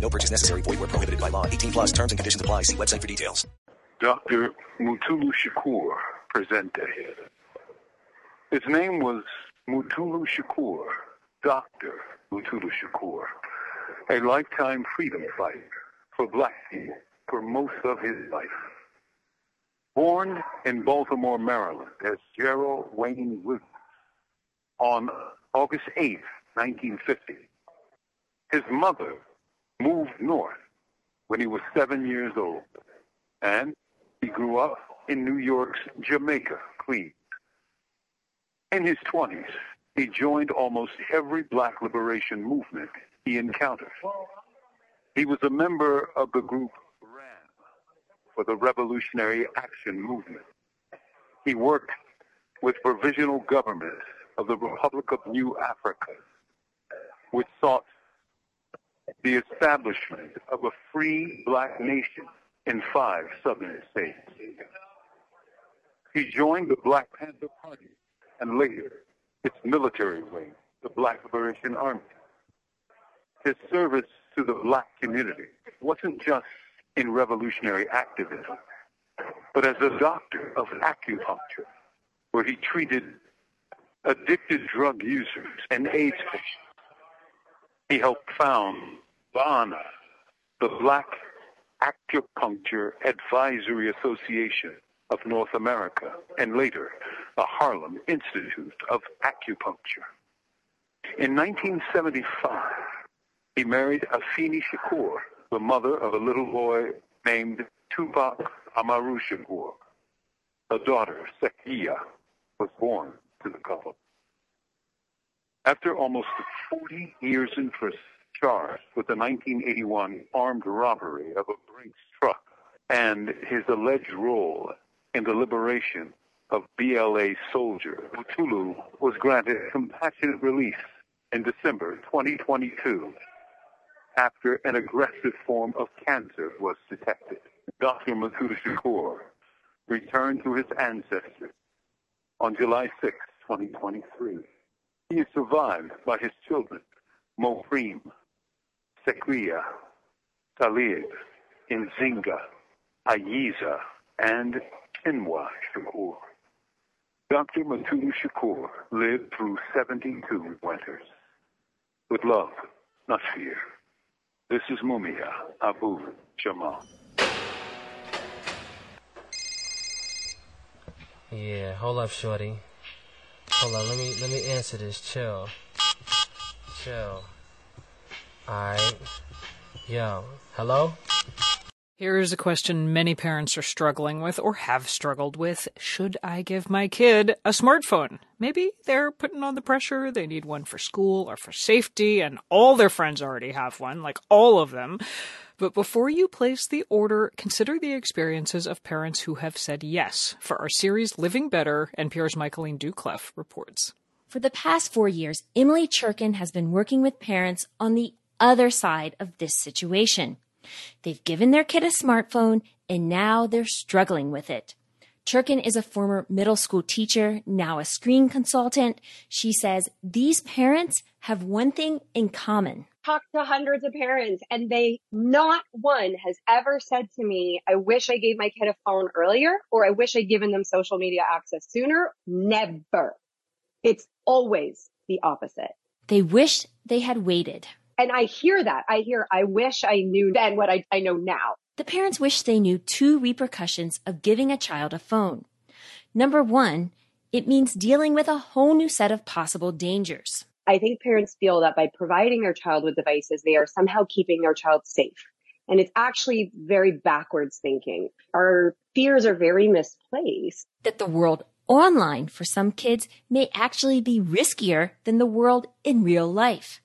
No purchase necessary. Void where prohibited by law. 18 plus terms and conditions apply. See website for details. Dr. Mutulu Shakur Presente. His name was Mutulu Shakur, Dr. Mutulu Shakur, a lifetime freedom fighter for black people for most of his life. Born in Baltimore, Maryland as Gerald Wayne Williams on August 8, 1950, his mother moved north when he was seven years old, and he grew up in New York's Jamaica, Queens. In his 20s, he joined almost every black liberation movement he encountered. He was a member of the group RAM for the Revolutionary Action Movement. He worked with provisional governments of the Republic of New Africa, which sought the establishment of a free black nation in five southern states. He joined the Black Panther Party and later its military wing, the Black Liberation Army. His service to the black community wasn't just in revolutionary activism, but as a doctor of acupuncture, where he treated addicted drug users and AIDS patients. He helped found BANA, the Black Acupuncture Advisory Association of North America, and later the Harlem Institute of Acupuncture. In 1975, he married Afeni Shakur, the mother of a little boy named Tupac Amaru Shakur. A daughter, Sekyiwa, was born to the couple. After almost 40 years in prison, charged with the 1981 armed robbery of a Brinks truck and his alleged role in the liberation of BLA soldier Mutulu was granted compassionate release in December 2022 after an aggressive form of cancer was detected. Dr. Mutulu Shakur returned to his ancestors on July 6, 2023. He is survived by his children, Mopreme, Sekyiwa, Talib, Nzinga, Ayiza, and Kinwa Shakur. Dr. Mutulu Shakur lived through 72 winters. With love, not fear. This is Mumia Abu Jamal. Yeah, hold up, shorty. Hold on, let me let me answer this. Chill. Chill. Alright. Yo. Hello? Here's a question many parents are struggling with or have struggled with. Should I give my kid a smartphone? Maybe they're putting on the pressure. They need one for school or for safety, and all their friends already have one, like all of them. But before you place the order, consider the experiences of parents who have said yes. For our series Living Better, NPR's Michaeleen Doucleff reports. For the past four years, Emily Cherkin has been working with parents on the other side of this situation. They've given their kid a smartphone and now they're struggling with it. Cherkin is a former middle school teacher, now a screen consultant. She says these parents have one thing in common. Talked to hundreds of parents and they, not one has ever said to me, I wish I gave my kid a phone earlier or I wish I'd given them social media access sooner. Never. It's always the opposite. They wish they had waited. And I hear that. I hear, I wish I knew then what I, I know now. The parents wish they knew two repercussions of giving a child a phone. Number one, it means dealing with a whole new set of possible dangers. I think parents feel that by providing their child with devices, they are somehow keeping their child safe. And it's actually very backwards thinking. Our fears are very misplaced. That the world online for some kids may actually be riskier than the world in real life.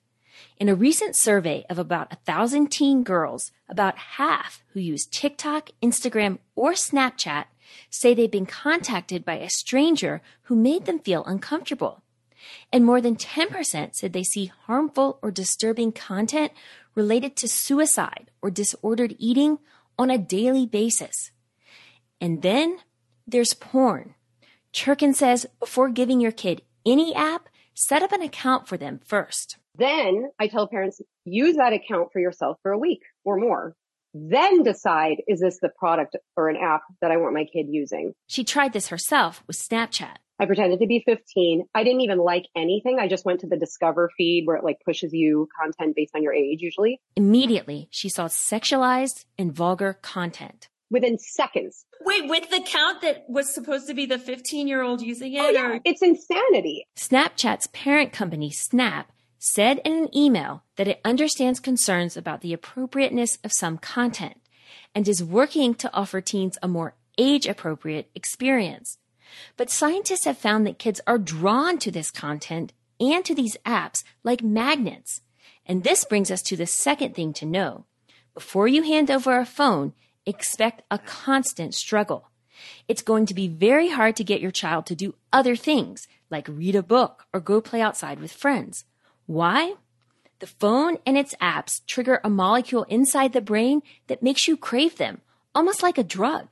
In a recent survey of about a thousand teen girls, about half who use TikTok, Instagram, or Snapchat say they've been contacted by a stranger who made them feel uncomfortable. And more than 10% said they see harmful or disturbing content related to suicide or disordered eating on a daily basis. And then there's porn. Cherkin says before giving your kid any app, set up an account for them first. Then I tell parents, use that account for yourself for a week or more. Then decide, is this the product or an app that I want my kid using? She tried this herself with Snapchat. I pretended to be 15. I didn't even like anything. I just went to the discover feed where it like pushes you content based on your age usually. Immediately, she saw sexualized and vulgar content. Within seconds. Wait, with the count that was supposed to be the 15 year old using it? Oh, yeah. Or? It's insanity. Snapchat's parent company, Snap, said in an email that it understands concerns about the appropriateness of some content and is working to offer teens a more age appropriate experience. But scientists have found that kids are drawn to this content and to these apps like magnets. And this brings us to the second thing to know. Before you hand over a phone, expect a constant struggle. It's going to be very hard to get your child to do other things like read a book or go play outside with friends. Why? The phone and its apps trigger a molecule inside the brain that makes you crave them, almost like a drug.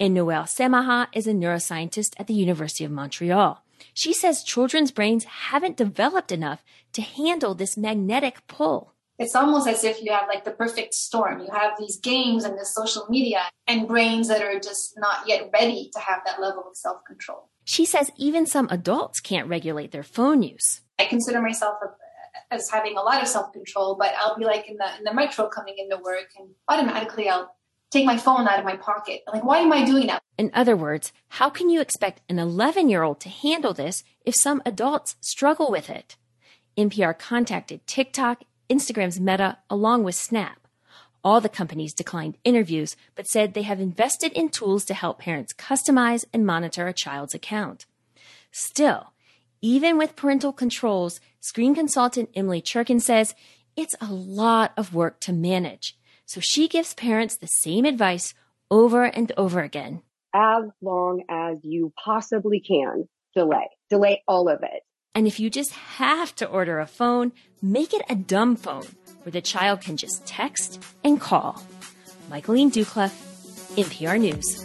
And Noelle Semaha is a neuroscientist at the University of Montreal. She says children's brains haven't developed enough to handle this magnetic pull. It's almost as if you have like the perfect storm. You have these games and the social media and brains that are just not yet ready to have that level of self control. She says even some adults can't regulate their phone use. I consider myself a, as having a lot of self control, but I'll be like in the in the metro coming into work, and automatically I'll take my phone out of my pocket. Like, why am I doing that? In other words, how can you expect an 11 year old to handle this if some adults struggle with it? NPR contacted TikTok, Instagram's Meta, along with Snap. All the companies declined interviews, but said they have invested in tools to help parents customize and monitor a child's account. Still, even with parental controls, screen consultant Emily Cherkin says it's a lot of work to manage. So she gives parents the same advice over and over again. As long as you possibly can, delay. Delay all of it. And if you just have to order a phone, make it a dumb phone where the child can just text and call. Michaeleen Doucleff, NPR News.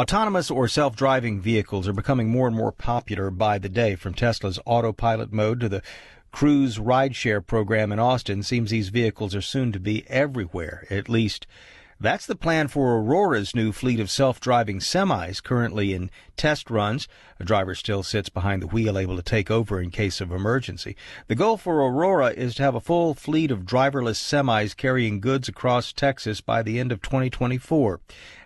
Autonomous or self-driving vehicles are becoming more and more popular by the day. From Tesla's autopilot mode to the Cruise rideshare program in Austin, seems these vehicles are soon to be everywhere. At least that's the plan for Aurora's new fleet of self-driving semis currently in test runs. A driver still sits behind the wheel able to take over in case of emergency. The goal for Aurora is to have a full fleet of driverless semis carrying goods across Texas by the end of 2024.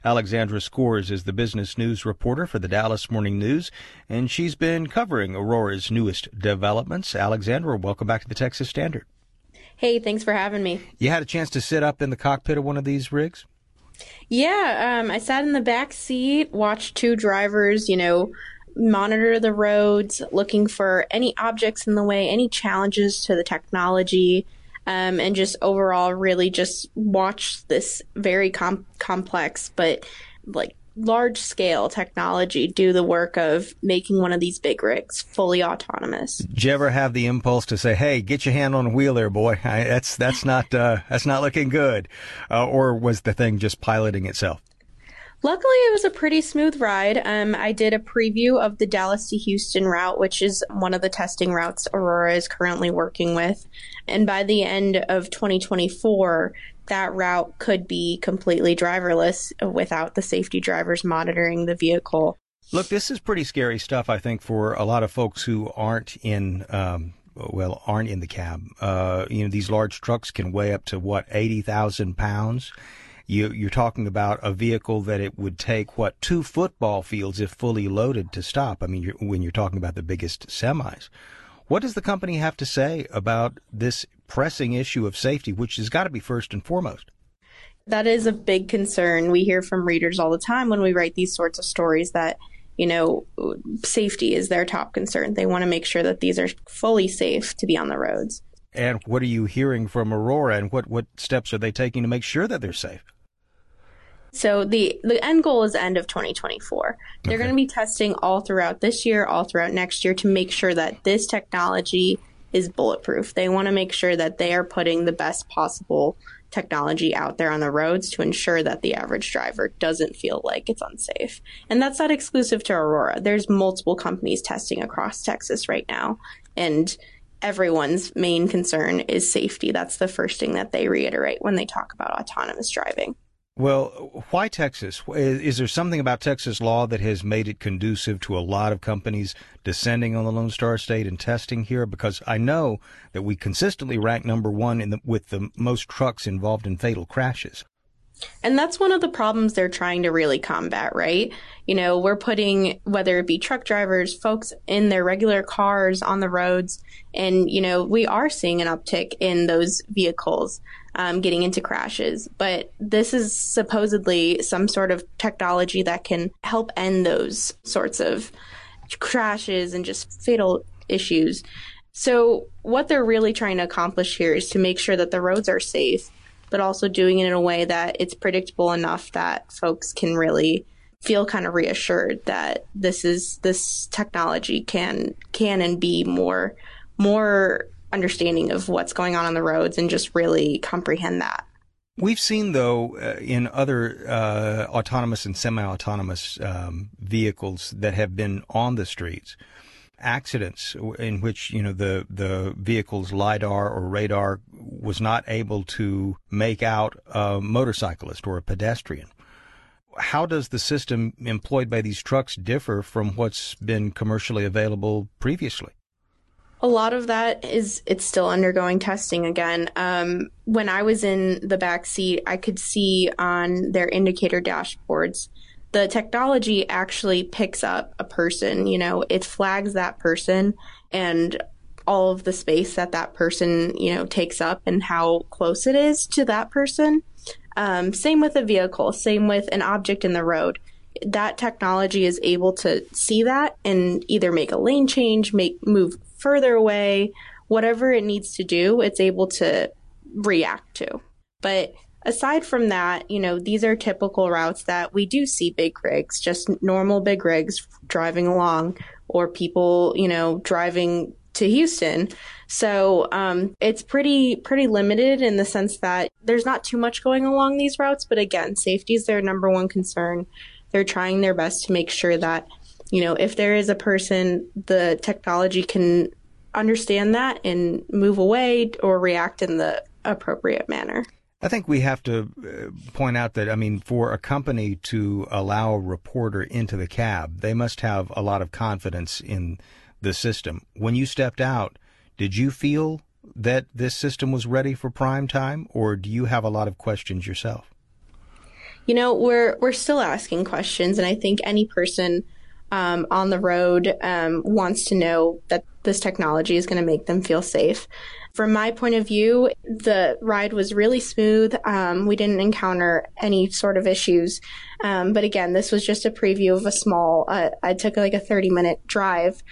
Alexandra Skores is the business news reporter for the Dallas Morning News, and she's been covering Aurora's newest developments. Alexandra, welcome back to the Texas Standard. Hey, thanks for having me. You had a chance to sit up in the cockpit of one of these rigs? Yeah, um, I sat in the back seat, watched two drivers, you know, monitor the roads, looking for any objects in the way, any challenges to the technology, um, and just overall really just watch this very com- complex but like large scale technology do the work of making one of these big rigs fully autonomous. Did you ever have the impulse to say, "Hey, get your hand on the wheel there, boy. I, that's that's not uh, that's not looking good," uh, or was the thing just piloting itself? Luckily, it was a pretty smooth ride. Um, I did a preview of the Dallas to Houston route, which is one of the testing routes Aurora is currently working with. And by the end of 2024, that route could be completely driverless without the safety drivers monitoring the vehicle. Look, this is pretty scary stuff, I think, for a lot of folks who aren't in. Um, well, aren't in the cab. Uh, you know, these large trucks can weigh up to what eighty thousand pounds you, you're talking about a vehicle that it would take what two football fields if fully loaded to stop. I mean, you're, when you're talking about the biggest semis, what does the company have to say about this pressing issue of safety, which has got to be first and foremost? That is a big concern. We hear from readers all the time when we write these sorts of stories that, you know, safety is their top concern. They want to make sure that these are fully safe to be on the roads. And what are you hearing from Aurora and what, what steps are they taking to make sure that they're safe? So the the end goal is end of 2024. They're okay. going to be testing all throughout this year, all throughout next year to make sure that this technology is bulletproof. They want to make sure that they are putting the best possible technology out there on the roads to ensure that the average driver doesn't feel like it's unsafe. And that's not exclusive to Aurora. There's multiple companies testing across Texas right now and everyone's main concern is safety. That's the first thing that they reiterate when they talk about autonomous driving. Well, why Texas? Is there something about Texas law that has made it conducive to a lot of companies descending on the Lone Star State and testing here? Because I know that we consistently rank number one in the, with the most trucks involved in fatal crashes. And that's one of the problems they're trying to really combat, right? You know, we're putting, whether it be truck drivers, folks in their regular cars on the roads, and, you know, we are seeing an uptick in those vehicles um, getting into crashes. But this is supposedly some sort of technology that can help end those sorts of crashes and just fatal issues. So, what they're really trying to accomplish here is to make sure that the roads are safe, but also doing it in a way that it's predictable enough that folks can really feel kind of reassured that this is this technology can can and be more more understanding of what's going on on the roads and just really comprehend that. We've seen, though, uh, in other uh, autonomous and semi-autonomous um, vehicles that have been on the streets, accidents in which you know the the vehicle's lidar or radar was not able to make out a motorcyclist or a pedestrian. How does the system employed by these trucks differ from what's been commercially available previously? a lot of that is it's still undergoing testing again. Um, when I was in the back seat, I could see on their indicator dashboards the technology actually picks up a person. You know, it flags that person and all of the space that that person you know takes up and how close it is to that person. Um, same with a vehicle. Same with an object in the road that technology is able to see that and either make a lane change, make move further away, whatever it needs to do, it's able to react to. But aside from that, you know, these are typical routes that we do see big rigs, just normal big rigs driving along, or people, you know, driving to Houston. So um, it's pretty pretty limited in the sense that there's not too much going along these routes. But again, safety is their number one concern. They're trying their best to make sure that you know, if there is a person, the technology can understand that and move away or react in the appropriate manner. I think we have to uh, point out that, I mean, for a company to allow a reporter into the cab, they must have a lot of confidence in the system. When you stepped out, did you feel that this system was ready for prime time, or do you have a lot of questions yourself? You know, we're we're still asking questions, and I think any person um, on the road um, wants to know that this technology is going to make them feel safe. From my point of view, the ride was really smooth. Um, we didn't encounter any sort of issues. Um, but again, this was just a preview of a small, uh, I took like a 30 minute drive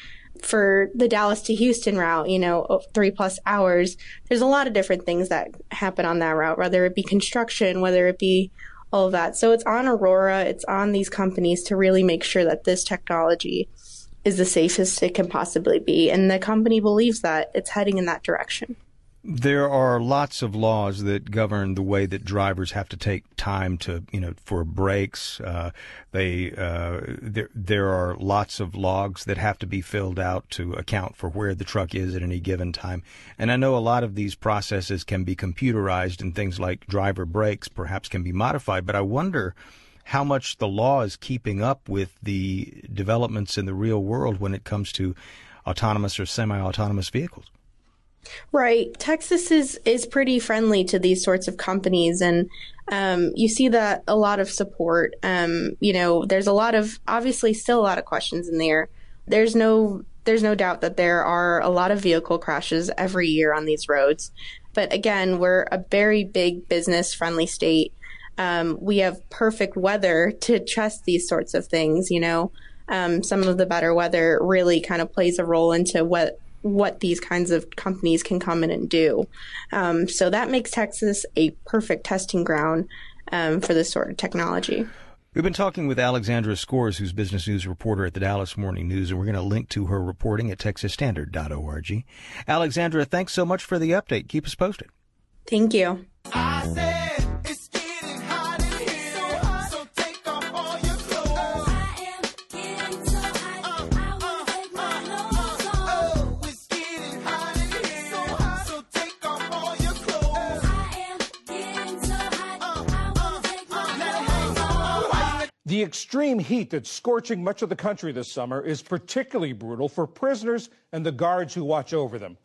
for the Dallas to Houston route, you know, three plus hours. There's a lot of different things that happen on that route, whether it be construction, whether it be all of that. So it's on Aurora, it's on these companies to really make sure that this technology is the safest it can possibly be. And the company believes that it's heading in that direction. There are lots of laws that govern the way that drivers have to take time to, you know, for breaks. Uh, they uh, there there are lots of logs that have to be filled out to account for where the truck is at any given time. And I know a lot of these processes can be computerized, and things like driver breaks perhaps can be modified. But I wonder how much the law is keeping up with the developments in the real world when it comes to autonomous or semi-autonomous vehicles. Right. Texas is is pretty friendly to these sorts of companies and um, you see that a lot of support. Um, you know, there's a lot of obviously still a lot of questions in there. There's no there's no doubt that there are a lot of vehicle crashes every year on these roads. But again, we're a very big business friendly state. Um, we have perfect weather to test these sorts of things. You know, um, some of the better weather really kind of plays a role into what what these kinds of companies can come in and do. Um, so that makes Texas a perfect testing ground um, for this sort of technology. We've been talking with Alexandra Skores, who's business news reporter at the Dallas Morning News, and we're going to link to her reporting at texasstandard.org. Alexandra, thanks so much for the update. Keep us posted. Thank you. The extreme heat that's scorching much of the country this summer is particularly brutal for prisoners and the guards who watch over them.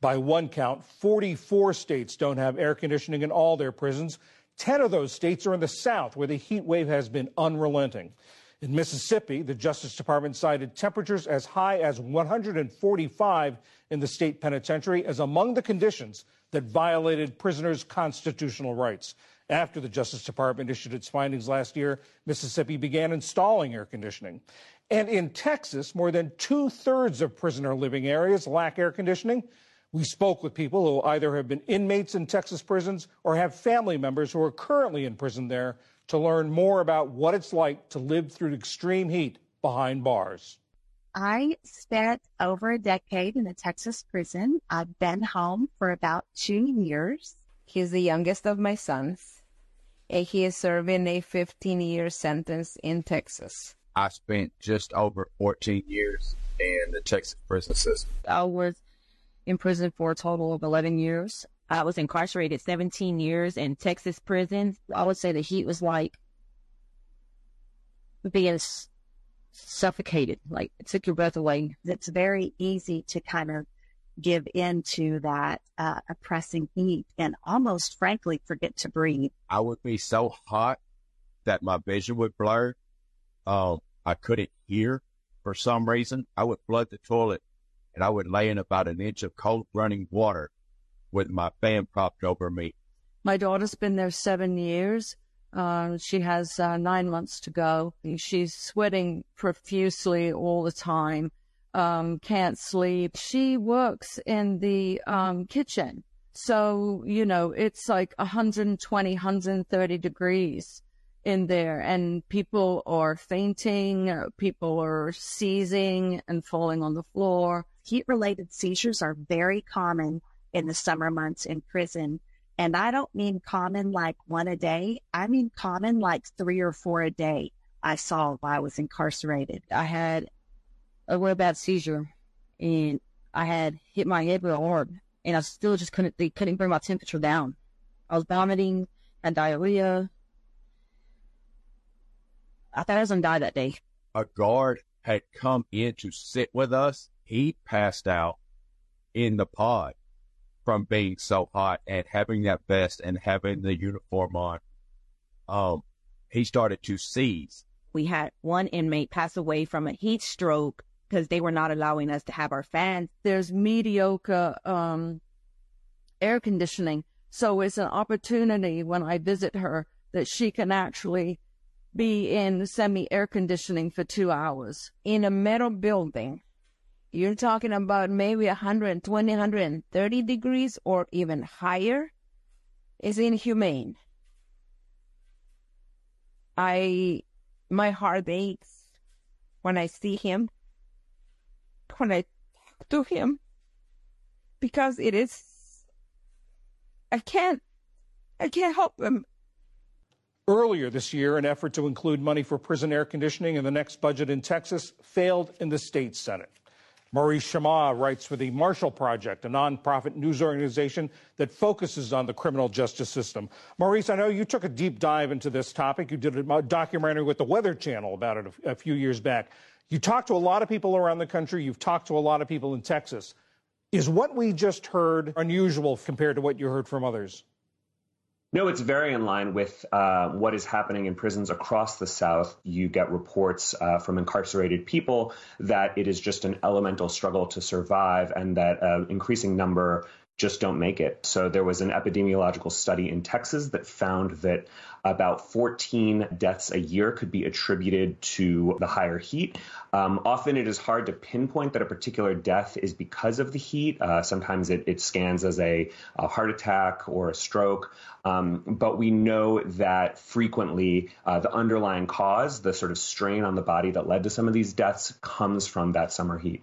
By one count, 44 states don't have air conditioning in all their prisons. 10 of those states are in the South, where the heat wave has been unrelenting. In Mississippi, the Justice Department cited temperatures as high as 145 in the state penitentiary as among the conditions that violated prisoners' constitutional rights. After the Justice Department issued its findings last year, Mississippi began installing air conditioning. And in Texas, more than two thirds of prisoner living areas lack air conditioning. We spoke with people who either have been inmates in Texas prisons or have family members who are currently in prison there to learn more about what it's like to live through extreme heat behind bars. I spent over a decade in a Texas prison. I've been home for about two years. He's the youngest of my sons and he is serving a 15 year sentence in Texas. I spent just over 14 years in the Texas prison system. I was in prison for a total of 11 years. I was incarcerated 17 years in Texas prison. I would say the heat was like being suffocated, like it took your breath away. It's very easy to kind of give in to that uh, oppressing heat and almost frankly forget to breathe. I would be so hot that my vision would blur. Um, I couldn't hear for some reason. I would flood the toilet and I would lay in about an inch of cold running water with my fan propped over me. My daughter's been there seven years. Uh, she has uh, nine months to go. She's sweating profusely all the time um, can't sleep. She works in the um, kitchen. So, you know, it's like 120, 130 degrees in there and people are fainting, people are seizing and falling on the floor. Heat related seizures are very common in the summer months in prison. And I don't mean common like one a day. I mean common like three or four a day I saw while I was incarcerated. I had a real bad seizure, and I had hit my head real hard, and I still just couldn't. They couldn't bring my temperature down. I was vomiting, had diarrhea. I thought I was gonna die that day. A guard had come in to sit with us. He passed out in the pod from being so hot and having that vest and having the uniform on. Um, he started to seize. We had one inmate pass away from a heat stroke because they were not allowing us to have our fans. There's mediocre um, air conditioning. So it's an opportunity when I visit her that she can actually be in semi air conditioning for two hours in a metal building. You're talking about maybe 120, 130 degrees or even higher is inhumane. I, my heart aches when I see him when I talk to him because it is I can't I can't help him. Earlier this year, an effort to include money for prison air conditioning in the next budget in Texas failed in the state Senate. Maurice Chammah writes for the Marshall Project, a nonprofit news organization that focuses on the criminal justice system. Maurice, I know you took a deep dive into this topic. You did a documentary with the Weather Channel about it a few years back. You talk to a lot of people around the country. You've talked to a lot of people in Texas. Is what we just heard unusual compared to what you heard from others? No, it's very in line with uh, what is happening in prisons across the South. You get reports uh, from incarcerated people that it is just an elemental struggle to survive and that an increasing number just don't make it. So there was an epidemiological study in Texas that found that about 14 deaths a year could be attributed to the higher heat. Um, often it is hard to pinpoint that a particular death is because of the heat. Uh, sometimes it, it, scans as a, a, heart attack or a stroke. Um, but we know that frequently uh, the underlying cause, the sort of strain on the body that led to some of these deaths, comes from that summer heat.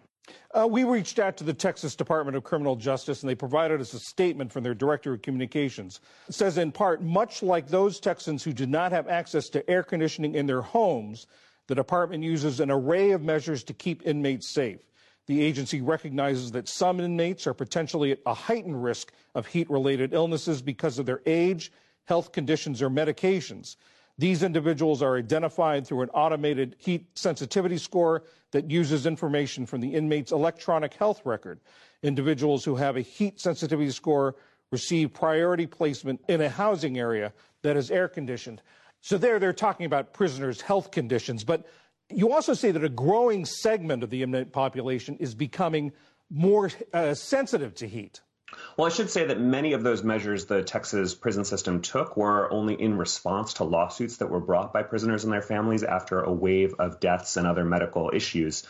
Uh, we reached out to the Texas Department of Criminal Justice, and they provided us a statement from their director of communications. It says, in part, much like those Texans who did not have access to air conditioning in their homes, the department uses an array of measures to keep inmates safe. The agency recognizes that some inmates are potentially at a heightened risk of heat related illnesses because of their age, health conditions, or medications. These individuals are identified through an automated heat sensitivity score that uses information from the inmate's electronic health record. Individuals who have a heat sensitivity score receive priority placement in a housing area that is air conditioned. So there they're talking about prisoners' health conditions, but you also say that a growing segment of the inmate population is becoming more uh, sensitive to heat. Well, I should say that many of those measures the Texas prison system took were only in response to lawsuits that were brought by prisoners and their families after a wave of deaths and other medical issues.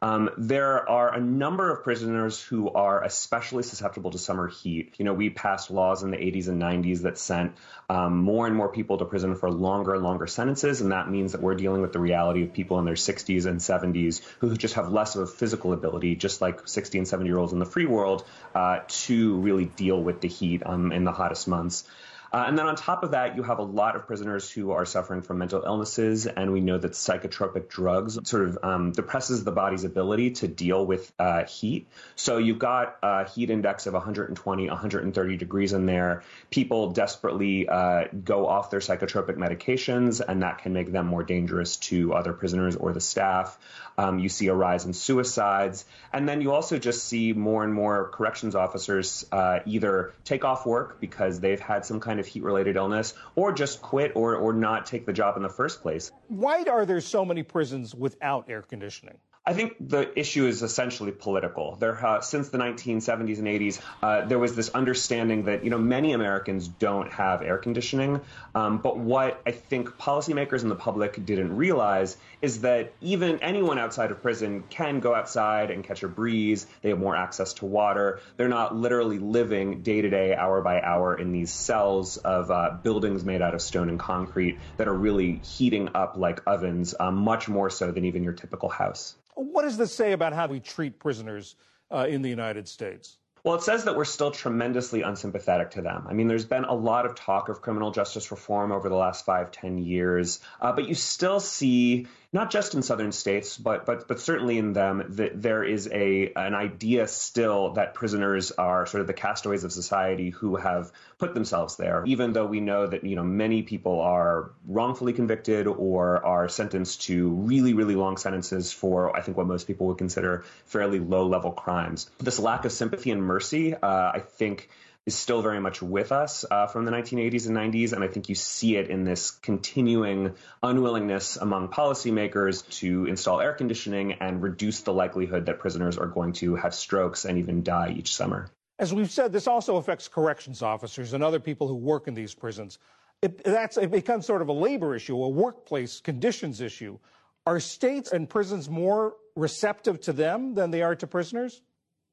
Um, there are a number of prisoners who are especially susceptible to summer heat. You know, we passed laws in the 80s and 90s that sent um, more and more people to prison for longer and longer sentences, and that means that we're dealing with the reality of people in their 60s and 70s who just have less of a physical ability, just like 60 and 70 year olds in the free world, uh, to really deal with the heat um, in the hottest months. Uh, and then on top of that, you have a lot of prisoners who are suffering from mental illnesses, and we know that psychotropic drugs sort of um, depresses the body's ability to deal with uh, heat. So you've got a heat index of 120, 130 degrees in there. People desperately uh, go off their psychotropic medications, and that can make them more dangerous to other prisoners or the staff. Um, you see a rise in suicides, and then you also just see more and more corrections officers uh, either take off work because they've had some kind of heat-related illness, or just quit or or not take the job in the first place. Why are there so many prisons without air conditioning? I think the issue is essentially political. There, uh, since the 1970s and 80s, uh, there was this understanding that you know many Americans don't have air conditioning. Um, but what I think policymakers and the public didn't realize is that even anyone outside of prison can go outside and catch a breeze. They have more access to water. They're not literally living day to day, hour by hour in these cells of uh, buildings made out of stone and concrete that are really heating up like ovens, uh, much more so than even your typical house. What does this say about how we treat prisoners uh, in the United States? Well, it says that we're still tremendously unsympathetic to them. I mean, there's been a lot of talk of criminal justice reform over the last five, ten years, uh, but you still see not just in southern states, but but but certainly in them, there is a an idea still that prisoners are sort of the castaways of society who have put themselves there. Even though we know that you know many people are wrongfully convicted or are sentenced to really really long sentences for I think what most people would consider fairly low level crimes. This lack of sympathy and mercy, uh, I think is still very much with us uh, from the 1980s and 90s. And I think you see it in this continuing unwillingness among policymakers to install air conditioning and reduce the likelihood that prisoners are going to have strokes and even die each summer. As we've said, this also affects corrections officers and other people who work in these prisons. It, that's, it becomes sort of a labor issue, a workplace conditions issue. Are states and prisons more receptive to them than they are to prisoners?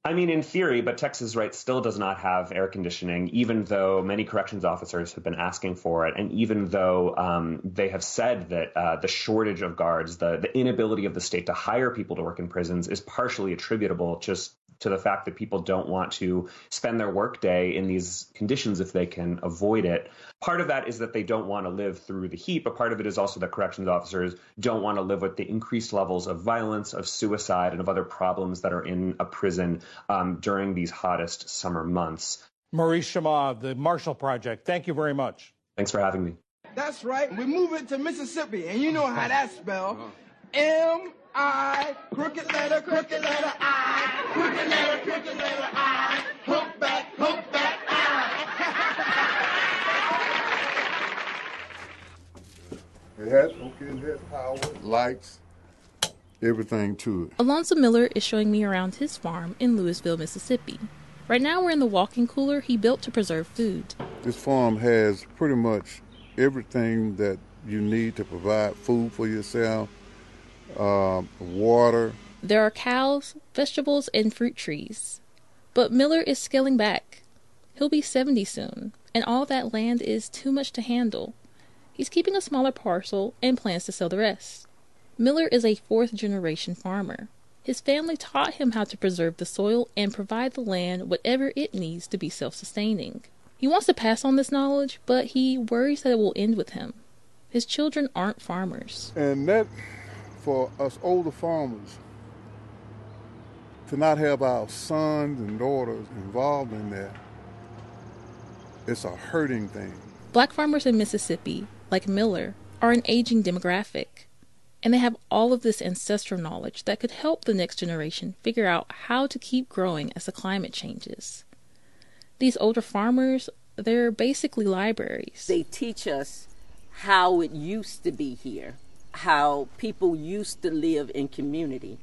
I mean, in theory, but Texas, right, still does not have air conditioning, even though many corrections officers have been asking for it, and even though um, they have said that uh, the shortage of guards, the the inability of the state to hire people to work in prisons, is partially attributable just to the fact that people don't want to spend their workday in these conditions if they can avoid it. Part of that is that they don't want to live through the heat, but part of it is also that corrections officers don't want to live with the increased levels of violence, of suicide, and of other problems that are in a prison um, during these hottest summer months. Maurice Chammah, the Marshall Project, thank you very much. Thanks for having me. That's right. We're moving to Mississippi, and you know how that spells. M I, crooked letter, crooked letter I, crooked letter, crooked letter I, hook back, hook back I. It has okay, it has power, lights, everything to it. Alonzo Miller is showing me around his farm in Louisville, Mississippi. Right now, we're in the walking cooler he built to preserve food. This farm has pretty much everything that you need to provide food for yourself, uh, water. There are cows, vegetables, and fruit trees. But Miller is scaling back. He'll be 70 soon, and all that land is too much to handle. He's keeping a smaller parcel and plans to sell the rest. Miller is a fourth generation farmer. His family taught him how to preserve the soil and provide the land whatever it needs to be self sustaining. He wants to pass on this knowledge, but he worries that it will end with him. His children aren't farmers. And that, for us older farmers, to not have our sons and daughters involved in that, it's a hurting thing. Black farmers in Mississippi, like Miller, are an aging demographic, and they have all of this ancestral knowledge that could help the next generation figure out how to keep growing as the climate changes. These older farmers, they're basically libraries. They teach us how it used to be here, how people used to live in community,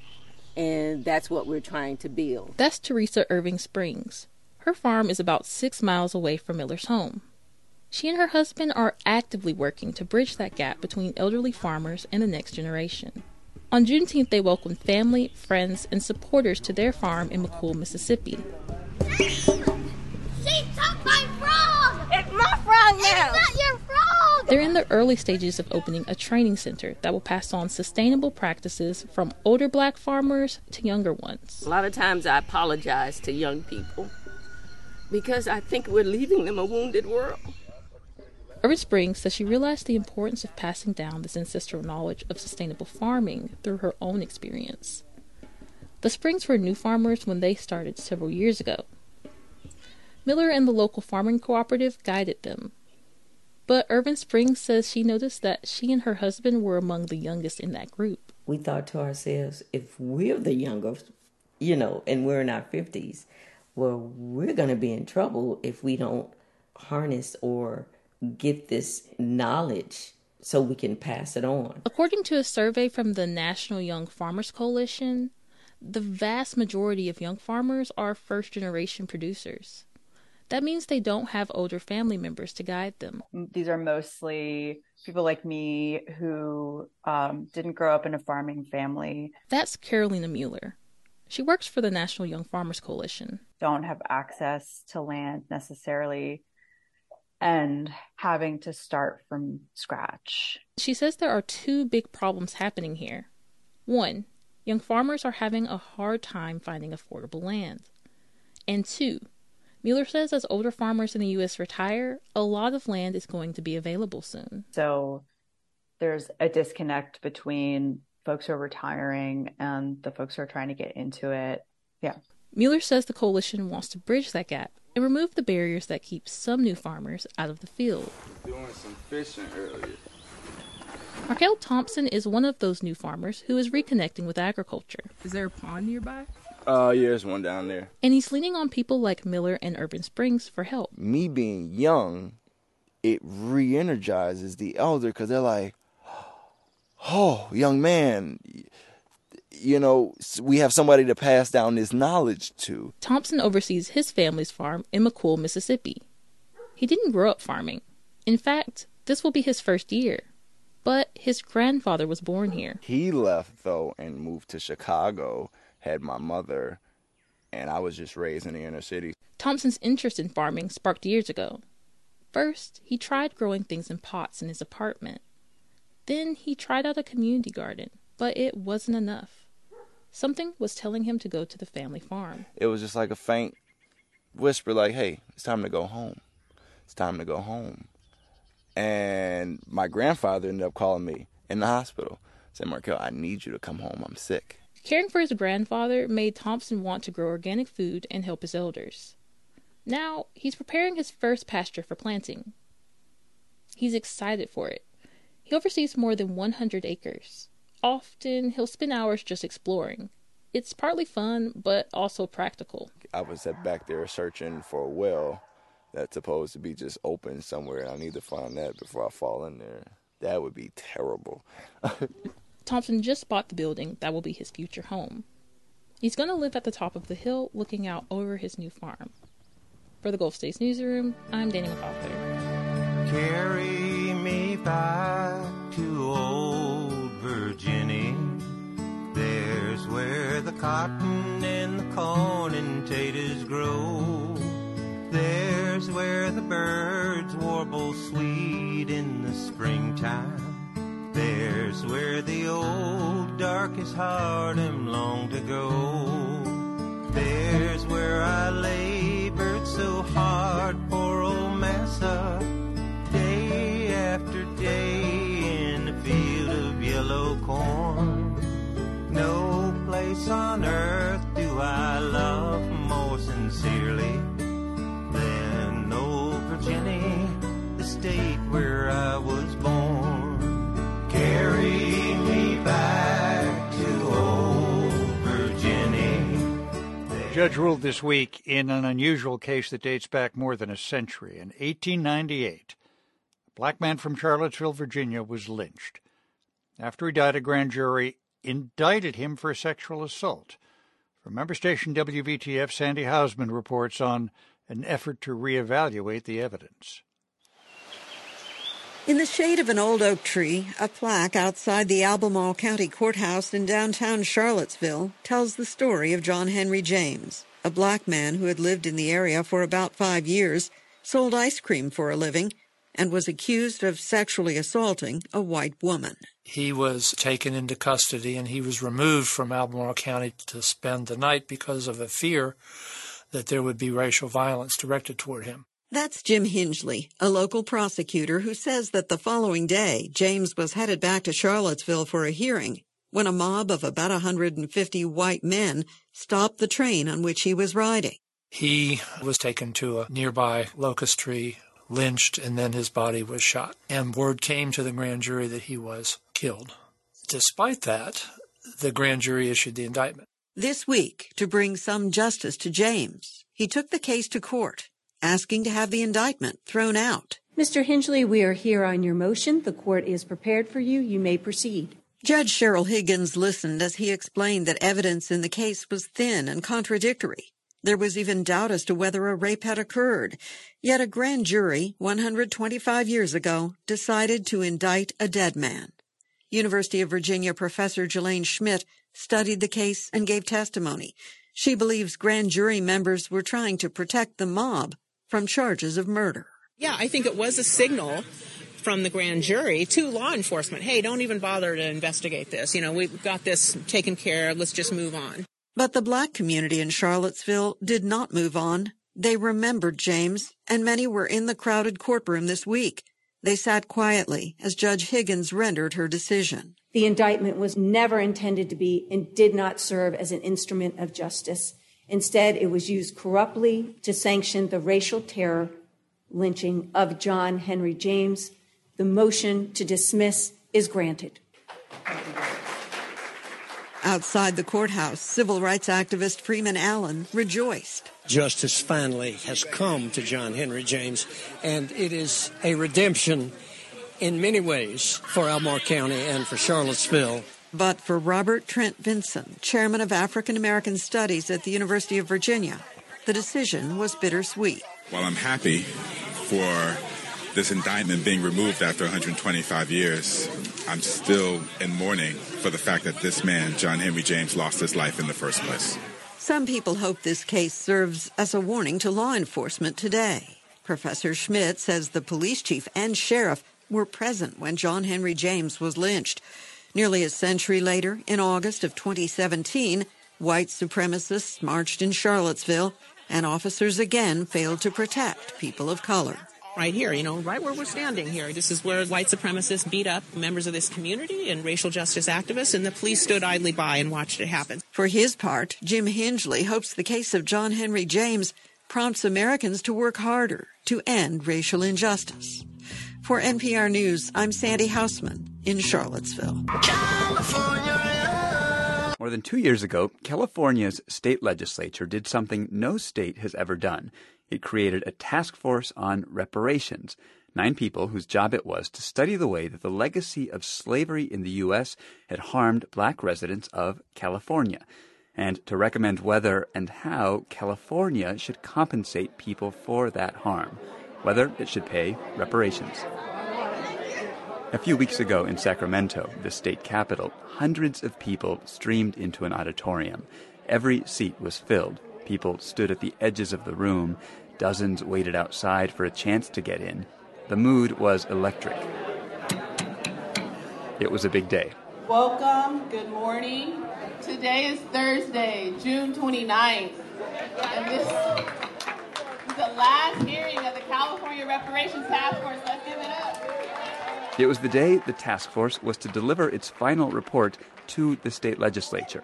and that's what we're trying to build. That's Teresa Irving Springs. Her farm is about six miles away from Miller's home. She and her husband are actively working to bridge that gap between elderly farmers and the next generation. On Juneteenth, they welcomed family, friends, and supporters to their farm in McCool, Mississippi. She took my frog! It's my frog now! It's not your frog! They're in the early stages of opening a training center that will pass on sustainable practices from older black farmers to younger ones. A lot of times I apologize to young people because I think we're leaving them a wounded world. Irving Springs says she realized the importance of passing down this ancestral knowledge of sustainable farming through her own experience. The Springs were new farmers when they started several years ago. Miller and the local farming cooperative guided them. But Irving Springs says she noticed that she and her husband were among the youngest in that group. We thought to ourselves, if we're the youngest, you know, and we're in our 50s, well, we're going to be in trouble if we don't harness or get this knowledge so we can pass it on. According to a survey from the National Young Farmers Coalition, the vast majority of young farmers are first generation producers. That means they don't have older family members to guide them. These are mostly people like me who um, didn't grow up in a farming family. That's Carolina Mueller. She works for the National Young Farmers Coalition. Don't have access to land necessarily and having to start from scratch. She says there are two big problems happening here. One, young farmers are having a hard time finding affordable land. And two, Mueller says as older farmers in the U.S. retire, a lot of land is going to be available soon. So there's a disconnect between folks who are retiring and the folks who are trying to get into it. Yeah. Mueller says the coalition wants to bridge that gap and remove the barriers that keep some new farmers out of the field. Doing some fishing earlier. Markel Thompson is one of those new farmers who is reconnecting with agriculture. Is there a pond nearby? Uh, yeah, there's one down there. And he's leaning on people like Miller and Irving Springs for help. Me being young, it re energizes the elder because they're like, oh, young man, you know, we have somebody to pass down this knowledge to. Thompson oversees his family's farm in McCool, Mississippi. He didn't grow up farming. In fact, this will be his first year. But his grandfather was born here. He left, though, and moved to Chicago, had my mother, and I was just raised in the inner city. Thompson's interest in farming sparked years ago. First, he tried growing things in pots in his apartment. Then he tried out a community garden, but it wasn't enough. Something was telling him to go to the family farm. It was just like a faint whisper, like, hey, it's time to go home. It's time to go home. And my grandfather ended up calling me in the hospital. Said, Markel, I need you to come home. I'm sick. Caring for his grandfather made Thompson want to grow organic food and help his elders. Now, he's preparing his first pasture for planting. He's excited for it. He oversees more than 100 acres. Often, he'll spend hours just exploring. It's partly fun, but also practical. I was back there searching for a well that's supposed to be just open somewhere, I need to find that before I fall in there. That would be terrible. Thompson just bought the building that will be his future home. He's going to live at the top of the hill looking out over his new farm. For the Gulf States Newsroom, I'm Danny MacArthur. Carry me back to old Virginia. There's where the cotton and the corn and taters grow. There's where the birds warble sweet in the springtime. There's where the old darkest heartache long to go. There's where I labored so hard for old massa, day after day in a field of yellow corn. No place on earth do I love more sincerely than old Virginia, the state where I was judge ruled this week in an unusual case that dates back more than a century. In 1898, a black man from Charlottesville, Virginia, was lynched. After he died, a grand jury indicted him for sexual assault. From member station WVTF, Sandy Hausman reports on an effort to reevaluate the evidence. In the shade of an old oak tree, a plaque outside the Albemarle County Courthouse in downtown Charlottesville tells the story of John Henry James, a black man who had lived in the area for about five years, sold ice cream for a living, and was accused of sexually assaulting a white woman. He was taken into custody and he was removed from Albemarle County to spend the night because of a fear that there would be racial violence directed toward him. That's Jim Hingeley, a local prosecutor who says that the following day, James was headed back to Charlottesville for a hearing when a mob of about 150 white men stopped the train on which he was riding. He was taken to a nearby locust tree, lynched, and then his body was shot. And word came to the grand jury that he was killed. Despite that, the grand jury issued the indictment. This week, to bring some justice to James, he took the case to court asking to have the indictment thrown out. Mr. Hingeley, we are here on your motion. The court is prepared for you. You may proceed. Judge Cheryl Higgins listened as he explained that evidence in the case was thin and contradictory. There was even doubt as to whether a rape had occurred. Yet a grand jury, 125 years ago, decided to indict a dead man. University of Virginia professor Jalane Schmidt studied the case and gave testimony. She believes grand jury members were trying to protect the mob from charges of murder. Yeah, I think it was a signal from the grand jury to law enforcement. Hey, don't even bother to investigate this. You know, we've got this taken care of. Let's just move on. But the black community in Charlottesville did not move on. They remembered James, and many were in the crowded courtroom this week. They sat quietly as Judge Higgins rendered her decision. The indictment was never intended to be and did not serve as an instrument of justice. Instead, it was used corruptly to sanction the racial terror lynching of John Henry James. The motion to dismiss is granted. Outside the courthouse, civil rights activist Freeman Allen rejoiced. Justice finally has come to John Henry James, and it is a redemption in many ways for Albemarle County and for Charlottesville. But for Robert Trent Vinson, chairman of African American Studies at the University of Virginia, the decision was bittersweet. While I'm happy for this indictment being removed after 125 years, I'm still in mourning for the fact that this man, John Henry James, lost his life in the first place. Some people hope this case serves as a warning to law enforcement today. Professor Schmidt says the police chief and sheriff were present when John Henry James was lynched. Nearly a century later, in August of 2017, white supremacists marched in Charlottesville, and officers again failed to protect people of color. Right here, you know, right where we're standing here. This is where white supremacists beat up members of this community and racial justice activists, and the police stood idly by and watched it happen. For his part, Jim Hingeley hopes the case of John Henry James prompts Americans to work harder to end racial injustice. For NPR News, I'm Sandy Hausman in Charlottesville. More than two years ago, California's state legislature did something no state has ever done. It created a task force on reparations. Nine people whose job it was to study the way that the legacy of slavery in the U.S. had harmed black residents of California. and to recommend whether and how California should compensate people for that harm, whether it should pay reparations. A few weeks ago in Sacramento, the state capital, hundreds of people streamed into an auditorium. Every seat was filled. People stood at the edges of the room. Dozens waited outside for a chance to get in. The mood was electric. It was a big day. Welcome. Good morning. Today is Thursday, June 29th. And this is the last hearing of the California Reparations Task Force. Let's give it up. It was the day the task force was to deliver its final report to the state legislature.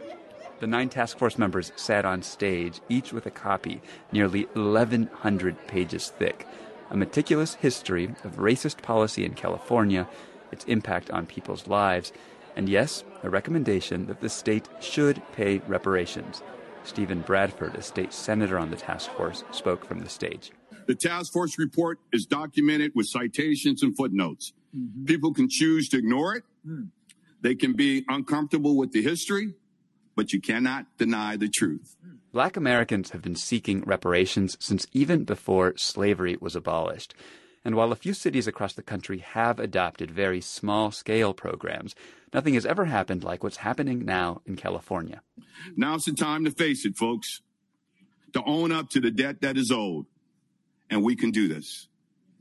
The nine task force members sat on stage, each with a copy, nearly 1,100 pages thick. A meticulous history of racist policy in California, its impact on people's lives, and yes, a recommendation that the state should pay reparations. Steven Bradford, a state senator on the task force, spoke from the stage. The task force report is documented with citations and footnotes. Mm-hmm. People can choose to ignore it. Mm. They can be uncomfortable with the history, but you cannot deny the truth. Black Americans have been seeking reparations since even before slavery was abolished. And while a few cities across the country have adopted very small scale programs, nothing has ever happened like what's happening now in California. Now's the time to face it, folks, to own up to the debt that is owed. And we can do this.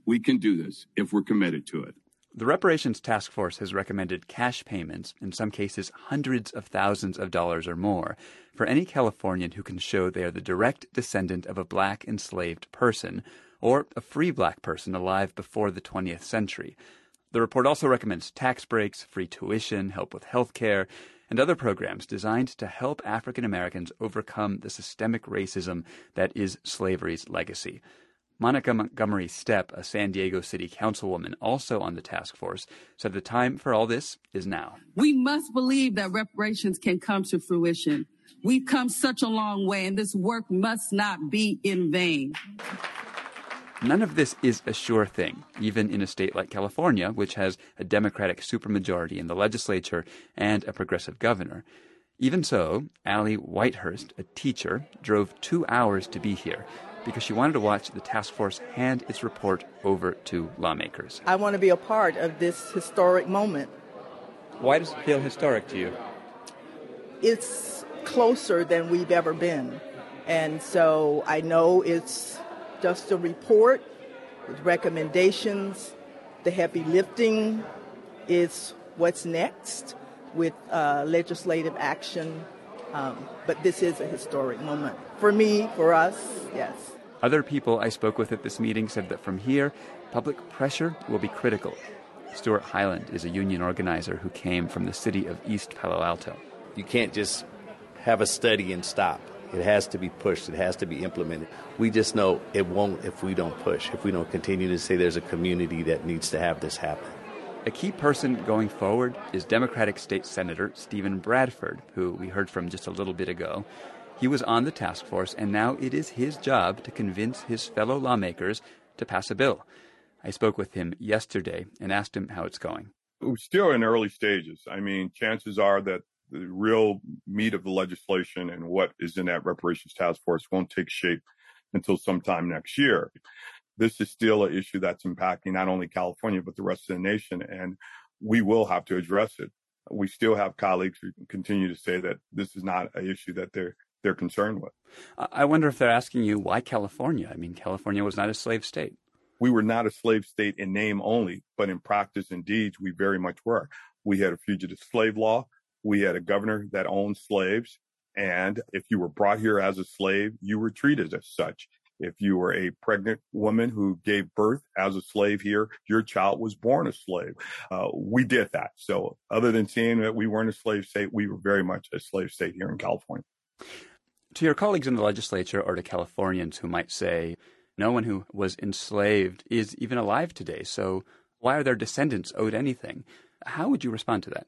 We can do this if we're committed to it. The Reparations Task Force has recommended cash payments, in some cases hundreds of thousands of dollars or more, for any Californian who can show they are the direct descendant of a black enslaved person or a free black person alive before the 20th century. The report also recommends tax breaks, free tuition, help with health care, and other programs designed to help African Americans overcome the systemic racism that is slavery's legacy. Monica Montgomery Steppe, a San Diego City Councilwoman also on the task force, said the time for all this is now. We must believe that reparations can come to fruition. We've come such a long way, and this work must not be in vain. None of this is a sure thing, even in a state like California, which has a Democratic supermajority in the legislature and a progressive governor. Even so, Allie Whitehurst, a teacher, drove two hours to be here because she wanted to watch the task force hand its report over to lawmakers. I want to be a part of this historic moment. Why does it feel historic to you? It's closer than we've ever been. And so I know it's just a report with recommendations. The heavy lifting is what's next with uh, legislative action. Um, but this is a historic moment for me, for us, yes. Other people I spoke with at this meeting said that from here, public pressure will be critical. Stuart Highland is a union organizer who came from the city of East Palo Alto. You can't just have a study and stop. It has to be pushed, it has to be implemented. We just know it won't if we don't push, if we don't continue to say there's a community that needs to have this happen. A key person going forward is Democratic State Senator Steven Bradford, who we heard from just a little bit ago. He was on the task force, and now it is his job to convince his fellow lawmakers to pass a bill. I spoke with him yesterday and asked him how it's going. We're still in early stages. I mean, chances are that the real meat of the legislation and what is in that reparations task force won't take shape until sometime next year. This is still an issue that's impacting not only California, but the rest of the nation. And we will have to address it. We still have colleagues who continue to say that this is not an issue that they're they're concerned with. I wonder if they're asking you why California? I mean, California was not a slave state. We were not a slave state in name only, but in practice and deeds, we very much were. We had a fugitive slave law. We had a governor that owned slaves. And if you were brought here as a slave, you were treated as such. If you were a pregnant woman who gave birth as a slave here, your child was born a slave. Uh, we did that. So other than saying that we weren't a slave state, we were very much a slave state here in California. To your colleagues in the legislature or to Californians who might say, no one who was enslaved is even alive today, so why are their descendants owed anything? How would you respond to that?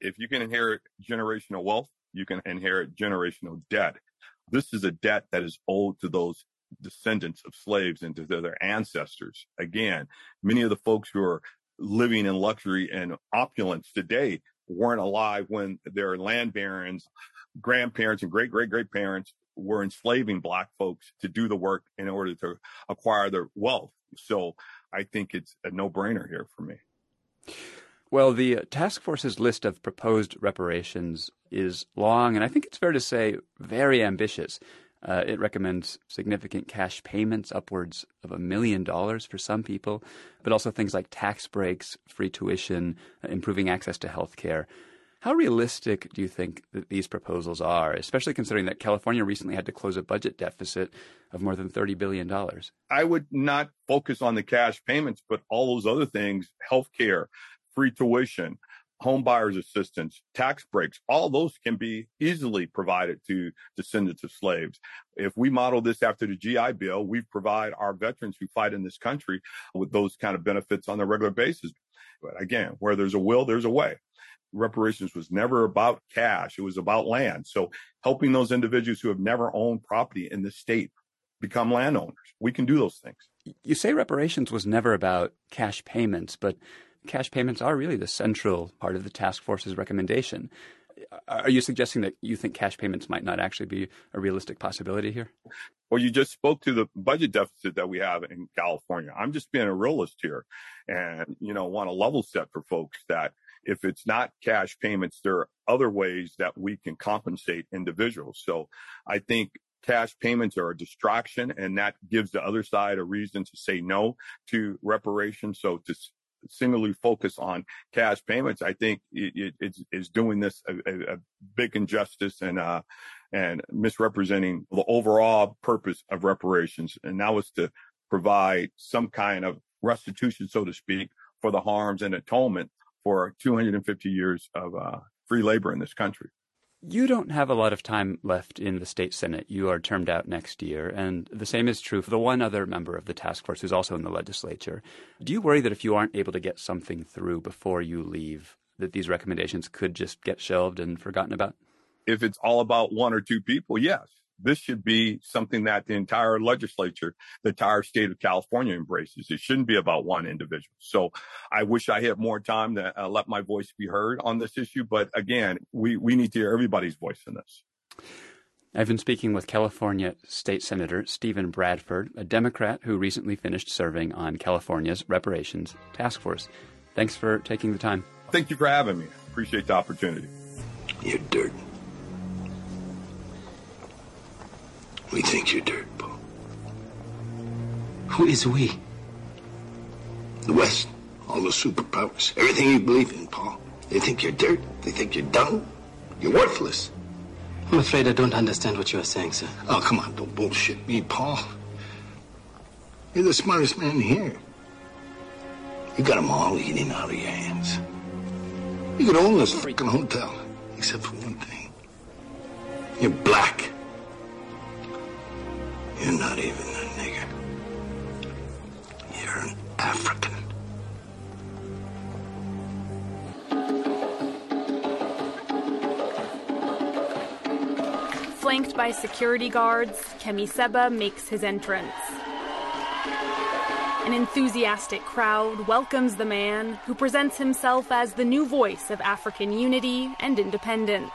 If you can inherit generational wealth, you can inherit generational debt. This is a debt that is owed to those descendants of slaves and to their ancestors. Again, many of the folks who are living in luxury and opulence today weren't alive when their land barons grandparents and great great great parents were enslaving black folks to do the work in order to acquire their wealth. So I think it's a no brainer here for me. Well, the uh, task force's list of proposed reparations is long, and I think it's fair to say very ambitious. Uh, it recommends significant cash payments, upwards of a million dollars for some people, but also things like tax breaks, free tuition, uh, improving access to health care. How realistic do you think that these proposals are, especially considering that California recently had to close a budget deficit of more than $30 billion? I would not focus on the cash payments, but all those other things, health care, free tuition, home buyers assistance, tax breaks, all those can be easily provided to descendants of slaves. If we model this after the GI Bill, we provide our veterans who fight in this country with those kind of benefits on a regular basis. But again, where there's a will, there's a way reparations was never about cash. It was about land. So helping those individuals who have never owned property in the state become landowners. We can do those things. You say reparations was never about cash payments, but cash payments are really the central part of the task force's recommendation. Are you suggesting that you think cash payments might not actually be a realistic possibility here? Well, you just spoke to the budget deficit that we have in California. I'm just being a realist here and, you know, want to level set for folks that if it's not cash payments, there are other ways that we can compensate individuals. So I think cash payments are a distraction and that gives the other side a reason to say no to reparations. So to singularly focus on cash payments, I think it, it, it's, doing this a, a, big injustice and, uh, and misrepresenting the overall purpose of reparations. And that was to provide some kind of restitution, so to speak, for the harms and atonement for 250 years of uh, free labor in this country. You don't have a lot of time left in the state senate. You are termed out next year, and the same is true for the one other member of the task force who's also in the legislature. Do you worry that if you aren't able to get something through before you leave, that these recommendations could just get shelved and forgotten about? If it's all about one or two people, yes this should be something that the entire legislature, the entire state of California embraces. It shouldn't be about one individual. So I wish I had more time to uh, let my voice be heard on this issue. But again, we, we need to hear everybody's voice in this. I've been speaking with California State Senator Steven Bradford, a Democrat who recently finished serving on California's Reparations Task Force. Thanks for taking the time. Thank you for having me. Appreciate the opportunity. You're dirt. We think you're dirt, Paul. Who is we? The West. All the superpowers. Everything you believe in, Paul. They think you're dirt. They think you're dumb. You're worthless. I'm afraid I don't understand what you are saying, sir. Oh, come on. Don't bullshit me, Paul. You're the smartest man here. You got them all eating out of your hands. You could own this freaking hotel, except for one thing. You're black. You're not even a nigger. You're an African. Flanked by security guards, Kemi Seba makes his entrance. An enthusiastic crowd welcomes the man who presents himself as the new voice of African unity and independence.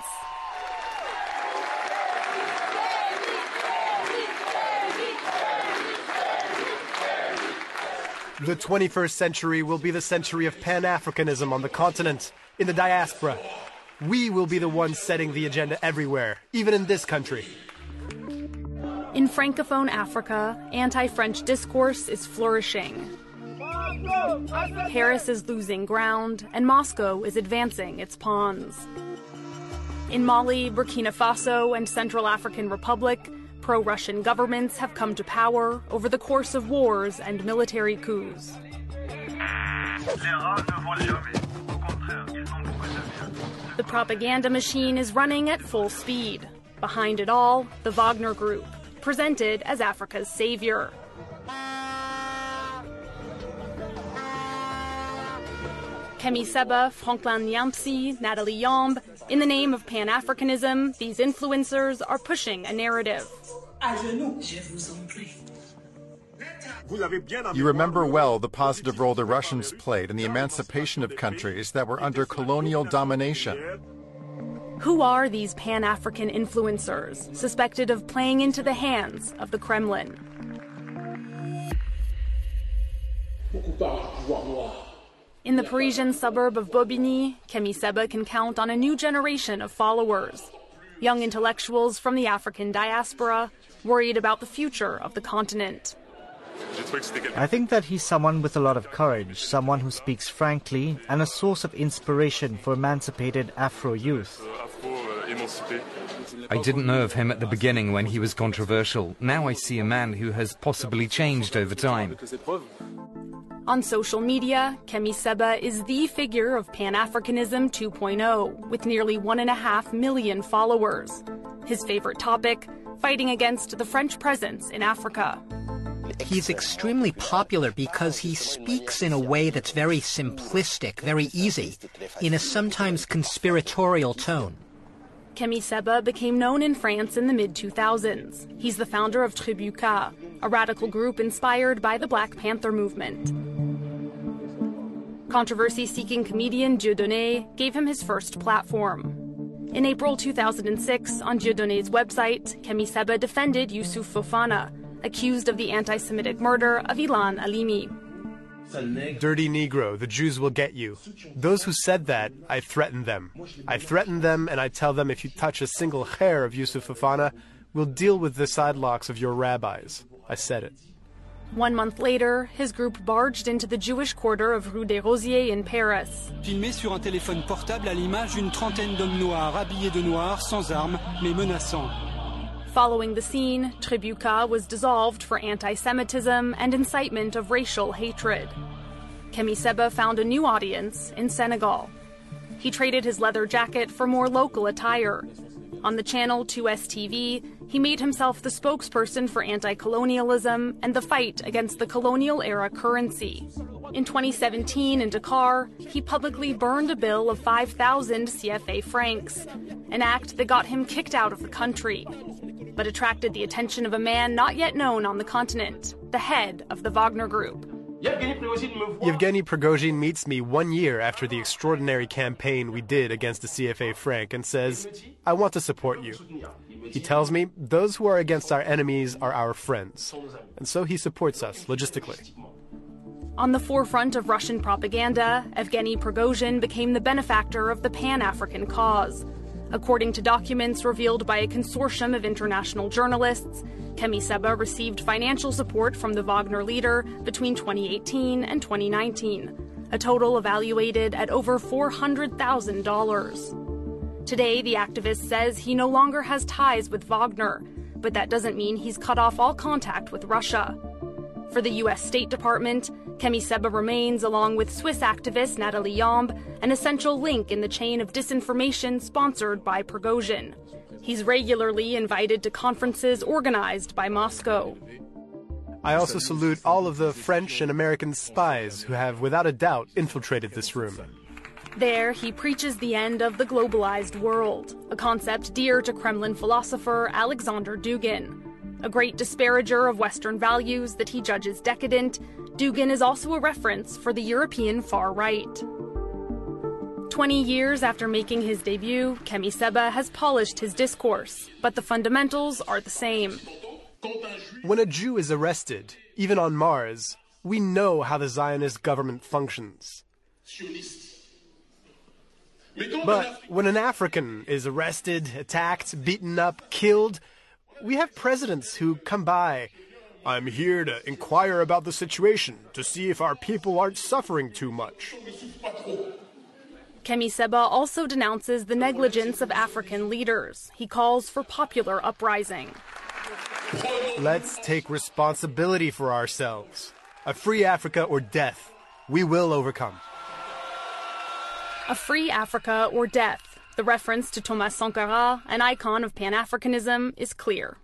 The 21st century will be the century of Pan Africanism on the continent, in the diaspora. We will be the ones setting the agenda everywhere, even in this country. In Francophone Africa, anti French discourse is flourishing. Paris is losing ground, and Moscow is advancing its pawns. In Mali, Burkina Faso, and Central African Republic, pro Russian governments have come to power over the course of wars and military coups. The propaganda machine is running at full speed. Behind it all, the Wagner Group, presented as Africa's savior. Kemi Seba, Franklin Nyamsi, Nathalie Yamb, in the name of Pan Africanism, these influencers are pushing a narrative. You remember well the positive role the Russians played in the emancipation of countries that were under colonial domination. Who are these Pan African influencers suspected of playing into the hands of the Kremlin? In the Parisian suburb of Bobigny, Kemi Seba can count on a new generation of followers. Young intellectuals from the African diaspora worried about the future of the continent. I think that he's someone with a lot of courage, someone who speaks frankly, and a source of inspiration for emancipated Afro youth. I didn't know of him at the beginning when he was controversial. Now I see a man who has possibly changed over time. On social media, Kemi Seba is the figure of Pan Africanism 2.0, with nearly one and a half million followers. His favorite topic fighting against the French presence in Africa. He's extremely popular because he speaks in a way that's very simplistic, very easy, in a sometimes conspiratorial tone. Kemi Seba became known in France in the mid 2000s. He's the founder of Tribu Ka, a radical group inspired by the Black Panther movement. Controversy seeking comedian Dieudonné gave him his first platform. In April 2006, on Dieudonné's website, Kemi Seba defended Youssouf Fofana, accused of the anti Semitic murder of Ilan Halimi. Dirty Negro, the Jews will get you. Those who said that, I threaten them. I threaten them and I tell them if you touch a single hair of Youssouf Fofana, we'll deal with the sidelocks of your rabbis. I said it. One month later, his group barged into the Jewish quarter of Rue des Rosiers in Paris. Filmé sur un téléphone portable à l'image d'une trentaine d'hommes noirs habillés de noir, sans armes, mais menaçants. Following the scene, Tribu Ka was dissolved for anti Semitism and incitement of racial hatred. Kemi Seba found a new audience in Senegal. He traded his leather jacket for more local attire. On the channel 2STV, he made himself the spokesperson for anti colonialism and the fight against the colonial era currency. In 2017, in Dakar, he publicly burned a bill of 5,000 CFA francs, an act that got him kicked out of the country but attracted the attention of a man not yet known on the continent, the head of the Wagner Group. Yevgeny Prigozhin meets me one year after the extraordinary campaign we did against the CFA franc and says, I want to support you. He tells me those who are against our enemies are our friends. And so he supports us logistically. On the forefront of Russian propaganda, Evgeny Prigozhin became the benefactor of the Pan African cause. According to documents revealed by a consortium of international journalists, Kemi Seba received financial support from the Wagner leader between 2018 and 2019, a total evaluated at over $400,000. Today, the activist says he no longer has ties with Wagner, but that doesn't mean he's cut off all contact with Russia. For the U.S. State Department, Kemi Seba remains, along with Swiss activist Nathalie Yamb, an essential link in the chain of disinformation sponsored by Prigozhin. He's regularly invited to conferences organized by Moscow. I also salute all of the French and American spies who have, without a doubt, infiltrated this room. There, he preaches the end of the globalized world, a concept dear to Kremlin philosopher Alexander Dugin. A great disparager of Western values that he judges decadent, Dugin is also a reference for the European far right. 20 years after making his debut, Kemi Seba has polished his discourse, but the fundamentals are the same. When a Jew is arrested, even on Mars, we know how the Zionist government functions. But when an African is arrested, attacked, beaten up, killed, we have presidents who come by. I'm here to inquire about the situation, to see if our people aren't suffering too much. Kemi Seba also denounces the negligence of African leaders. He calls for popular uprising. Let's take responsibility for ourselves. A free Africa or death. We will overcome. A free Africa or death. The reference to Thomas Sankara, an icon of Pan Africanism, is clear.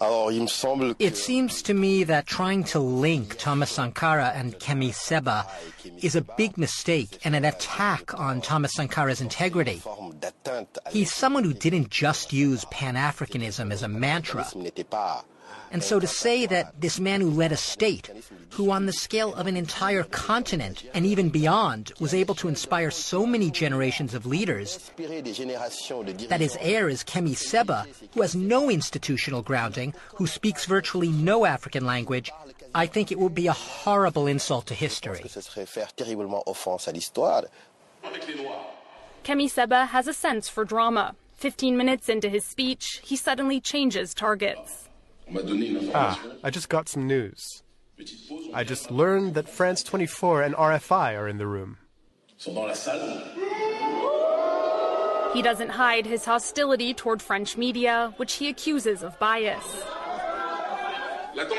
It seems to me that trying to link Thomas Sankara and Kemi Seba is a big mistake and an attack on Thomas Sankara's integrity. He's someone who didn't just use Pan Africanism as a mantra. And so to say that this man who led a state, who on the scale of an entire continent and even beyond was able to inspire so many generations of leaders, that his heir is Kemi Seba, who has no institutional grounding, who speaks virtually no African language, I think it would be a horrible insult to history. Kemi Seba has a sense for drama. 15 minutes into his speech, he suddenly changes targets. Ah, I just got some news. I just learned that France 24 and RFI are in the room. He doesn't hide his hostility toward French media, which he accuses of bias.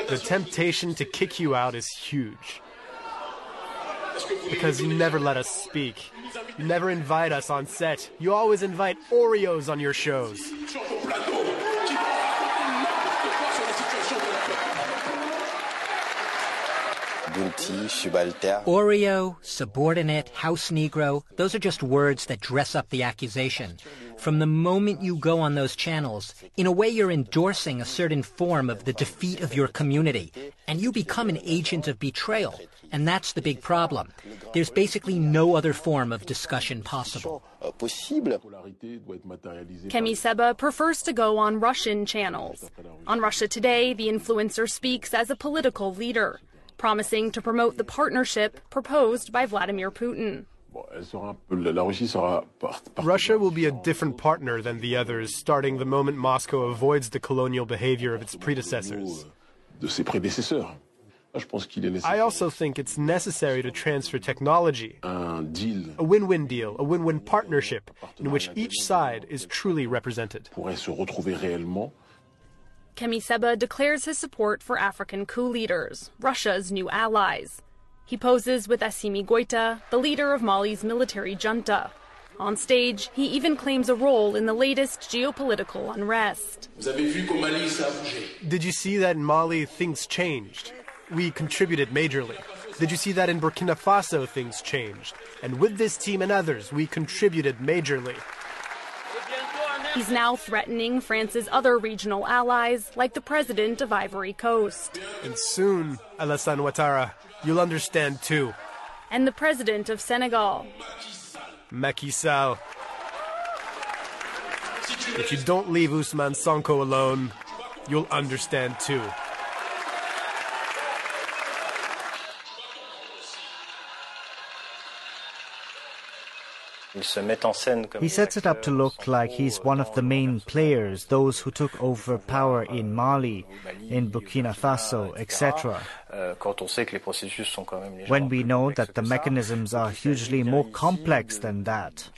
The temptation to kick you out is huge. Because you never let us speak. You never invite us on set. You always invite Oreos on your shows. Oreo, subordinate, house Negro, those are just words that dress up the accusation. From the moment you go on those channels, in a way you're endorsing a certain form of the defeat of your community, and you become an agent of betrayal. And that's the big problem. There's basically no other form of discussion possible. Kemi Seba prefers to go on Russian channels. On Russia Today, the influencer speaks as a political leader, promising to promote the partnership proposed by Vladimir Putin. Russia will be a different partner than the others, starting the moment Moscow avoids the colonial behavior of its predecessors. I also think it's necessary to transfer technology. A win win deal, a win win partnership in which each side is truly represented. Kemi Seba declares his support for African coup leaders, Russia's new allies. He poses with Assimi Goita, the leader of Mali's military junta. On stage, he even claims a role in the latest geopolitical unrest. Did you see that in Mali things changed? We contributed majorly. Did you see that in Burkina Faso things changed? And with this team and others, we contributed majorly. He's now threatening France's other regional allies, like the president of Ivory Coast. And soon, Alassane Ouattara, you'll understand too. And the president of Senegal. Macky Sall. If you don't leave Ousmane Sonko alone, you'll understand too. He sets it up to look like he's one of the main players, those who took over power in Mali, in Burkina Faso, etc. When we know that the mechanisms are hugely more complex than that.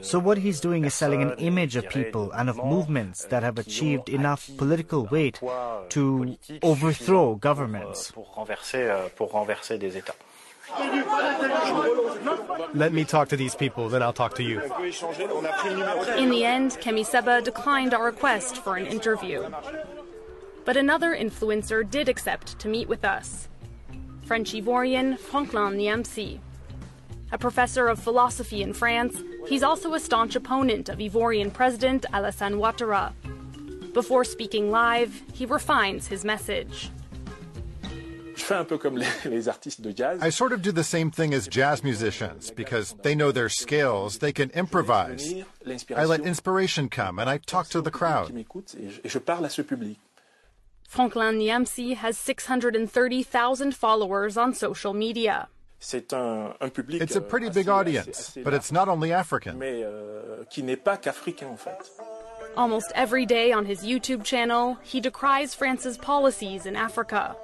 So what he's doing is selling an image of people and of movements that have achieved enough political weight to overthrow governments. Let me talk to these people, then I'll talk to you. In the end, Kemi Seba declined our request for an interview. But another influencer did accept to meet with us French Ivorian Franklin Nyamsi. A professor of philosophy in France, he's also a staunch opponent of Ivorian President Alassane Ouattara. Before speaking live, he refines his message. I sort of do the same thing as jazz musicians because they know their skills, they can improvise. I let inspiration come and I talk to the crowd. Franklin Nyamsi has 630,000 followers on social media. It's a pretty big audience, but it's not only African. Almost every day on his YouTube channel, he decries France's policies in Africa.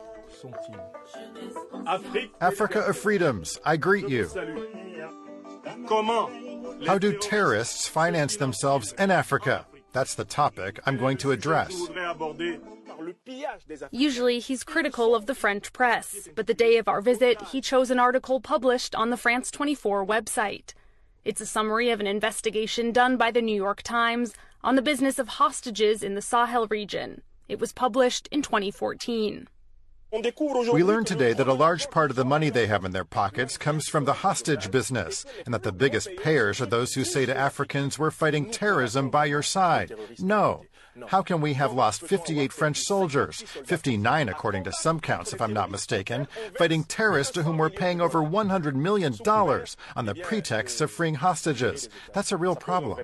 Africa of freedoms, I greet you. How do terrorists finance themselves in Africa? That's the topic I'm going to address. Usually he's critical of the French press, but the day of our visit, he chose an article published on the France 24 website. It's a summary of an investigation done by the New York Times on the business of hostages in the Sahel region. It was published in 2014. We learned today that a large part of the money they have in their pockets comes from the hostage business, and that the biggest payers are those who say to Africans, We're fighting terrorism by your side. No. How can we have lost 58 French soldiers, 59 according to some counts, if I'm not mistaken, fighting terrorists to whom we're paying over $100 million on the pretext of freeing hostages? That's a real problem.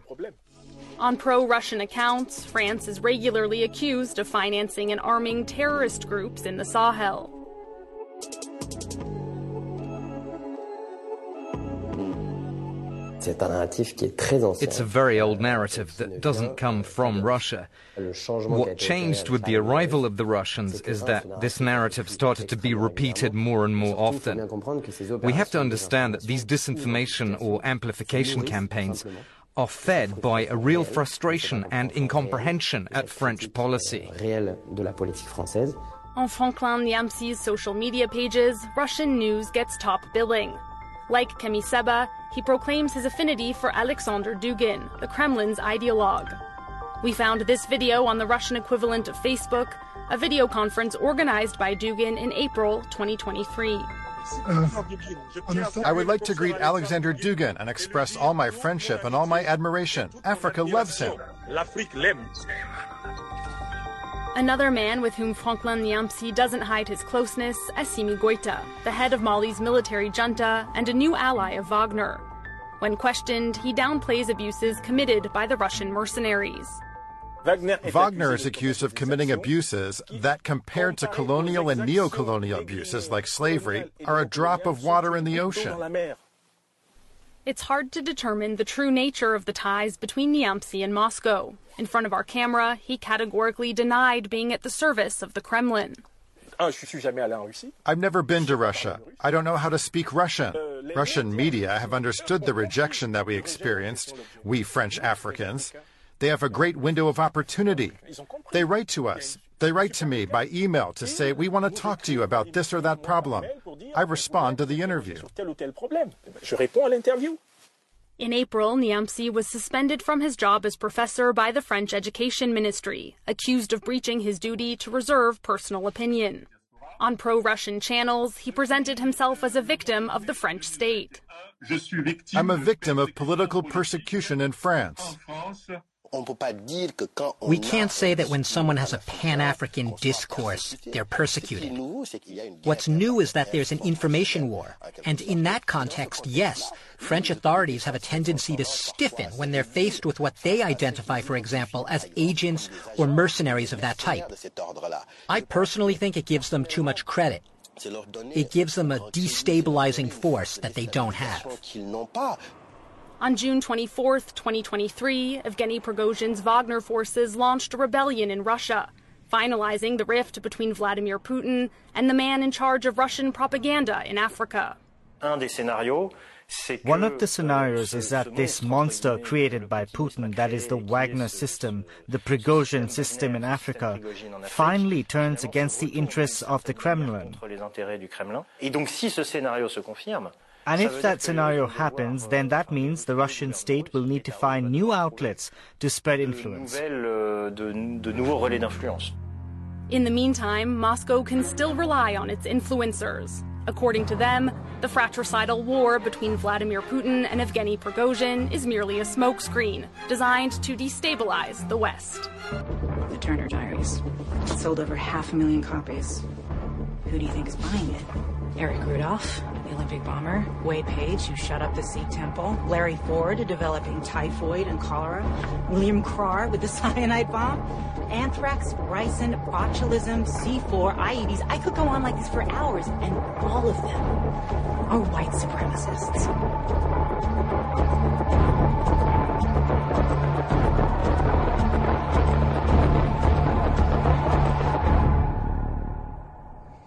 On pro Russian accounts, France is regularly accused of financing and arming terrorist groups in the Sahel. It's a very old narrative that doesn't come from Russia. What changed with the arrival of the Russians is that this narrative started to be repeated more and more often. We have to understand that these disinformation or amplification campaigns are fed by a real frustration and incomprehension at French policy. On Franklin Nyamsi's social media pages, Russian news gets top billing. Like Kemi Seba, he proclaims his affinity for Alexander Dugin, the Kremlin's ideologue. We found this video on the Russian equivalent of Facebook, a video conference organized by Dugin in April 2023. Uh, I would like to greet Alexander Dugin and express all my friendship and all my admiration. Africa loves him. Another man with whom Franklin Nyamsi doesn't hide his closeness, Assimi Goita, the head of Mali's military junta and a new ally of Wagner. When questioned, he downplays abuses committed by the Russian mercenaries. Wagner is accused of committing abuses that, compared to colonial and neo-colonial abuses like slavery, are a drop of water in the ocean. It's hard to determine the true nature of the ties between Nyamsi and Moscow. In front of our camera, he categorically denied being at the service of the Kremlin. I've never been to Russia. I don't know how to speak Russian. Russian media have understood the rejection that we experienced, we French Africans. They have a great window of opportunity. They write to us. They write to me by email to say, We want to talk to you about this or that problem. I respond to the interview. In April, Nyamsi was suspended from his job as professor by the French Education Ministry, accused of breaching his duty to reserve personal opinion. On pro Russian channels, he presented himself as a victim of the French state. I'm a victim of political persecution in France. We can't say that when someone has a Pan African discourse, they're persecuted. What's new is that there's an information war. And in that context, yes, French authorities have a tendency to stiffen when they're faced with what they identify, for example, as agents or mercenaries of that type. I personally think it gives them too much credit. It gives them a destabilizing force that they don't have. On June 24, 2023, Evgeny Prigozhin's Wagner forces launched a rebellion in Russia, finalizing the rift between Vladimir Putin and the man in charge of Russian propaganda in Africa. One of the scenarios is that this monster created by Putin, that is the Wagner system, the Prigozhin system in Africa, finally turns against the interests of the Kremlin. And if that scenario happens, then that means the Russian state will need to find new outlets to spread influence. In the meantime, Moscow can still rely on its influencers. According to them, the fratricidal war between Vladimir Putin and Evgeny Prigozhin is merely a smokescreen designed to destabilize the West. The Turner Diaries sold over half a million copies. Who do you think is buying it? Eric Rudolph, the Olympic bomber, Wade Page, who shut up the Sikh temple, Larry Ford, developing typhoid and cholera, William Carr with the cyanide bomb, anthrax, ricin, botulism, C4, IEDs. I could go on like this for hours, and all of them are white supremacists.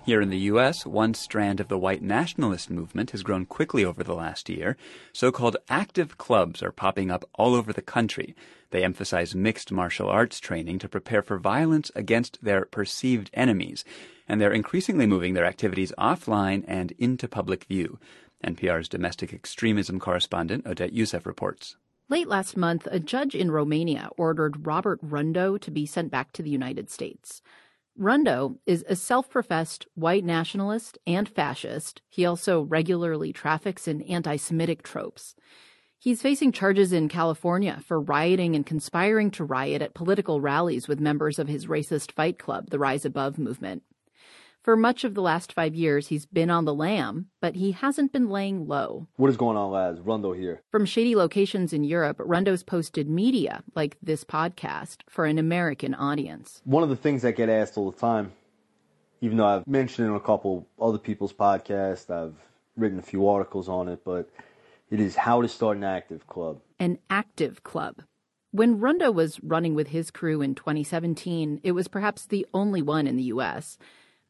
Here in the U.S., one strand of the white nationalist movement has grown quickly over the last year. So called active clubs are popping up all over the country. They emphasize mixed martial arts training to prepare for violence against their perceived enemies. And they're increasingly moving their activities offline and into public view. NPR's domestic extremism correspondent Odette Yousef reports. Late last month, a judge in Romania ordered Robert Rundo to be sent back to the United States. Rundo is a self professed white nationalist and fascist. He also regularly traffics in anti Semitic tropes. He's facing charges in California for rioting and conspiring to riot at political rallies with members of his racist fight club, the Rise Above movement. For much of the last five years, he's been on the lam, but he hasn't been laying low. What is going on, lads? Rundo here. From shady locations in Europe, Rundo's posted media, like this podcast, for an American audience. One of the things that get asked all the time, even though I've mentioned it on a couple other people's podcasts, I've written a few articles on it, but it is how to start an active club. An active club. When Rundo was running with his crew in 2017, it was perhaps the only one in the U.S.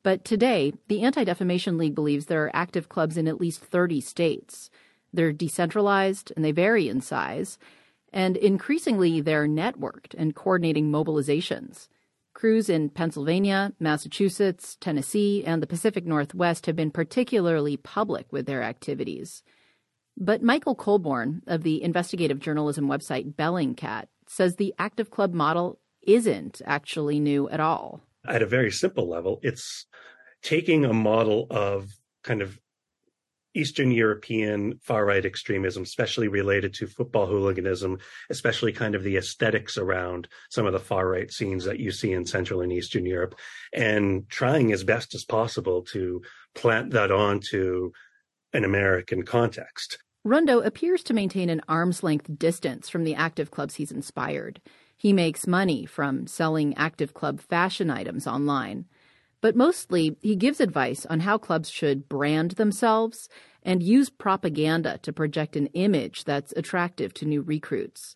But today, the Anti Defamation League believes there are active clubs in at least 30 states. They're decentralized and they vary in size. And increasingly, they're networked and coordinating mobilizations. Crews in Pennsylvania, Massachusetts, Tennessee, and the Pacific Northwest have been particularly public with their activities. But Michael Colborne of the investigative journalism website Bellingcat says the active club model isn't actually new at all at a very simple level, it's taking a model of kind of Eastern European far right extremism, especially related to football hooliganism, especially kind of the aesthetics around some of the far right scenes that you see in Central and Eastern Europe, and trying as best as possible to plant that onto an American context. Rundo appears to maintain an arm's length distance from the active clubs he's inspired. He makes money from selling active club fashion items online. But mostly, he gives advice on how clubs should brand themselves and use propaganda to project an image that's attractive to new recruits.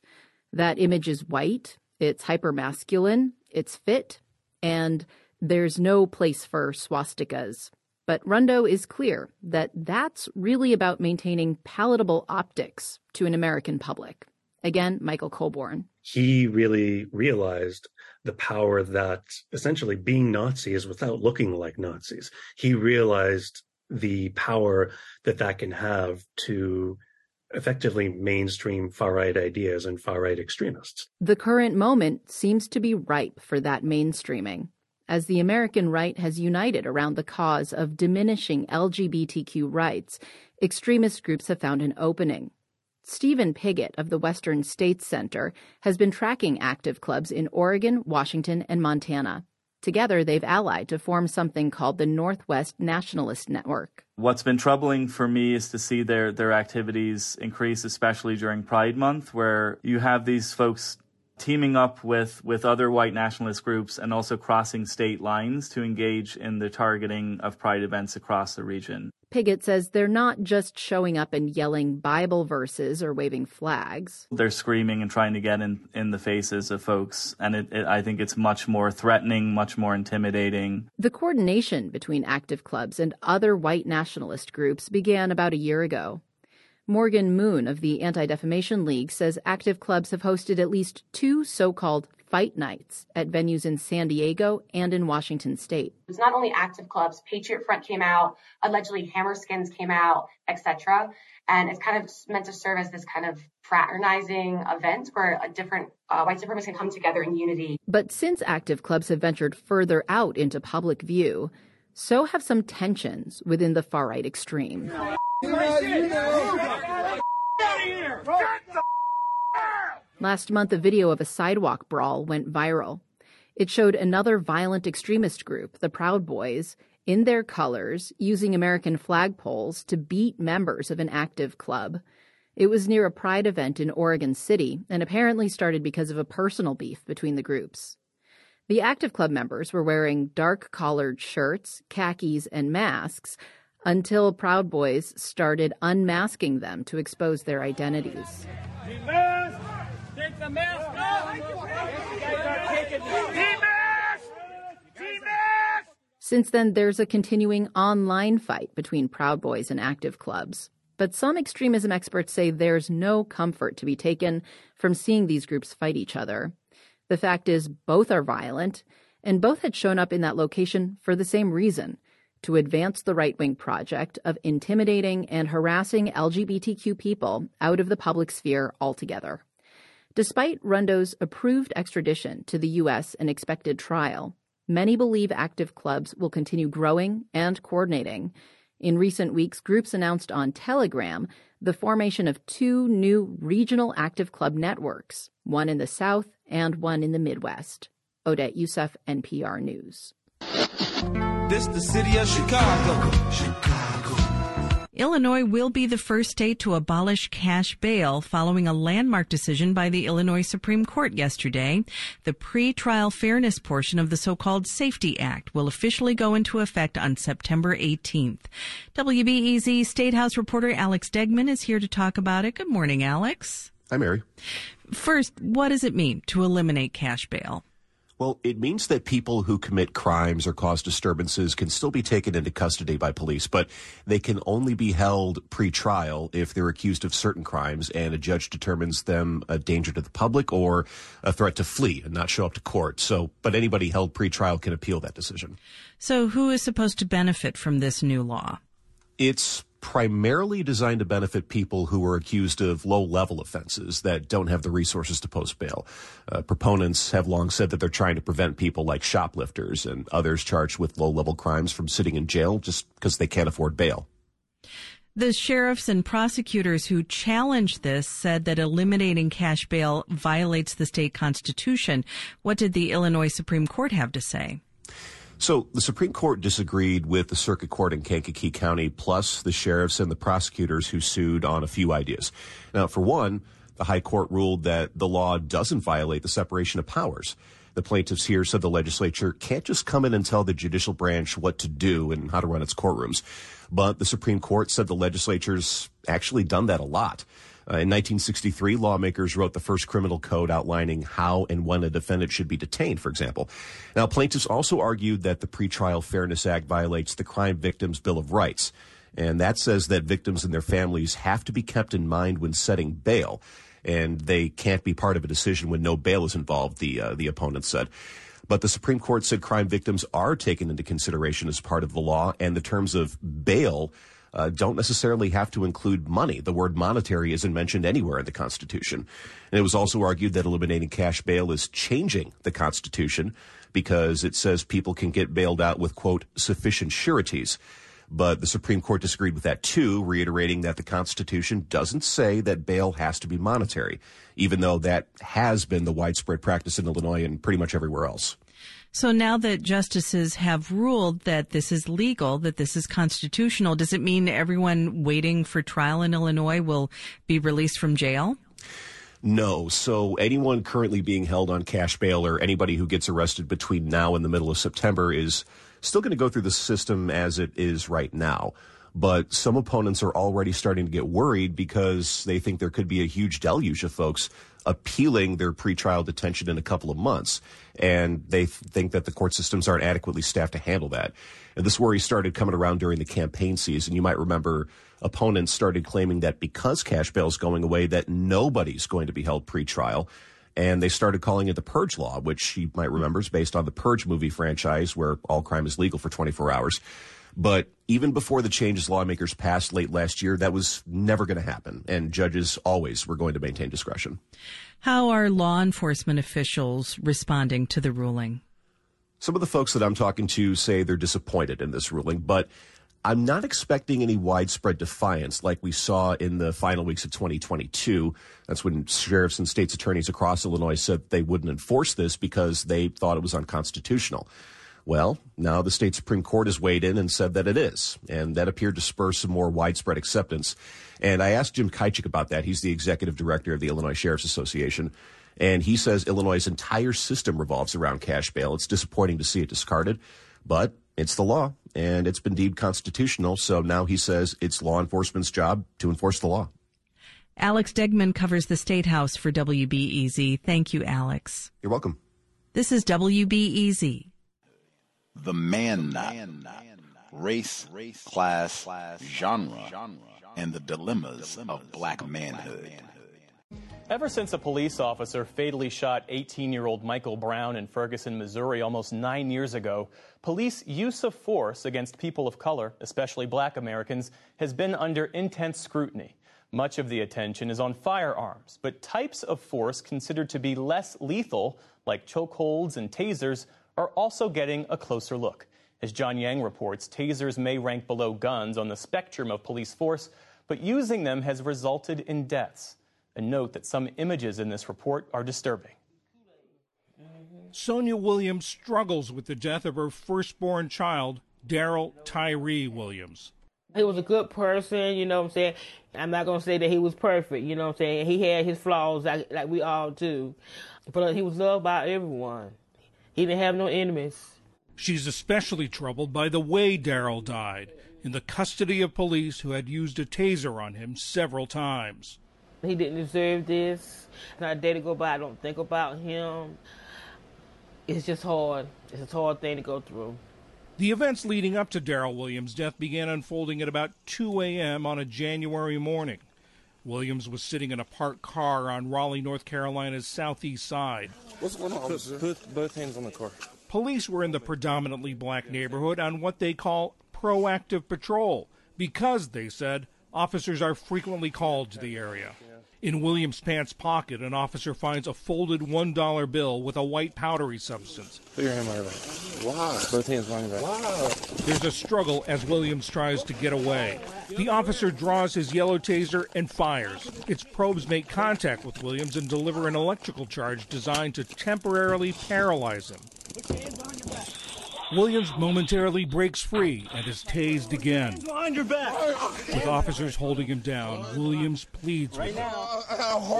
That image is white, it's hypermasculine, it's fit, and there's no place for swastikas. But Rundo is clear that that's really about maintaining palatable optics to an American public. Again, Michael Colborne. He really realized the power that essentially being Nazi is without looking like Nazis. He realized the power that that can have to effectively mainstream far right ideas and far right extremists. The current moment seems to be ripe for that mainstreaming, as the American right has united around the cause of diminishing LGBTQ rights. Extremist groups have found an opening. Stephen Piggott of the Western States Center has been tracking active clubs in Oregon, Washington, and Montana. Together, they've allied to form something called the Northwest Nationalist Network. What's been troubling for me is to see their, their activities increase, especially during Pride Month, where you have these folks teaming up with, with other white nationalist groups and also crossing state lines to engage in the targeting of Pride events across the region. Piggott says they're not just showing up and yelling Bible verses or waving flags. They're screaming and trying to get in, in the faces of folks, and it, it, I think it's much more threatening, much more intimidating. The coordination between active clubs and other white nationalist groups began about a year ago. Morgan Moon of the Anti Defamation League says active clubs have hosted at least two so called fight nights at venues in San Diego and in Washington state. It's not only active clubs, Patriot Front came out, allegedly Hammerskins came out, etc. And it's kind of meant to serve as this kind of fraternizing event where a different uh, white supremacists can come together in unity. But since active clubs have ventured further out into public view, so have some tensions within the far right extreme. Last month, a video of a sidewalk brawl went viral. It showed another violent extremist group, the Proud Boys, in their colors, using American flagpoles to beat members of an active club. It was near a pride event in Oregon City and apparently started because of a personal beef between the groups. The active club members were wearing dark collared shirts, khakis, and masks until Proud Boys started unmasking them to expose their identities. The mask! Since then, there's a continuing online fight between Proud Boys and active clubs. But some extremism experts say there's no comfort to be taken from seeing these groups fight each other. The fact is, both are violent, and both had shown up in that location for the same reason to advance the right wing project of intimidating and harassing LGBTQ people out of the public sphere altogether. Despite Rundo's approved extradition to the U.S. and expected trial, many believe active clubs will continue growing and coordinating. In recent weeks, groups announced on Telegram the formation of two new regional active club networks, one in the South and one in the Midwest. Odette Yousef, NPR News. This the city of Chicago. Chicago. Illinois will be the first state to abolish cash bail following a landmark decision by the Illinois Supreme Court yesterday. The pre-trial fairness portion of the so-called SAFE-T Act will officially go into effect on September 18th. WBEZ State House reporter Alex Degman is here to talk about it. Good morning, Alex. Hi, Mary. First, what does it mean to eliminate cash bail? Well, it means that people who commit crimes or cause disturbances can still be taken into custody by police, but they can only be held pre-trial if they're accused of certain crimes and a judge determines them a danger to the public or a threat to flee and not show up to court. So, but anybody held pre-trial can appeal that decision. So who is supposed to benefit from this new law? It's primarily designed to benefit people who are accused of low level offenses that don't have the resources to post bail. Uh, proponents have long said that they're trying to prevent people like shoplifters and others charged with low level crimes from sitting in jail just because they can't afford bail. The sheriffs and prosecutors who challenged this said that eliminating cash bail violates the state constitution. What did the Illinois Supreme Court have to say? So the Supreme Court disagreed with the circuit court in Kankakee County, plus the sheriffs and the prosecutors who sued on a few ideas. Now, for one, the High Court ruled that the law doesn't violate the separation of powers. The plaintiffs here said the legislature can't just come in and tell the judicial branch what to do and how to run its courtrooms. But the Supreme Court said the legislature's actually done that a lot. Uh, in 1963, lawmakers wrote the first criminal code outlining how and when a defendant should be detained, for example. Now, plaintiffs also argued that the Pretrial Fairness Act violates the Crime Victims Bill of Rights. And that says that victims and their families have to be kept in mind when setting bail. And they can't be part of a decision when no bail is involved, the, uh, the opponent said. But the Supreme Court said crime victims are taken into consideration as part of the law, and the terms of bail uh, don't necessarily have to include money. The word monetary isn't mentioned anywhere in the Constitution. And it was also argued that eliminating cash bail is changing the Constitution because it says people can get bailed out with, quote, sufficient sureties. But the Supreme Court disagreed with that too, reiterating that the Constitution doesn't say that bail has to be monetary, even though that has been the widespread practice in Illinois and pretty much everywhere else. So now that justices have ruled that this is legal, that this is constitutional, does it mean everyone waiting for trial in Illinois will be released from jail? No. So anyone currently being held on cash bail or anybody who gets arrested between now and the middle of September is still going to go through the system as it is right now. But some opponents are already starting to get worried because they think there could be a huge deluge of folks appealing their pretrial detention in a couple of months. And they think that the court systems aren't adequately staffed to handle that. And this worry started coming around during the campaign season. You might remember opponents started claiming that because cash bail is going away, that nobody's going to be held pretrial. And they started calling it the Purge Law, which you might remember is based on the Purge movie franchise, where all crime is legal for 24 hours. But even before the changes lawmakers passed late last year, that was never going to happen. And judges always were going to maintain discretion. How are law enforcement officials responding to the ruling? Some of the folks that I'm talking to say they're disappointed in this ruling, but I'm not expecting any widespread defiance like we saw in the final weeks of 2022. That's when sheriffs and state's attorneys across Illinois said they wouldn't enforce this because they thought it was unconstitutional. Well, now the state Supreme Court has weighed in and said that it is, and that appeared to spur some more widespread acceptance. And I asked Jim Kaitschuk about that. He's the executive director of the Illinois Sheriff's Association. And he says Illinois' entire system revolves around cash bail. It's disappointing to see it discarded, but it's the law, and it's been deemed constitutional. So now he says it's law enforcement's job to enforce the law. Alex Degman covers the State House for WBEZ. Thank you, Alex. You're welcome. This is WBEZ the man race, class, genre, and the dilemmas of black manhood. Ever since a police officer fatally shot 18 year old Michael Brown in Ferguson, Missouri, almost nine years ago, police use of force against people of color, especially black Americans, has been under intense scrutiny. Much of the attention is on firearms, but types of force considered to be less lethal, like chokeholds and tasers, are also getting a closer look. As John Yang reports, tasers may rank below guns on the spectrum of police force, but using them has resulted in deaths. And note that some images in this report are disturbing. Sonia Williams struggles with the death of her firstborn child, Daryl Tyree Williams. He was a good person, you know what I'm saying? I'm not going to say that he was perfect, you know what I'm saying? He had his flaws like, like we all do. But he was loved by everyone. He didn't have no enemies. She's especially troubled by the way Daryl died, in the custody of police who had used a taser on him several times. He didn't deserve this. Not a day to go by, I don't think about him. It's just hard. It's a hard thing to go through. The events leading up to Daryl Williams' death began unfolding at about 2 a.m. on a January morning. Williams was sitting in a parked car on Raleigh, North Carolina's southeast side. What's going on, officer? Put both hands on the car. Police were in the predominantly black neighborhood on what they call proactive patrol because, they said, officers are frequently called to the area. In Williams' pants pocket, an officer finds a folded $1 bill with a white powdery substance. Put your hand on your back. Why? Both hands on your back. Why? There's a struggle as Williams tries to get away. The officer draws his yellow taser and fires. Its probes make contact with Williams and deliver an electrical charge designed to temporarily paralyze him. Williams momentarily breaks free and is tased again. Behind your back. With officers holding him down, Williams pleads right with now.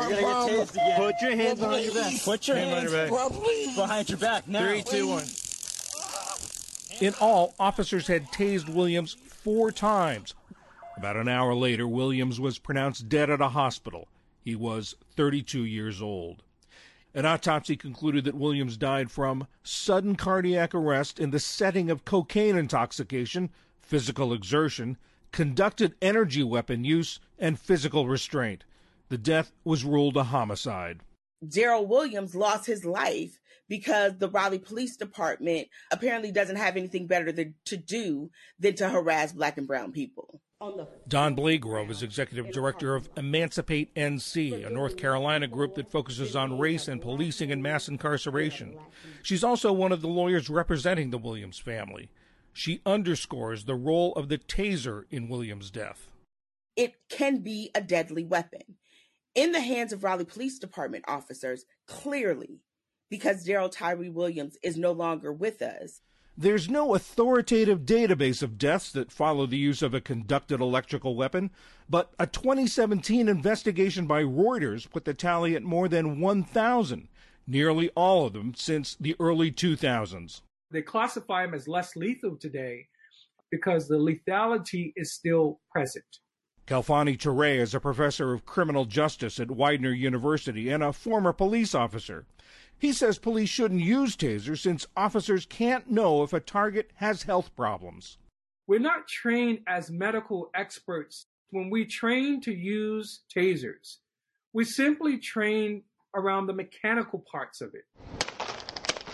You're gonna get tased again. Put your hands behind your back. Put your hands hands behind your back. behind your back now. Three, two, one. In all, officers had tased Williams four times. About an hour later, Williams was pronounced dead at a hospital. He was 32 years old. An autopsy concluded that Williams died from sudden cardiac arrest in the setting of cocaine intoxication, physical exertion, conducted energy weapon use, and physical restraint. The death was ruled a homicide. Daryl Williams lost his life because the Raleigh Police Department apparently doesn't have anything better to, do than to harass black and brown people. Dawn Blagrove is executive director of Emancipate NC, a North Carolina group that focuses on race and policing and mass incarceration. She's also one of the lawyers representing the Williams family. She underscores the role of the taser in Williams' death. It can be a deadly weapon. In the hands of Raleigh Police Department officers, clearly, because Daryl Tyree Williams is no longer with us, there's no authoritative database of deaths that follow the use of a conducted electrical weapon, but a 2017 investigation by Reuters put the tally at more than 1,000, nearly all of them since the early 2000s. They classify them as less lethal today because the lethality is still present. Khalfani Touré is a professor of criminal justice at Widener University and a former police officer. He says police shouldn't use tasers since officers can't know if a target has health problems. We're not trained as medical experts. When we train to use tasers, we simply train around the mechanical parts of it.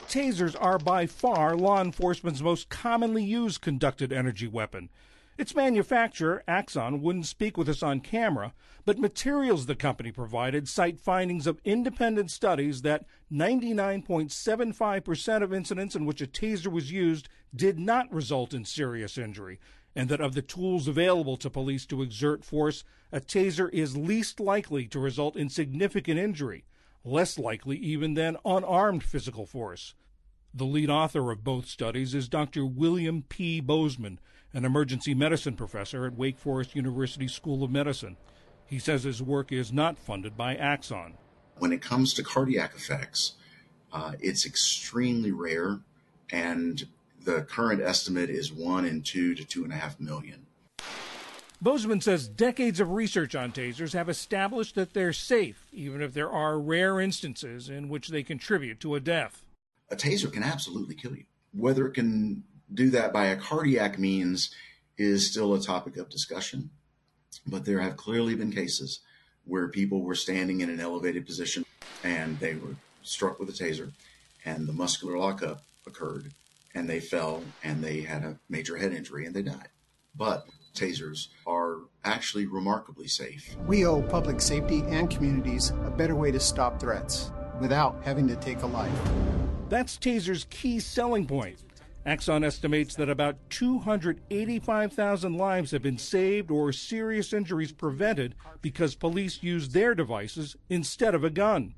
Tasers are by far law enforcement's most commonly used conducted energy weapon. Its manufacturer, Axon, wouldn't speak with us on camera, but materials the company provided cite findings of independent studies that 99.75% of incidents in which a taser was used did not result in serious injury, and that of the tools available to police to exert force, a taser is least likely to result in significant injury, less likely even than unarmed physical force. The lead author of both studies is Dr. William P. Bozeman, an emergency medicine professor at Wake Forest University School of Medicine. He says his work is not funded by Axon. When it comes to cardiac effects, uh, it's extremely rare, and the current estimate is one in two to two and a half million. Bozeman says decades of research on tasers have established that they're safe, even if there are rare instances in which they contribute to a death. A taser can absolutely kill you. Whether it can do that by a cardiac means is still a topic of discussion. But there have clearly been cases where people were standing in an elevated position and they were struck with a taser and the muscular lockup occurred and they fell and they had a major head injury and they died. But tasers are actually remarkably safe. We owe public safety and communities a better way to stop threats without having to take a life. That's Taser's key selling point Axon estimates that about 285,000 lives have been saved or serious injuries prevented because police used their devices instead of a gun.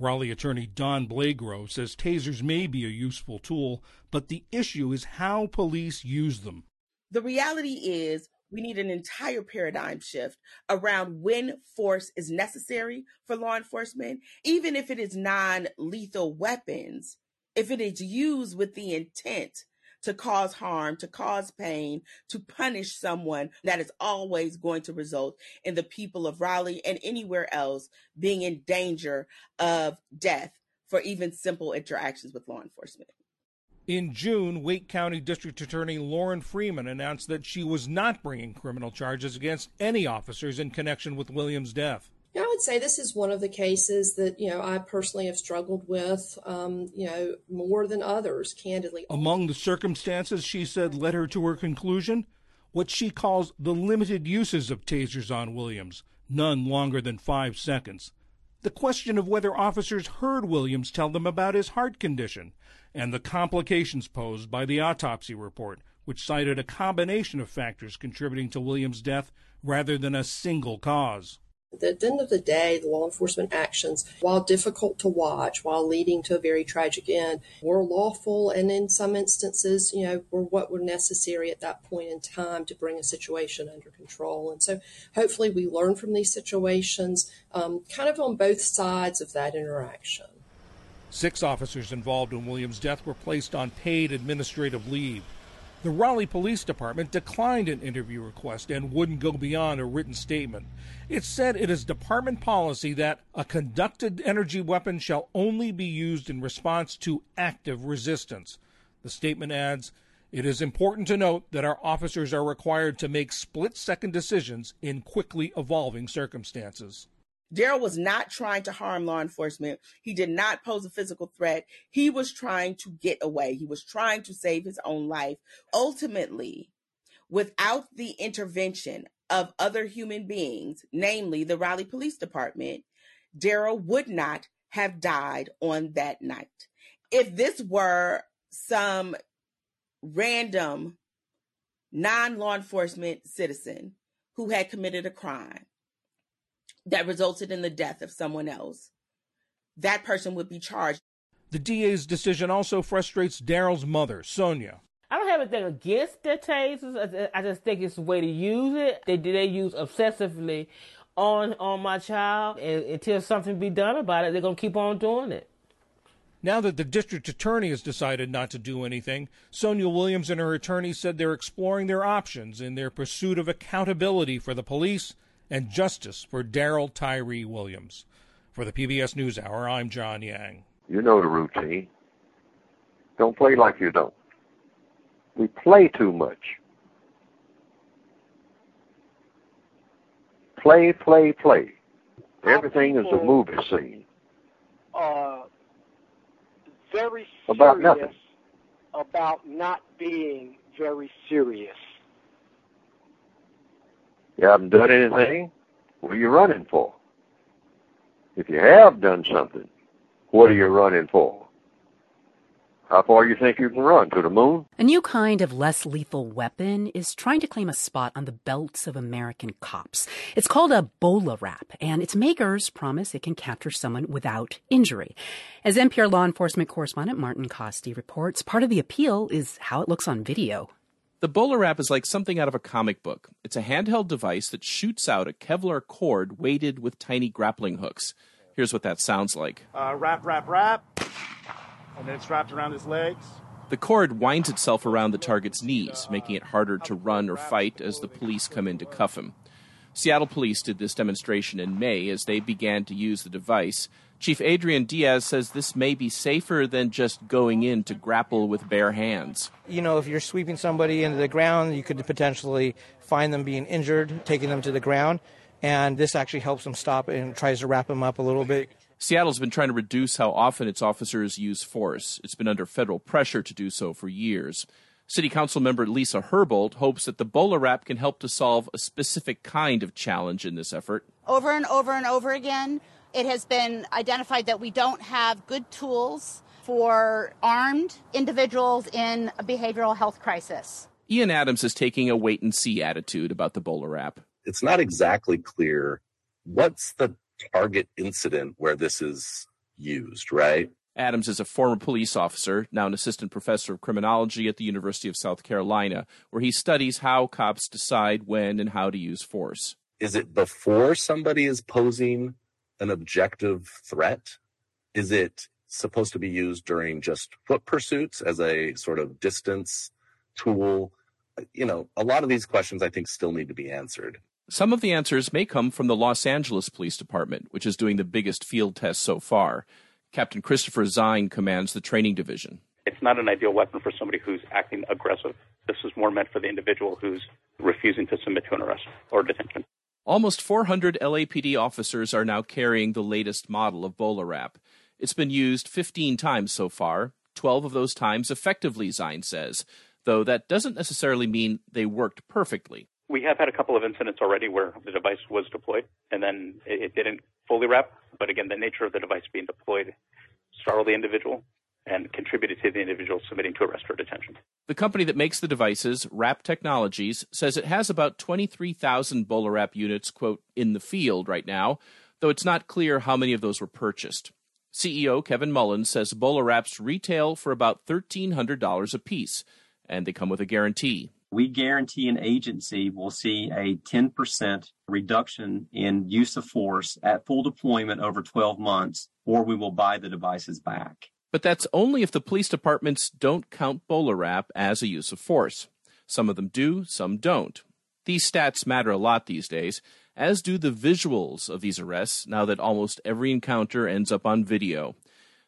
Raleigh attorney Dawn Blagrove says tasers may be a useful tool, but the issue is how police use them. The reality is we need an entire paradigm shift around when force is necessary for law enforcement, even if it is non lethal weapons if it is used with the intent to cause harm, to cause pain, to punish someone, that is always going to result in the people of Raleigh and anywhere else being in danger of death for even simple interactions with law enforcement. In June, Wake County District Attorney Lorrin Freeman announced that she was not bringing criminal charges against any officers in connection with Williams' death. I would say this is one of the cases that you know I personally have struggled with, um, you know, more than others. Candidly, among the circumstances she said led her to her conclusion, what she calls the limited uses of tasers on Williams, none longer than five seconds. The question of whether officers heard Williams tell them about his heart condition, and the complications posed by the autopsy report, which cited a combination of factors contributing to Williams' death rather than a single cause. At the end of the day, the law enforcement actions, while difficult to watch, while leading to a very tragic end, were lawful and in some instances, you know, were what were necessary at that point in time to bring a situation under control. And so hopefully we learn from these situations um, kind of on both sides of that interaction. Six officers involved in Williams' death were placed on paid administrative leave. The Raleigh Police Department declined an interview request and wouldn't go beyond a written statement. It said it is department policy that a conducted energy weapon shall only be used in response to active resistance. The statement adds, it is important to note that our officers are required to make split second decisions in quickly evolving circumstances. Daryl was not trying to harm law enforcement. He did not pose a physical threat. He was trying to get away. He was trying to save his own life. Ultimately, without the intervention of other human beings, namely the Raleigh Police Department, Daryl would not have died on that night. If this were some random non law enforcement citizen who had committed a crime, that resulted in the death of someone else, that person would be charged. The DA's decision also frustrates Daryl's mother, Sonia. I don't have anything against the tasers. I just think it's a way to use it. They did they use obsessively on on my child, and until something be done about it, they're gonna keep on doing it. Now that the district attorney has decided not to do anything, Sonia Williams and her attorney said they're exploring their options in their pursuit of accountability for the police and justice for Daryl Tyree Williams. For the PBS NewsHour, I'm John Yang. You know the routine. Don't play like you don't. We play too much. Play, play, play. Everything is a movie scene. Uh, very serious about nothing. About not being very serious. You haven't done anything? What are you running for? If you have done something, what are you running for? How far you think you can run? To the moon? A new kind of less lethal weapon is trying to claim a spot on the belts of American cops. It's called a BolaWrap, and its makers promise it can capture someone without injury. As NPR law enforcement correspondent Martin Kaste reports, part of the appeal is how it looks on video. The BolaWrap is like something out of a comic book. It's a handheld device that shoots out a Kevlar cord weighted with tiny grappling hooks. Here's what that sounds like. Uh, wrap, wrap, wrap. And then it's wrapped around his legs. The cord winds itself around the target's knees, making it harder to run or fight as the police come in to cuff him. Seattle police did this demonstration in May as they began to use the device. Chief Adrian Diaz says this may be safer than just going in to grapple with bare hands. You know, if you're sweeping somebody into the ground, you could potentially find them being injured, taking them to the ground, and this actually helps them stop and tries to wrap them up a little bit. Seattle's been trying to reduce how often its officers use force. It's been under federal pressure to do so for years. City Council member Lisa Herbold hopes that the BolaWrap can help to solve a specific kind of challenge in this effort. Over and over and over again, it has been identified that we don't have good tools for armed individuals in a behavioral health crisis. Ian Adams is taking a wait and see attitude about the BolaWrap. It's not exactly clear what's the target incident where this is used, right? Adams is a former police officer, now an assistant professor of criminology at the University of South Carolina, where he studies how cops decide when and how to use force. Is it before somebody is posing an objective threat? Is it supposed to be used during just foot pursuits as a sort of distance tool? You know, a lot of these questions I think still need to be answered. Some of the answers may come from the Los Angeles Police Department, which is doing the biggest field test so far. Captain Christopher Zine commands the training division. It's not an ideal weapon for somebody who's acting aggressive. This is more meant for the individual who's refusing to submit to an arrest or detention. Almost 400 LAPD officers are now carrying the latest model of BolaWrap. It's been used 15 times so far, 12 of those times effectively, Zine says, though that doesn't necessarily mean they worked perfectly. We have had a couple of incidents already where the device was deployed and then it didn't fully wrap. But again, the nature of the device being deployed startled the individual and contributed to the individual submitting to arrest or detention. The company that makes the devices, Wrap Technologies, says it has about 23,000 BolaWrap units, quote, in the field right now, though it's not clear how many of those were purchased. CEO Kevin Mullins says BolaWraps retail for about $1,300 a piece, and they come with a guarantee. We guarantee an agency will see a 10% reduction in use of force at full deployment over 12 months, or we will buy the devices back. But that's only if the police departments don't count BolaWrap as a use of force. Some of them do, some don't. These stats matter a lot these days, as do the visuals of these arrests now that almost every encounter ends up on video.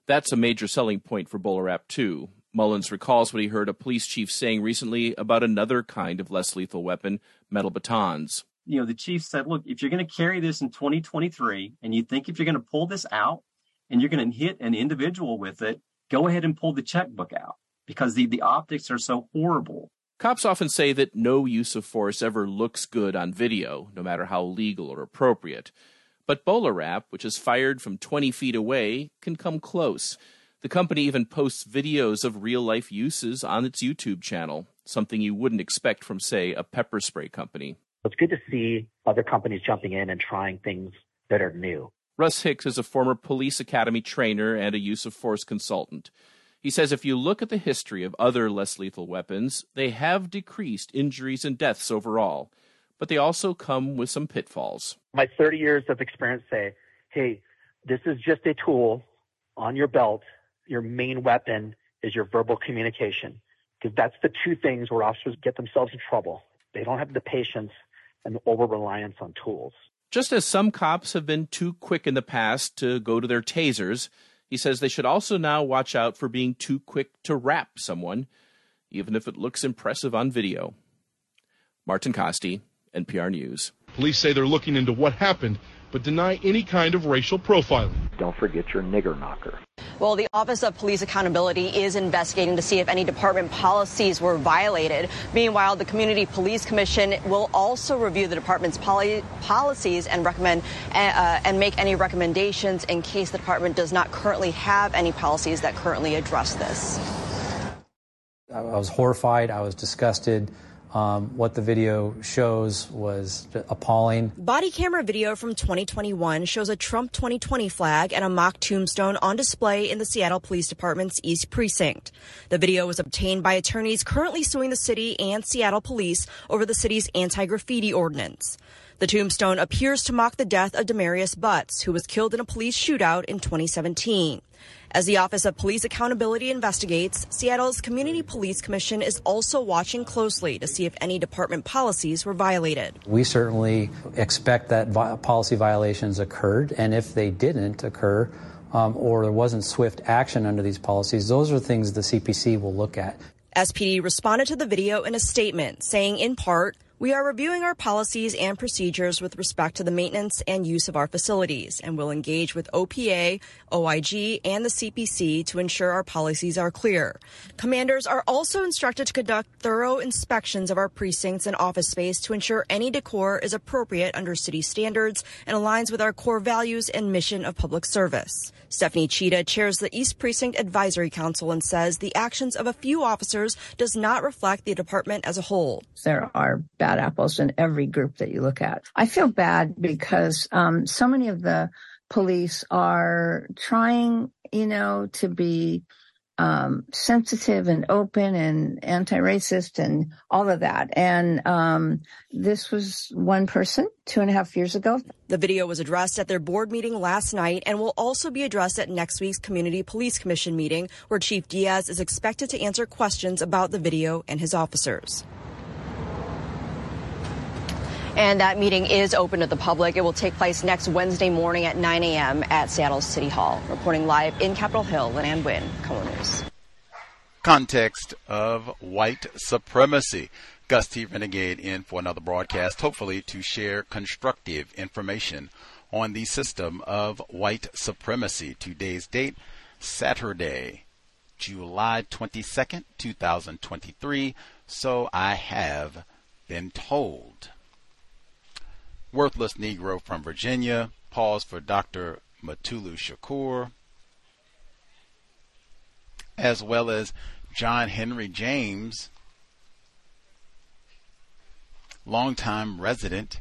That's a major selling point for BolaWrap, too. Mullins recalls what he heard a police chief saying recently about another kind of less lethal weapon, metal batons. You know, the chief said, look, if you're going to carry this in 2023 and you think if you're going to pull this out and you're going to hit an individual with it, go ahead and pull the checkbook out because the, the optics are so horrible. Cops often say that no use of force ever looks good on video, no matter how legal or appropriate. But BolaWrap, which is fired from 20 feet away, can come close. The company even posts videos of real life uses on its YouTube channel, something you wouldn't expect from, say, a pepper spray company. It's good to see other companies jumping in and trying things that are new. Russ Hicks is a former police academy trainer and a use of force consultant. He says if you look at the history of other less lethal weapons, they have decreased injuries and deaths overall, but they also come with some pitfalls. My 30 years of experience say, hey, this is just a tool on your belt your main weapon is your verbal communication because that's the two things where officers get themselves in trouble. They don't have the patience and the over reliance on tools. Just as some cops have been too quick in the past to go to their tasers, he says they should also now watch out for being too quick to rap someone, even if it looks impressive on video. Martin Kaste, NPR News. Police say they're looking into what happened, but deny any kind of racial profiling. Don't forget your nigger knocker. Well, the Office of Police Accountability is investigating to see if any department policies were violated. Meanwhile, the Community Police Commission will also review the department's poly- policies and recommend uh, and make any recommendations in case the department does not currently have any policies that currently address this. I was horrified. I was disgusted. Um, what the video shows was appalling. Body camera video from 2021 shows a Trump 2020 flag and a mock tombstone on display in the Seattle Police Department's East Precinct. The video was obtained by attorneys currently suing the city and Seattle police over the city's anti graffiti ordinance. The tombstone appears to mock the death of Damarius Butts, who was killed in a police shootout in 2017. As the Office of Police Accountability investigates, Seattle's Community Police Commission is also watching closely to see if any department policies were violated. We certainly expect that vi- policy violations occurred, and if they didn't occur, um, or there wasn't swift action under these policies, those are things the CPC will look at. SPD responded to the video in a statement saying, in part, We are reviewing our policies and procedures with respect to the maintenance and use of our facilities and will engage with OPA, OIG, and the CPC to ensure our policies are clear. Commanders are also instructed to conduct thorough inspections of our precincts and office space to ensure any decor is appropriate under city standards and aligns with our core values and mission of public service. Stephanie Cheetah chairs the East Precinct Advisory Council and says the actions of a few officers does not reflect the department as a whole. There are bad apples in every group that you look at. I feel bad because um, so many of the police are trying, you know, to be um, sensitive and open and anti-racist and all of that. And um, this was one person two and a half years ago. The video was addressed at their board meeting last night and will also be addressed at next week's Community Police Commission meeting, where Chief Diaz is expected to answer questions about the video and his officers. And that meeting is open to the public. It will take place next Wednesday morning at 9 a.m. at Seattle City Hall. Reporting live in Capitol Hill, Lynn Wynn, KOMO News. Context of white supremacy. Gus T. Renegade in for another broadcast, hopefully to share constructive information on the system of white supremacy. Today's date, Saturday, July 22nd, 2023. So I have been told. Worthless Negro from Virginia. Pause for Dr. Mutulu Shakur. As well as John Henry James, longtime resident,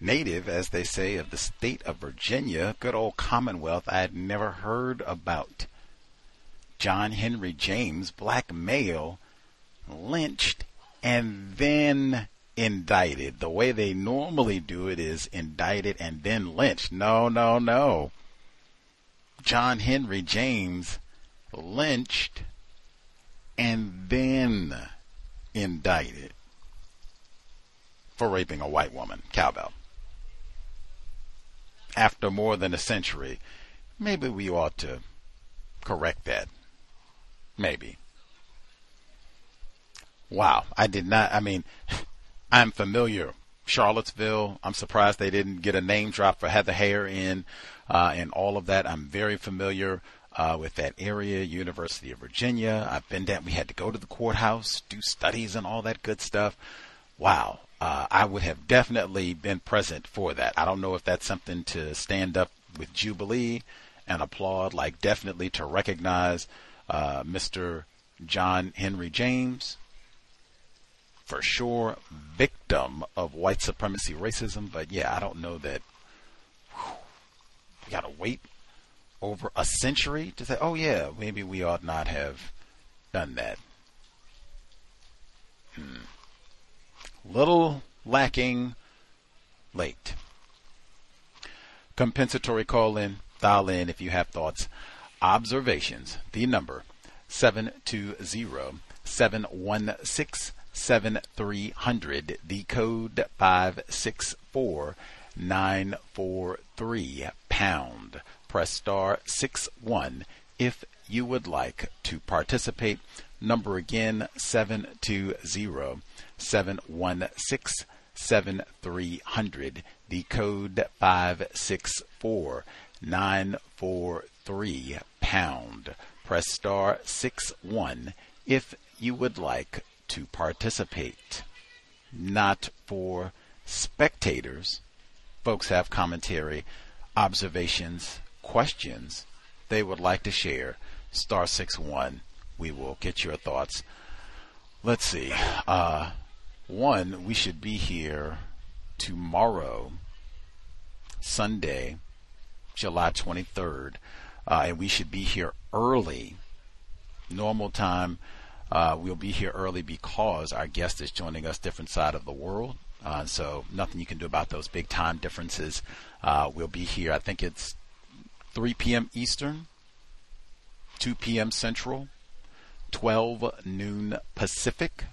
native, as they say, of the state of Virginia, good old Commonwealth I had never heard about. John Henry James, black male, lynched and then indicted. The way they normally do it is indicted and then lynched. No, no, no. John Henry James lynched and then indicted for raping a white woman. Cowbell. After more than a century, maybe we ought to correct that. Maybe. Wow. I did not, I mean, I'm familiar. Charlottesville. I'm surprised they didn't get a name drop for Heather Heyer in uh, and all of that. I'm very familiar uh, with that area. University of Virginia. I've been down. We had to go to the courthouse, do studies, and all that good stuff. Wow. Uh, I would have definitely been present for that. I don't know if that's something to stand up with Jubilee and applaud, like definitely to recognize uh, Mr. John Henry James for sure victim of white supremacy racism. But yeah, I don't know that whew, we got to wait over a century to say, oh yeah, maybe we ought not have done that. Hmm. Little lacking late. Compensatory call in, dial in if you have thoughts, observations. The number 720 716 7300. The code 564943 pound. Press star 6 1 if you would like to participate. Number again 720 716 7300. The code 564943 pound. Press star 6 1 if you would like to participate, not for spectators. Folks have commentary, observations, questions they would like to share. Star six one. We will get your thoughts. Let's see. Uh, one, we should be here tomorrow, Sunday, July 23rd, uh, and we should be here early. Normal time uh, we'll be here early because our guest is joining us different side of the world. Uh, so nothing you can do about those big time differences. Uh, we'll be here. I think it's 3 p.m. Eastern, 2 p.m. Central, 12 noon Pacific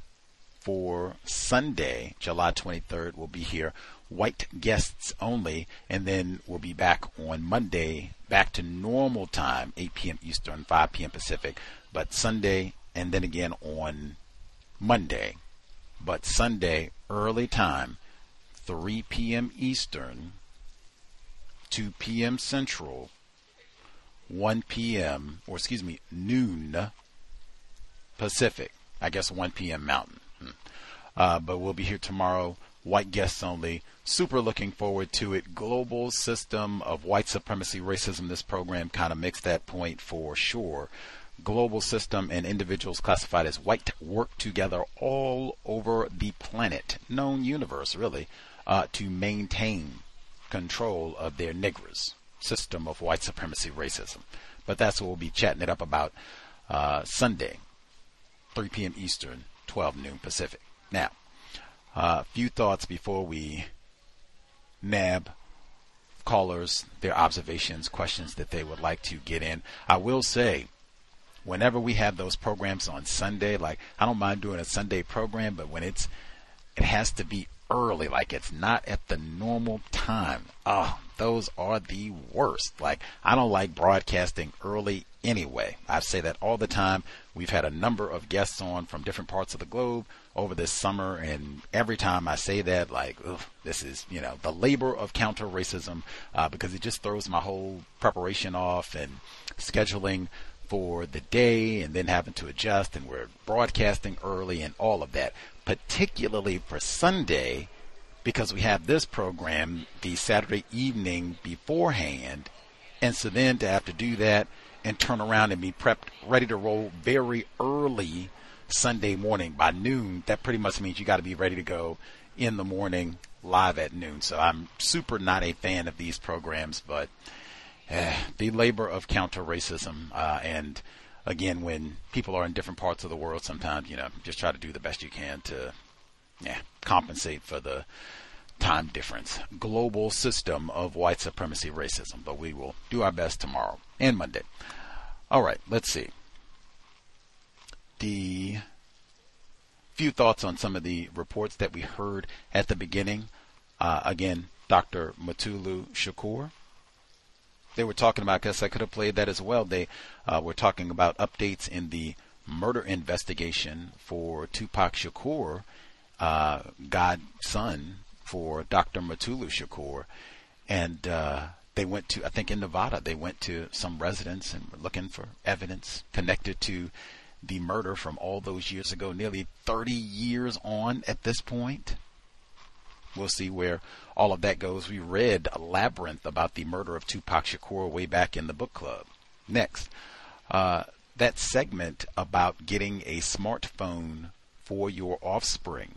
for Sunday, July 23rd. We'll be here, white guests only, and then we'll be back on Monday, back to normal time, 8 p.m. Eastern, 5 p.m. Pacific. But Sunday and then again on Monday. But Sunday early time, 3 p.m. Eastern, 2 p.m. Central, 1 p.m. or excuse me, noon Pacific. I guess 1 p.m. Mountain. Hmm. Uh, but we'll be here tomorrow. White guests only. Super looking forward to it. Global system of white supremacy, racism. This program kind of makes that point for sure. Global system and individuals classified as white work together all over the planet, known universe really, uh, to maintain control of their niggers. System of white supremacy, racism. But that's what we'll be chatting it up about uh, Sunday, 3 p.m. Eastern, 12 noon Pacific. Now, a uh, few thoughts before we nab callers, their observations, questions that they would like to get in. I will say, whenever we have those programs on Sunday, like I don't mind doing a Sunday program, but when it's it has to be early, like it's not at the normal time. Oh, those are the worst. Like I don't like broadcasting early anyway. I say that all the time. We've had a number of guests on from different parts of the globe over this summer, and every time I say that, like, this is, you know, the labor of counter racism uh, because it just throws my whole preparation off and scheduling for the day and then having to adjust, and we're broadcasting early and all of that, particularly for Sunday because we have this program the Saturday evening beforehand. And so then to have to do that and turn around and be prepped, ready to roll very early Sunday morning by noon, that pretty much means you got to be ready to go in the morning live at noon. So I'm super not a fan of these programs, but uh, the labor of counter racism uh, and again when people are in different parts of the world sometimes you know just try to do the best you can to yeah compensate for the time difference global system of white supremacy racism but we will do our best tomorrow and monday all right let's see the few thoughts on some of the reports that we heard at the beginning. Uh, again, Dr. Mutulu Shakur. They were talking about, because I could have played that as well. They uh, were talking about updates in the murder investigation for Tupac Shakur, uh, godson for Dr. Mutulu Shakur. And uh, they went to, I think in Nevada, they went to some residents and were looking for evidence connected to the murder from all those years ago, nearly 30 years on at this point. We'll see where all of that goes. We read Labyrinth about the murder of Tupac Shakur way back in the book club. Next, uh, that segment about getting a smartphone for your offspring.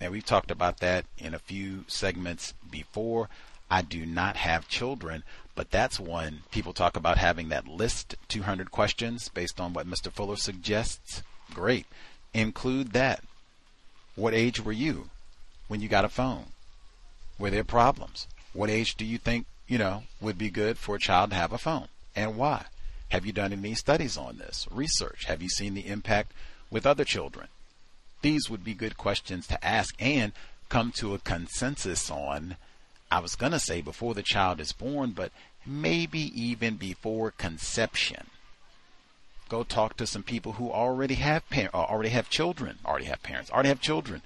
Now, we've talked about that in a few segments before. I do not have children, but that's one people talk about having that list 200 questions based on what Mr. Fuller suggests. Great. Include that. What age were you when you got a phone? Were there problems? What age do you think, you know, would be good for a child to have a phone? And why? Have you done any studies on this? Research? Have you seen the impact with other children? These would be good questions to ask and come to a consensus on I was going to say before the child is born, but maybe even before conception. Go talk to some people who already have par- uh, already have children, already have parents, already have children,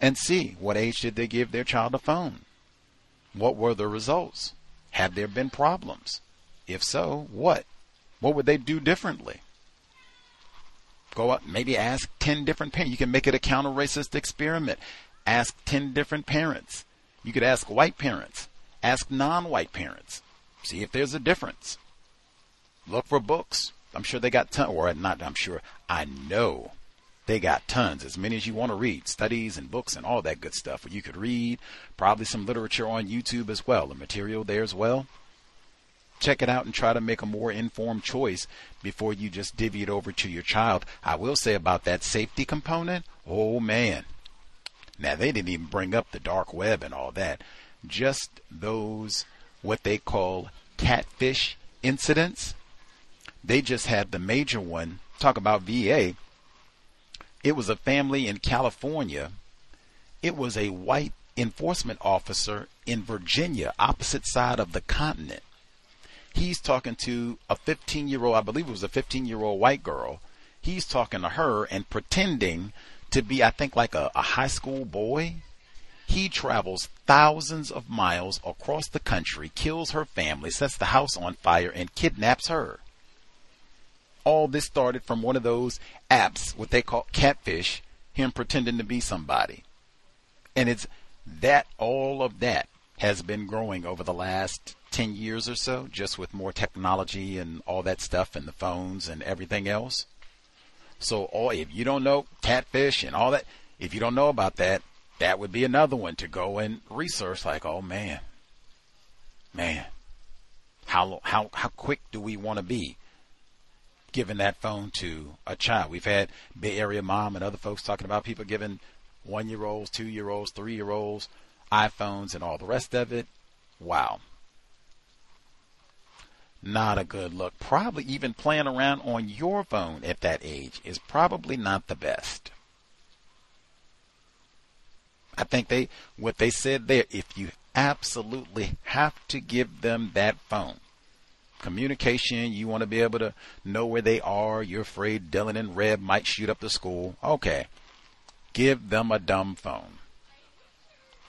and see what age did they give their child a phone? What were the results? Have there been problems? If so, what? What would they do differently? Go out, maybe ask 10 different parents. You can make it a counter racist experiment. Ask 10 different parents you could ask white parents, ask non white parents, see if there's a difference. Look for books. I'm sure they got tons, or not, I'm sure, I know they got tons, as many as you want to read, studies and books and all that good stuff. You could read probably some literature on YouTube as well, the material there as well. Check it out and try to make a more informed choice before you just divvy it over to your child. I will say about that safety component, oh man, now, they didn't even bring up the dark web and all that. Just those, what they call catfish incidents. They just had the major one. Talk about VA. It was a family in California. It was a white enforcement officer in Virginia, opposite side of the continent. He's talking to a 15 year old, I believe it was a 15 year old white girl. He's talking to her and pretending to be, I think, like a, a high school boy. He travels thousands of miles across the country, kills her family, sets the house on fire, and kidnaps her. All this started from one of those apps, what they call catfish, him pretending to be somebody. And it's that, all of that has been growing over the last 10 years or so, just with more technology and all that stuff and the phones and everything else. So, all, if you don't know catfish and all that, if you don't know about that, that would be another one to go and research. Like, oh man, man, how how how quick do we want to be giving that phone to a child? We've had Bay Area mom and other folks talking about people giving one year olds, two year olds, three year olds iPhones and all the rest of it. Wow. Not a good look. Probably even playing around on your phone at that age is probably not the best. I think they, what they said there, if you absolutely have to give them that phone, communication, you want to be able to know where they are, you're afraid Dylan and Reb might shoot up the school, okay. Give them a dumb phone.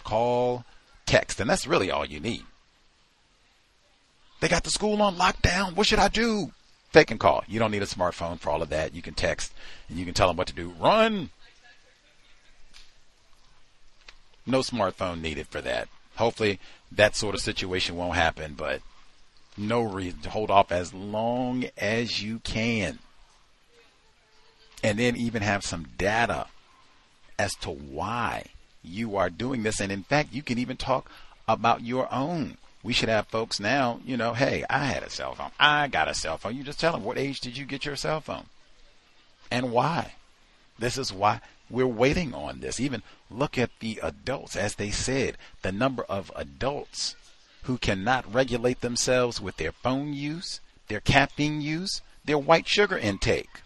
Call, text, and that's really all you need. They got the school on lockdown. What should I do? They can call. You don't need a smartphone for all of that. You can text and you can tell them what to do. Run. No smartphone needed for that. Hopefully that sort of situation won't happen, but no reason to hold off as long as you can. And then even have some data as to why you are doing this. And in fact, you can even talk about your own we should have folks now, you know, hey, I had a cell phone. I got a cell phone. You just tell them what age did you get your cell phone and why. This is why we're waiting on this. Even look at the adults, as they said, the number of adults who cannot regulate themselves with their phone use, their caffeine use, their white sugar intake.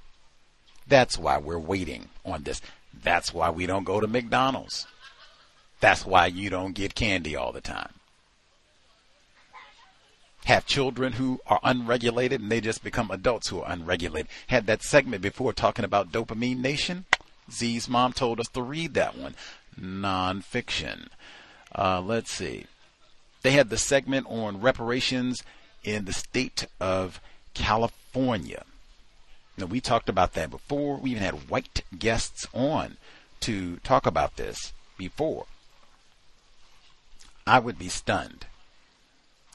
That's why we're waiting on this. That's why we don't go to McDonald's. That's why you don't get candy all the time have children who are unregulated and they just become adults who are unregulated. Had that segment before talking about Dopamine Nation. Z's mom told us to read that one. Nonfiction. Uh, let's see. They had the segment on reparations in the state of California. Now, we talked about that before. We even had white guests on to talk about this before. I would be stunned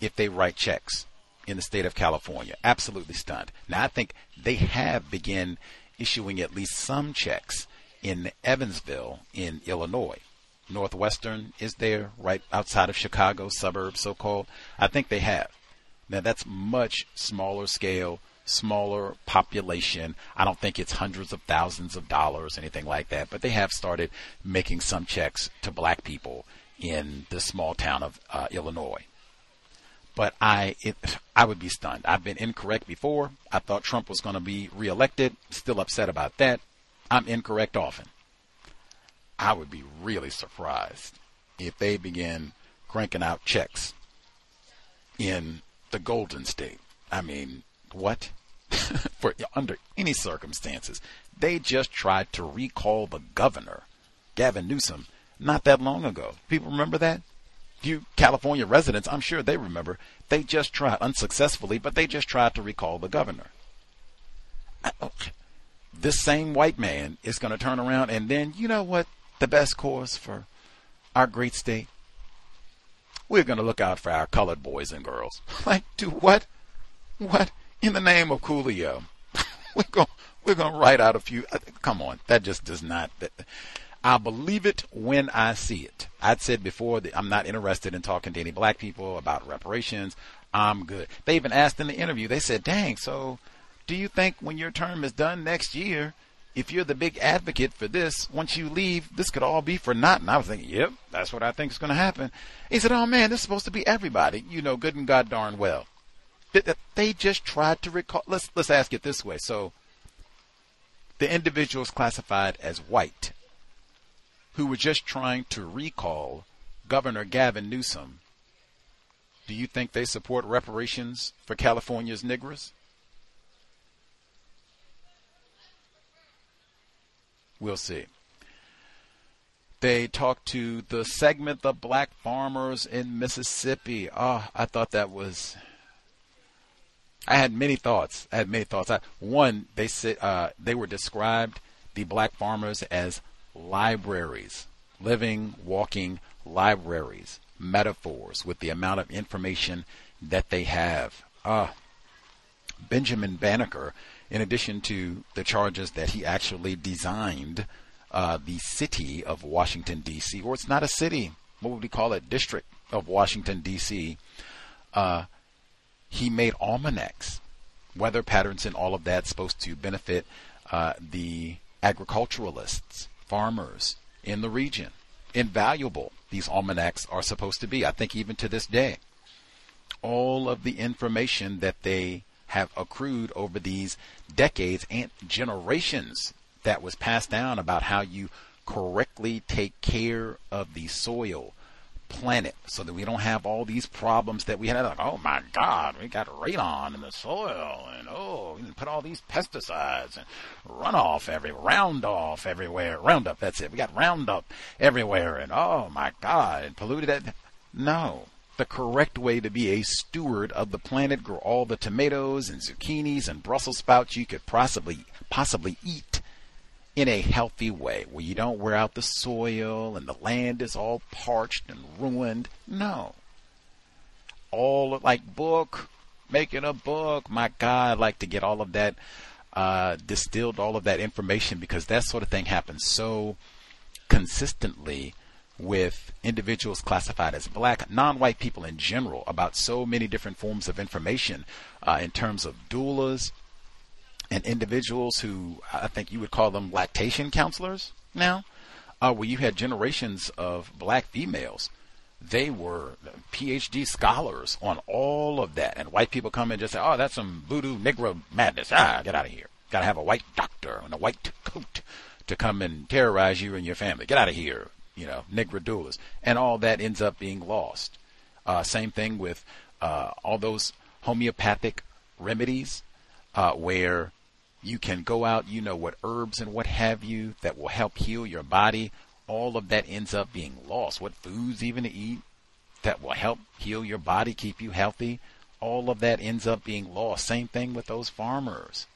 if they write checks in the state of California. Absolutely stunned. Now, I think they have begun issuing at least some checks in Evansville in Illinois. Northwestern is there, right outside of Chicago, suburbs so called. I think they have. Now, that's much smaller scale, smaller population. I don't think it's hundreds of thousands of dollars, anything like that, but they have started making some checks to black people in the small town of uh, Illinois but I it, I would be stunned. I've been incorrect before. I thought Trump was going to be reelected. Still upset about that. I'm incorrect often. I would be really surprised if they begin cranking out checks in the Golden State. I mean, what? For under any circumstances, they just tried to recall the governor, Gavin Newsom, not that long ago. People remember that? few California residents, I'm sure they remember, they just tried, unsuccessfully, but they just tried to recall the governor. Uh, oh, this same white man is going to turn around and then, you know what, the best course for our great state? We're going to look out for our colored boys and girls. Like, do what? What? In the name of Coolio. we're going we're going to write out a few. Uh, come on, that just does not. That, I'll believe it when I see it. I'd said before that I'm not interested in talking to any black people about reparations. I'm good. They even asked in the interview, they said, dang, so do you think when your term is done next year, if you're the big advocate for this, once you leave, this could all be for naught. And I was thinking, yep, that's what I think is going to happen. He said, oh man, this is supposed to be everybody, you know, good and god darn well. They just tried to recall. Let's let's ask it this way. So, the individual is classified as white who were just trying to recall Governor Gavin Newsom, do you think they support reparations for California's Negroes? We'll see. They talked to the segment, the black farmers in Mississippi. Oh, I thought that was. I had many thoughts. I had many thoughts. I, one, they said uh, they were described the black farmers as libraries, living, walking libraries, metaphors with the amount of information that they have. Uh, Benjamin Banneker, in addition to the charges that he actually designed uh, the city of Washington, D.C., or it's not a city, what would we call it? District of Washington, D.C., uh, he made almanacs, weather patterns, and all of that supposed to benefit uh, the agriculturalists, farmers in the region. Invaluable these almanacs are supposed to be. I think even to this day, all of the information that they have accrued over these decades and generations that was passed down about how you correctly take care of the soil, planet so that we don't have all these problems that we had. Like, oh my God, we got radon in the soil, and oh, we put all these pesticides and runoff every roundoff everywhere. Roundup, that's it. We got Roundup everywhere, and oh my God, and polluted. That. No, the correct way to be a steward of the planet, grow all the tomatoes and zucchinis and Brussels sprouts you could possibly possibly eat in a healthy way where you don't wear out the soil and the land is all parched and ruined. No. All like book, making a book. My God, I'd like to get all of that uh, distilled, all of that information because that sort of thing happens so consistently with individuals classified as black, non-white people in general about so many different forms of information uh, in terms of doulas, and individuals who I think you would call them lactation counselors now, uh, where you had generations of black females. They were PhD scholars on all of that, and white people come and just say, "Oh, that's some voodoo Negro madness." Ah, get out of here! Got to have a white doctor in a white coat to come and terrorize you and your family. Get out of here! You know, doulas, and all that ends up being lost. Uh, same thing with uh, all those homeopathic remedies, uh, where you can go out, you know what herbs and what have you that will help heal your body. All of that ends up being lost. What foods even to eat that will help heal your body, keep you healthy. All of that ends up being lost. Same thing with those farmers,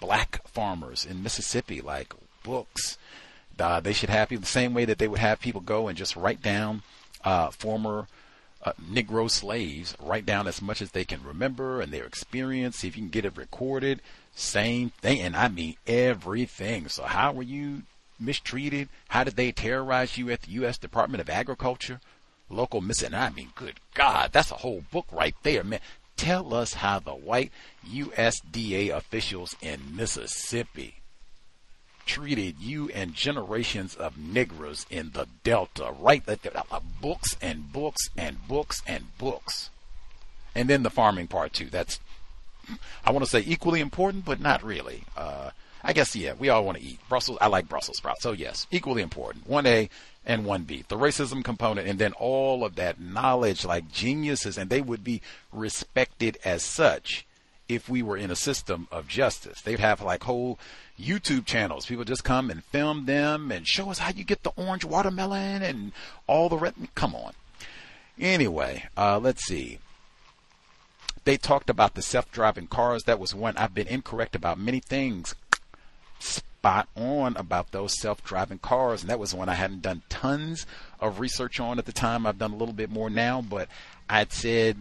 black farmers in Mississippi, like books. Uh, they should have you the same way that they would have people go and just write down uh, former uh, Negro slaves, write down as much as they can remember and their experience, see if you can get it recorded, same thing, and I mean everything. So how were you mistreated? How did they terrorize you at the U.S. Department of Agriculture? Local missing. I mean, good God, that's a whole book right there, man. Tell us how the white USDA officials in Mississippi treated you and generations of Negroes in the Delta, right? There, books and books and books and books. And then the farming part too. That's I want to say equally important, but not really. Uh, I guess yeah, we all want to eat Brussels. I like Brussels sprouts, so yes, equally important. One A and one B, the racism component, and then all of that knowledge, like geniuses, and they would be respected as such if we were in a system of justice. They'd have like whole YouTube channels. People just come and film them and show us how you get the orange watermelon and all the red. Come on. Anyway, uh, let's see. They talked about the self driving cars. That was one I've been incorrect about many things. Spot on about those self driving cars. And that was one I hadn't done tons of research on at the time. I've done a little bit more now, but I'd said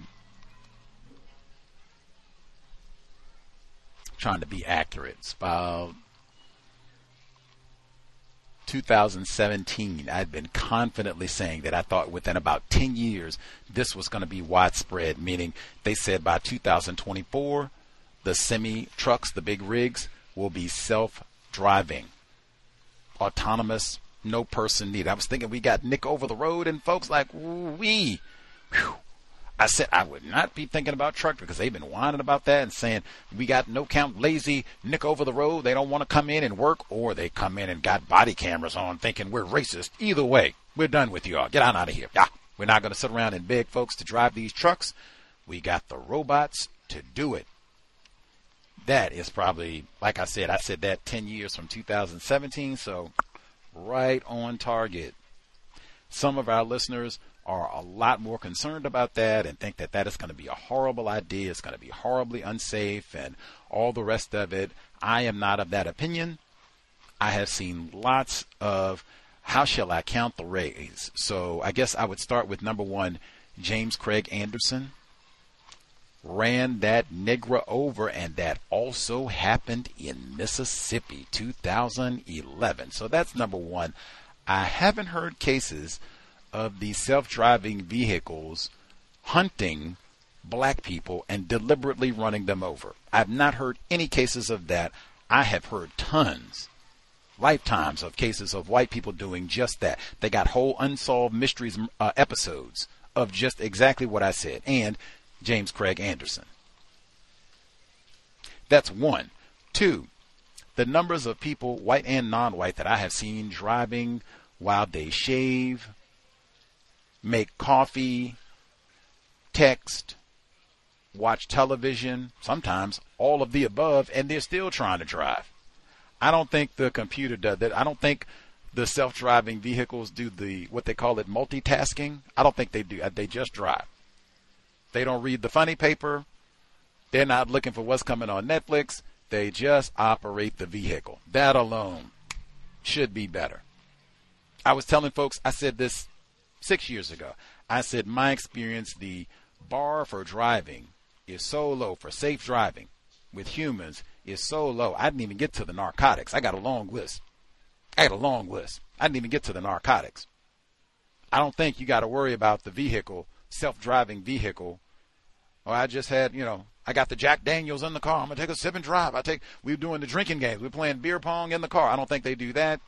trying to be accurate. It's about 2017, I'd been confidently saying that I thought within about 10 years this was going to be widespread, meaning they said by 2024, the semi trucks, the big rigs, will be self driving, autonomous, no person needed. I was thinking we got Nick over the road, and folks like, we. I said I would not be thinking about truck because they've been whining about that and saying we got no count lazy Nick over the road. They don't want to come in and work, or they come in and got body cameras on thinking we're racist. Either way, we're done with y'all. Get on out of here. Yeah, we're not going to sit around and beg folks to drive these trucks. We got the robots to do it. That is probably, like I said, I said that 10 years from 2017, so right on target. some of our listeners are a lot more concerned about that and think that that is going to be a horrible idea. It's going to be horribly unsafe and all the rest of it. I am not of that opinion. I have seen lots of how shall I count the rays? So I guess I would start with number one, James Craig Anderson ran that Negro over, and that also happened in Mississippi, 2011. So that's number one. I haven't heard cases of these self driving vehicles hunting black people and deliberately running them over. I've not heard any cases of that. I have heard tons, lifetimes of cases of white people doing just that. They got whole unsolved mysteries uh, episodes of just exactly what I said. And James Craig Anderson. That's one. Two, the numbers of people, white and non white, that I have seen driving while they shave, make coffee, text, watch television, sometimes all of the above, and they're still trying to drive. I don't think the computer does that. I don't think the self-driving vehicles do the what they call it multitasking. I don't think they do. They just drive. They don't read the funny paper. They're not looking for what's coming on Netflix. They just operate the vehicle. That alone should be better. I was telling folks, I said this six years ago. I said, my experience, the bar for driving is so low for safe driving with humans is so low. I didn't even get to the narcotics. I got a long list. I got a long list. I didn't even get to the narcotics. I don't think you got to worry about the vehicle self-driving vehicle. Or I just had, you know, I got the Jack Daniels in the car. I'm gonna take a sip and drive. I take. We're doing the drinking games. We're playing beer pong in the car. I don't think they do that.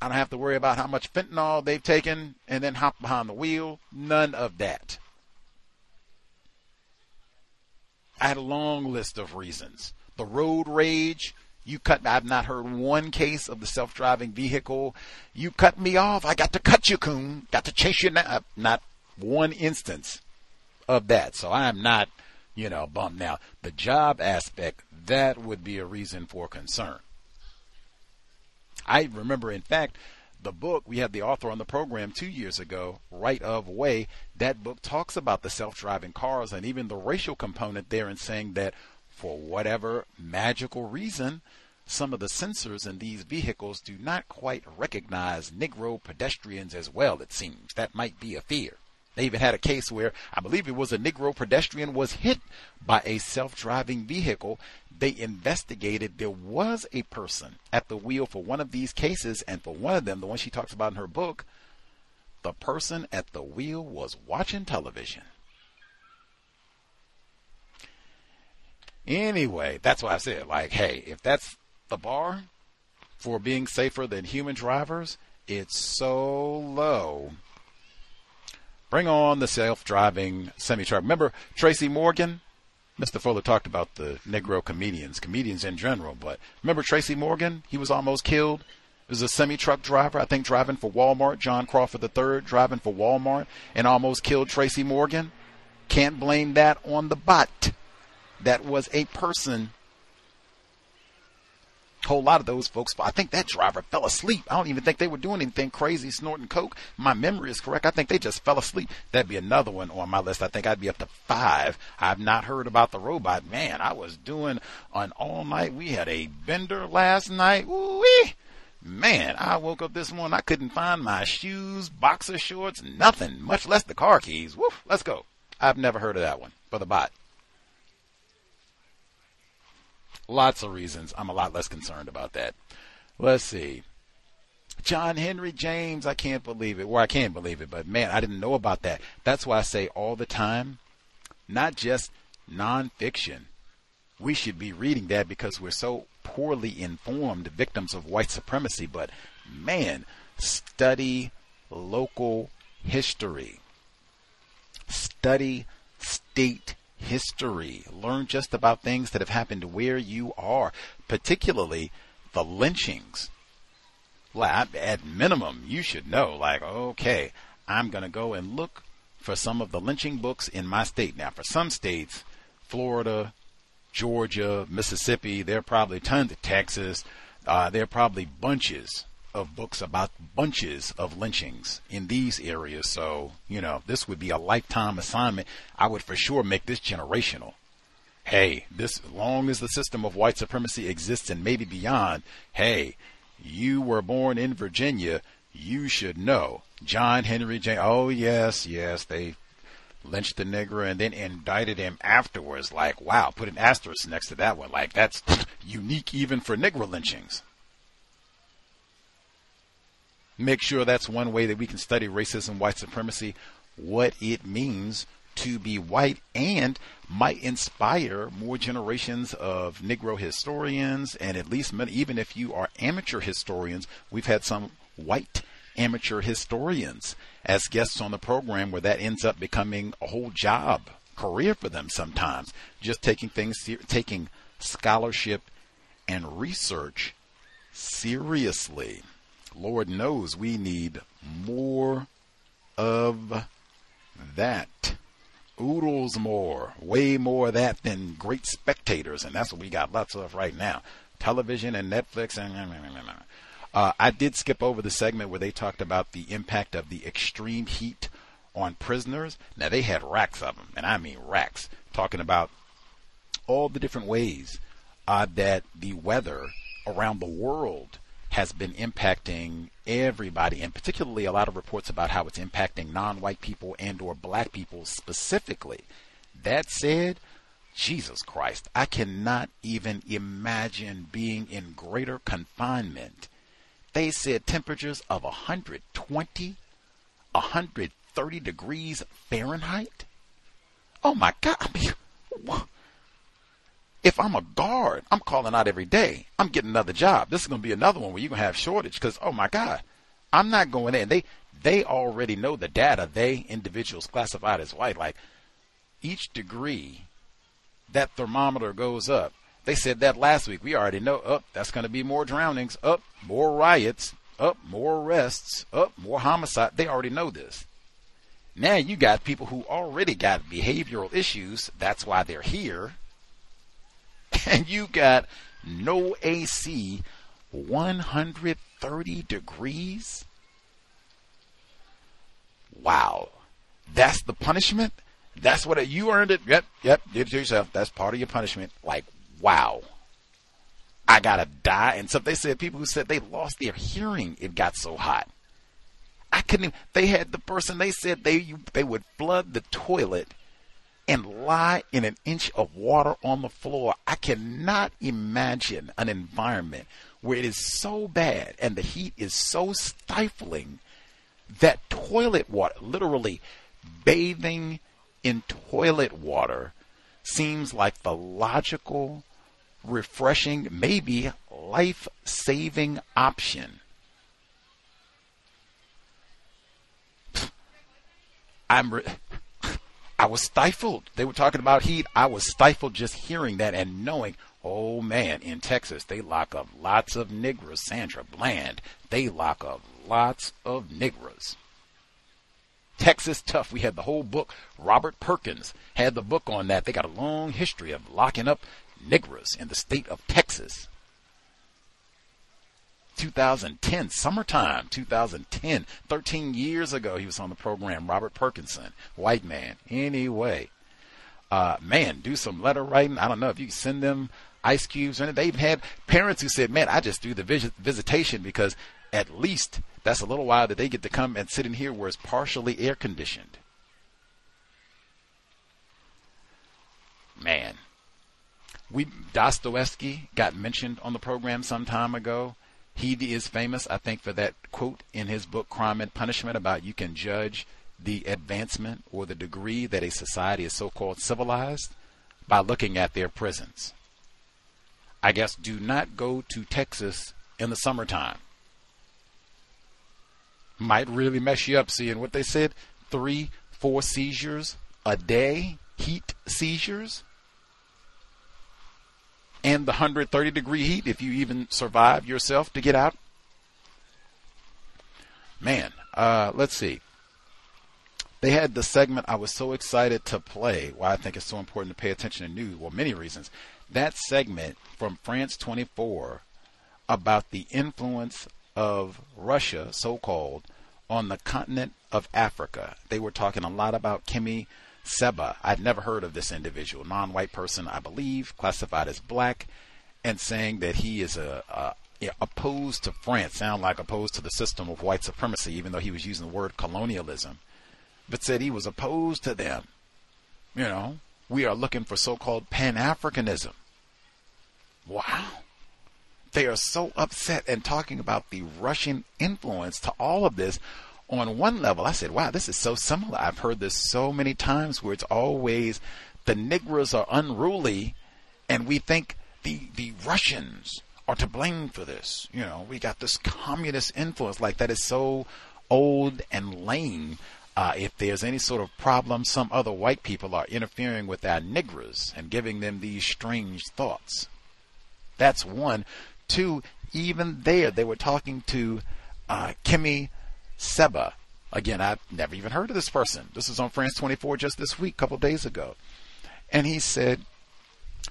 I don't have to worry about how much fentanyl they've taken and then hop behind the wheel. None of that. I had a long list of reasons. The road rage, you cut. I've not heard one case of the self-driving vehicle. You cut me off. I got to cut you, coon. Got to chase you. Now. Not one instance of that. So I am not, you know, bummed. Now, the job aspect, that would be a reason for concern. I remember, in fact, the book, we had the author on the program two years ago, Right of Way. That book talks about the self driving cars and even the racial component there and saying that for whatever magical reason, some of the sensors in these vehicles do not quite recognize Negro pedestrians as well, it seems. That might be a fear. They even had a case where I believe it was a Negro pedestrian was hit by a self-driving vehicle. They investigated. There was a person at the wheel for one of these cases, and for one of them, the one she talks about in her book, the person at the wheel was watching television. Anyway, that's why I said, like, hey, if that's the bar for being safer than human drivers, it's so low Bring on the self-driving semi-truck. Remember Tracy Morgan? Mr. Fuller talked about the Negro comedians, comedians in general, but remember Tracy Morgan? He was almost killed. He was a semi-truck driver, I think driving for Walmart, John Crawford III driving for Walmart and almost killed Tracy Morgan. Can't blame that on the bot. That was a person whole lot of those folks, I think that driver fell asleep. I don't even think they were doing anything crazy, snorting coke. My memory is correct. I think they just fell asleep. That'd be another one on my list. I think I'd be up to five. I've not heard about the robot. Man, I was doing an all night. We had a bender last night. Ooh-wee. Man, I woke up this morning. I couldn't find my shoes, boxer shorts, nothing, much less the car keys. Woof, let's go. I've never heard of that one for the bot. Lots of reasons. I'm a lot less concerned about that. Let's see. John Henry James, I can't believe it. Well, I can't believe it, but man, I didn't know about that. That's why I say all the time, not just nonfiction. We should be reading that because we're so poorly informed victims of white supremacy. But man, study local history. Study state history. Learn just about things that have happened where you are, particularly the lynchings. At minimum, you should know, like, okay, I'm going to go and look for some of the lynching books in my state. Now, for some states, Florida, Georgia, Mississippi, there are probably tons of Texas, uh, there are probably bunches of books about bunches of lynchings in these areas. So, you know, this would be a lifetime assignment. I would for sure make this generational. Hey, this long as the system of white supremacy exists and maybe beyond, hey, you were born in Virginia, you should know. John Henry James. Oh yes, yes, they lynched the nigger and then indicted him afterwards. Like, wow, put an asterisk next to that one. Like, that's unique even for nigger lynchings. Make sure that's one way that we can study racism, white supremacy, what it means to be white, and might inspire more generations of Negro historians, and at least even if you are amateur historians, we've had some white amateur historians as guests on the program where that ends up becoming a whole job, career for them sometimes, just taking things, taking scholarship and research seriously. Lord knows we need more of that. Oodles more, way more of that than great spectators, and that's what we got lots of right now. Television and Netflix and uh, I did skip over the segment where they talked about the impact of the extreme heat on prisoners. Now they had racks of them, and I mean racks, talking about all the different ways uh, that the weather around the world has been impacting everybody, and particularly a lot of reports about how it's impacting non-white people and or black people specifically. That said, Jesus Christ, I cannot even imagine being in greater confinement they said temperatures of 120, 130 degrees Fahrenheit. Oh my God. I mean, if I'm a guard, I'm calling out every day. I'm getting another job. This is going to be another one where you're going to have shortage because, oh my God, I'm not going in. They, they already know the data. They, individuals classified as white, like each degree that thermometer goes up, they said that last week. We already know. Up, oh, that's going to be more drownings. Up, oh, more riots. Up, oh, more arrests. Up, more homicide. They already know this. Now you got people who already got behavioral issues. That's why they're here. And you got no AC, 130 degrees. Wow. That's the punishment? That's what it, you earned it. Yep, yep, did it to yourself. That's part of your punishment. Like, wow, I gotta die. And so they said people who said they lost their hearing, it got so hot. I couldn't. Even, they had the person. They said they they would flood the toilet and lie in an inch of water on the floor. I cannot imagine an environment where it is so bad and the heat is so stifling that toilet water, literally bathing in toilet water, seems like the logical refreshing, maybe life saving option. I'm. Re- I was stifled. They were talking about heat. I was stifled just hearing that and knowing, oh man, in Texas, they lock up lots of niggers. Sandra Bland, they lock up lots of niggers. Texas Tough. We had the whole book. Robert Perkinson had the book on that. They got a long history of locking up Negroes in the state of Texas. 2010, summertime, 2010, 13 years ago, he was on the program. Robert Perkinson, white man. Anyway, uh, man, do some letter writing. I don't know if you send them ice cubes or anything. They've had parents who said, man, I just do the visit- visitation because at least that's a little while that they get to come and sit in here where it's partially air conditioned. Man, we Dostoevsky got mentioned on the program some time ago. He is famous, I think, for that quote in his book Crime and Punishment about you can judge the advancement or the degree that a society is so-called civilized by looking at their prisons. I guess do not go to Texas in the summertime. Might really mess you up seeing what they said three, four seizures a day, heat seizures and the 130 degree heat if you even survive yourself to get out? Man, uh, let's see. They had the segment I was so excited to play, why I think it's so important to pay attention to news. Well, many reasons. That segment from France 24 about the influence of Russia, so called, on the continent of Africa. They were talking a lot about Kemi Seba. I'd never heard of this individual, non white person, I believe, classified as black, and saying that he is a, a opposed to France, sound like opposed to the system of white supremacy, even though he was using the word colonialism, but said he was opposed to them. You know, we are looking for so called Pan Africanism. Wow. They are so upset and talking about the Russian influence to all of this. On one level, I said, wow, this is so similar. I've heard this so many times where it's always the Negroes are unruly and we think the, the Russians are to blame for this. You know, we got this communist influence like that is so old and lame. Uh, if there's any sort of problem, some other white people are interfering with our Negroes and giving them these strange thoughts. That's one. Two, even there, they were talking to uh, Kemi Seba. Again, I've never even heard of this person. This was on France 24 just this week, a couple days ago. And he said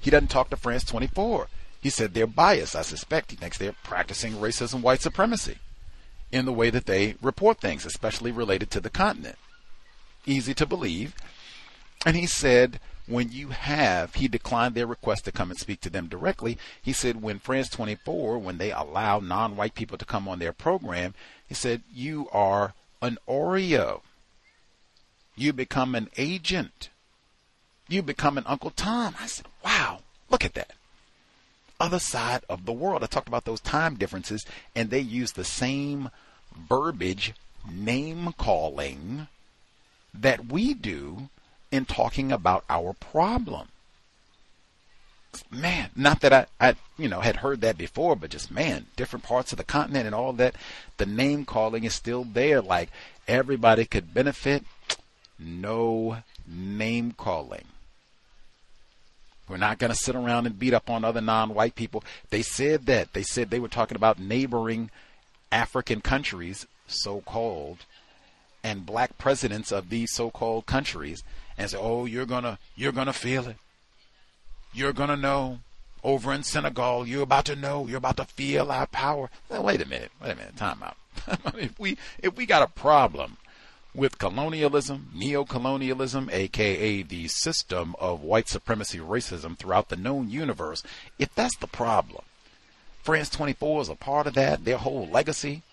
he doesn't talk to France 24. He said they're biased. I suspect he thinks they're practicing racism, white supremacy in the way that they report things, especially related to the continent. Easy to believe. And he said when you have, he declined their request to come and speak to them directly. He said when France 24, when they allow non white people to come on their program, he said, You are an Oreo. You become an agent. You become an Uncle Tom. I said, Wow, look at that. Other side of the world. I talked about those time differences, and they use the same verbiage, name calling, that we do in talking about our problem. Man, not that I, I, you know, had heard that before, but just man, different parts of the continent and all that, the name calling is still there. Like everybody could benefit. No name calling. We're not going to sit around and beat up on other non-white people. They said that. They said they were talking about neighboring African countries, so-called, and black presidents of these so-called countries and say, "Oh, you're gonna you're gonna feel it. You're gonna know." Over in Senegal, you're about to know. You're about to feel our power. Well, wait a minute. Wait a minute. Time out. if we if we got a problem with colonialism, neo-colonialism, aka the system of white supremacy racism throughout the known universe, if that's the problem, France 24 is a part of that, their whole legacy.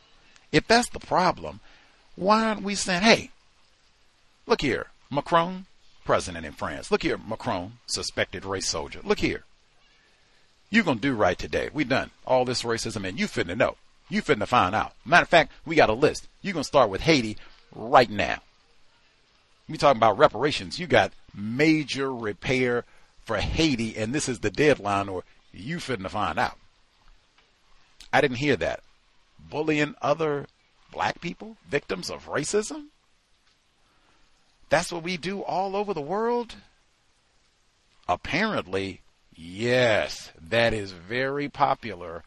If that's the problem, why aren't we saying, hey, look here, Macron, president in France. Look here, Macron, suspected race soldier. Look here. You gonna do right today. We done all this racism and you finna know. You finna find out. Matter of fact, we got a list. You gonna start with Haiti right now. We talking about reparations. You got major repair for Haiti and this is the deadline or you finna find out. I didn't hear that. Bullying other black people, victims of racism? That's what we do all over the world? Apparently, yes, that is very popular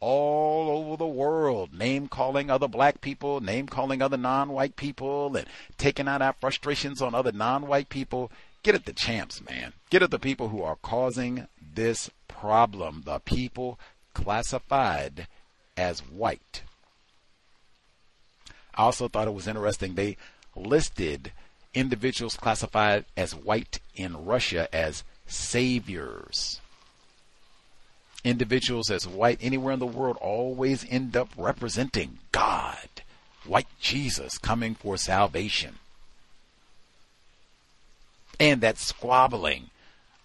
all over the world. Name calling other black people, name calling other non white people, and taking out our frustrations on other non white people. Get at the champs, man. Get at the people who are causing this problem, the people classified as white. I also thought it was interesting. They listed individuals classified as white in Russia as saviors. Individuals as white anywhere in the world always end up representing God, white Jesus coming for salvation. And that squabbling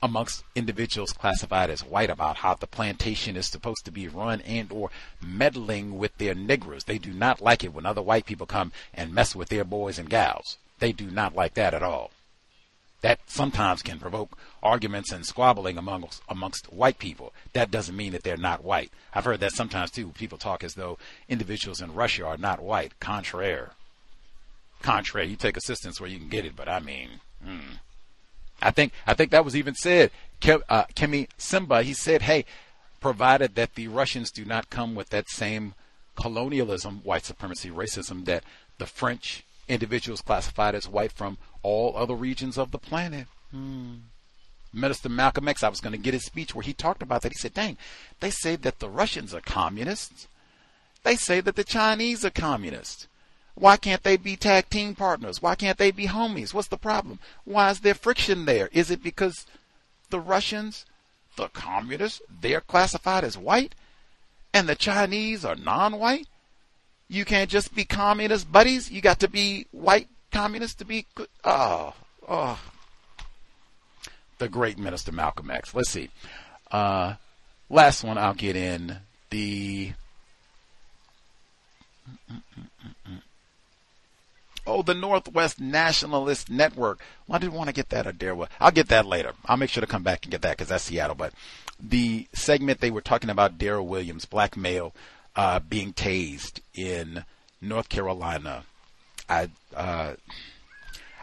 amongst individuals classified as white about how the plantation is supposed to be run and or meddling with their niggers. They do not like it when other white people come and mess with their boys and gals. They do not like that at all. That sometimes can provoke arguments and squabbling amongst, amongst white people. That doesn't mean that they're not white. I've heard that sometimes too. People talk as though individuals in Russia are not white. Contraire. Contraire. You take assistance where you can get it, but I mean, hmm. I think I think that was even said. Ke, uh, Kemi Seba, he said, "Hey, provided that the Russians do not come with that same colonialism, white supremacy, racism that the French individuals classified as white from all other regions of the planet. Hmm. Minister Malcolm X, I was going to get his speech where he talked about that. He said, dang, they say that the Russians are communists They say that the Chinese are communists. Why can't they be tag team partners? Why can't they be homies? What's the problem? Why is there friction there? Is it because the Russians, the communists, they're classified as white and the Chinese are non white? You can't just be communist buddies. You got to be white communists to be. Oh, oh. The great minister Malcolm X. Let's see. Uh, last one I'll get in. The. Oh, the Northwest Nationalist Network. Well, I didn't want to get that, Adair. I'll get that later. I'll make sure to come back and get that because that's Seattle. But the segment they were talking about Daryl Williams, black male, uh, being tased in North Carolina. I uh,